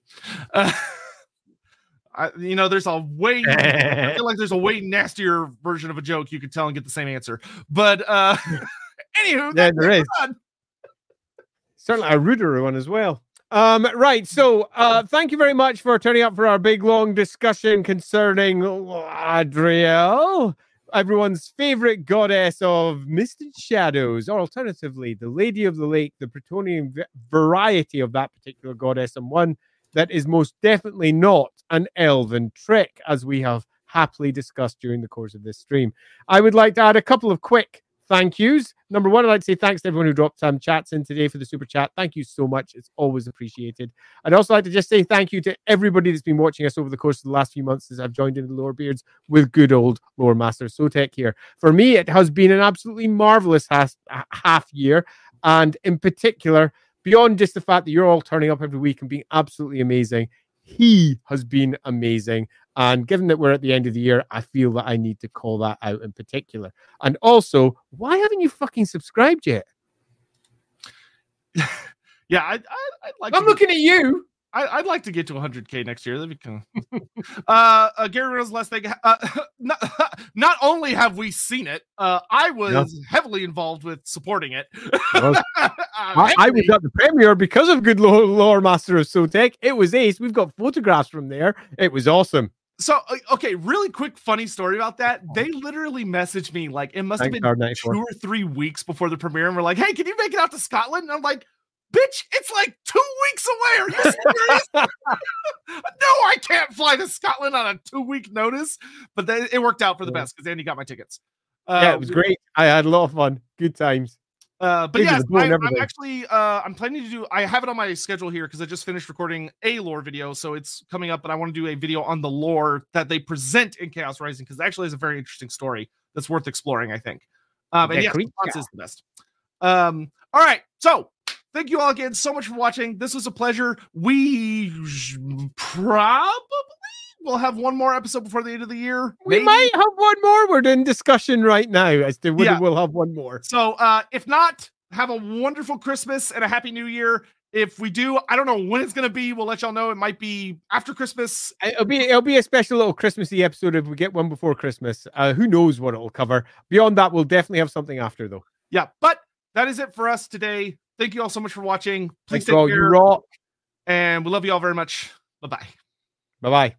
[SPEAKER 1] Uh, <laughs> I, you know, there's a way I feel like there's a way nastier version of a joke you could tell and get the same answer. But uh <laughs> anywho,
[SPEAKER 2] Yeah, there is.
[SPEAKER 1] Fun.
[SPEAKER 2] certainly a ruder one as well. Um, right. So, uh, thank you very much for turning up for our big long discussion concerning Ladrielle, everyone's favorite goddess of mist and shadows, or alternatively, the Lady of the Lake, the Bretonnian variety of that particular goddess, and one that is most definitely not an elven trick, as we have happily discussed during the course of this stream. I would like to add a couple of quick thank yous. Number one, I'd like to say thanks to everyone who dropped some chats in today for the super chat. Thank you so much. It's always appreciated. I'd also like to just say thank you to everybody that's been watching us over the course of the last few months as I've joined in the Lorebeards with good old Lore Master Sotek here. For me, it has been an absolutely marvelous half year. And in particular, beyond just the fact that you're all turning up every week and being absolutely amazing, he has been amazing. And given that we're at the end of the year, I feel that I need to call that out in particular. And also, why haven't you fucking subscribed yet? <laughs>
[SPEAKER 1] Yeah, I, I, I'd like.
[SPEAKER 2] I'm looking at you.
[SPEAKER 1] I, I'd like to get to 100k next year. That'd be kind of. <laughs> uh, uh, Gary Reynolds, last thing. Uh, <laughs> not, <laughs> not only have we seen it, uh, I was heavily involved with supporting it.
[SPEAKER 2] Was-
[SPEAKER 1] Uh,
[SPEAKER 2] I, I was at the premiere because of good lore, Loremaster of Sotek. It was ace. We've got photographs from there. It was awesome.
[SPEAKER 1] So uh, okay, really quick funny story about that. They literally messaged me like it must have been two or three weeks before the premiere, and we're like, "Hey, can you make it out to Scotland?" And I'm like, "Bitch, it's like two weeks away. Are you serious?" <laughs> no, I can't fly to Scotland on a two week notice. But then it worked out for the
[SPEAKER 2] Yeah.
[SPEAKER 1] best because Andy got my tickets.
[SPEAKER 2] yeah, it was great. I had a lot of fun. Good times.
[SPEAKER 1] Uh, but yes, I, am actually uh, I'm planning to do. I have it on my schedule here because I just finished recording a lore video, so it's coming up. But I want to do a video on the lore that they present in Chaos Rising because it actually is a very interesting story that's worth exploring. I think. Um, and yes, yeah. is the best. Um, all right, so thank you all again so much for watching. This was a pleasure. We probably will have one more episode before the end of the year.
[SPEAKER 2] We maybe. might have one more. We're in discussion right now as to whether yeah. we'll have one more.
[SPEAKER 1] So uh, if not, have a wonderful Christmas and a happy new year. If we do, I don't know when it's gonna be. We'll let y'all know. It might be after Christmas.
[SPEAKER 2] It'll be it'll be a special little Christmassy episode if we get one before Christmas. Uh, who knows what it'll cover? Beyond that, we'll definitely have something after though.
[SPEAKER 1] Yeah, but that is it for us today. Thank you all so much for watching.
[SPEAKER 2] Please Thanks take care.
[SPEAKER 1] And we love you all very much. Bye bye.
[SPEAKER 2] Bye bye.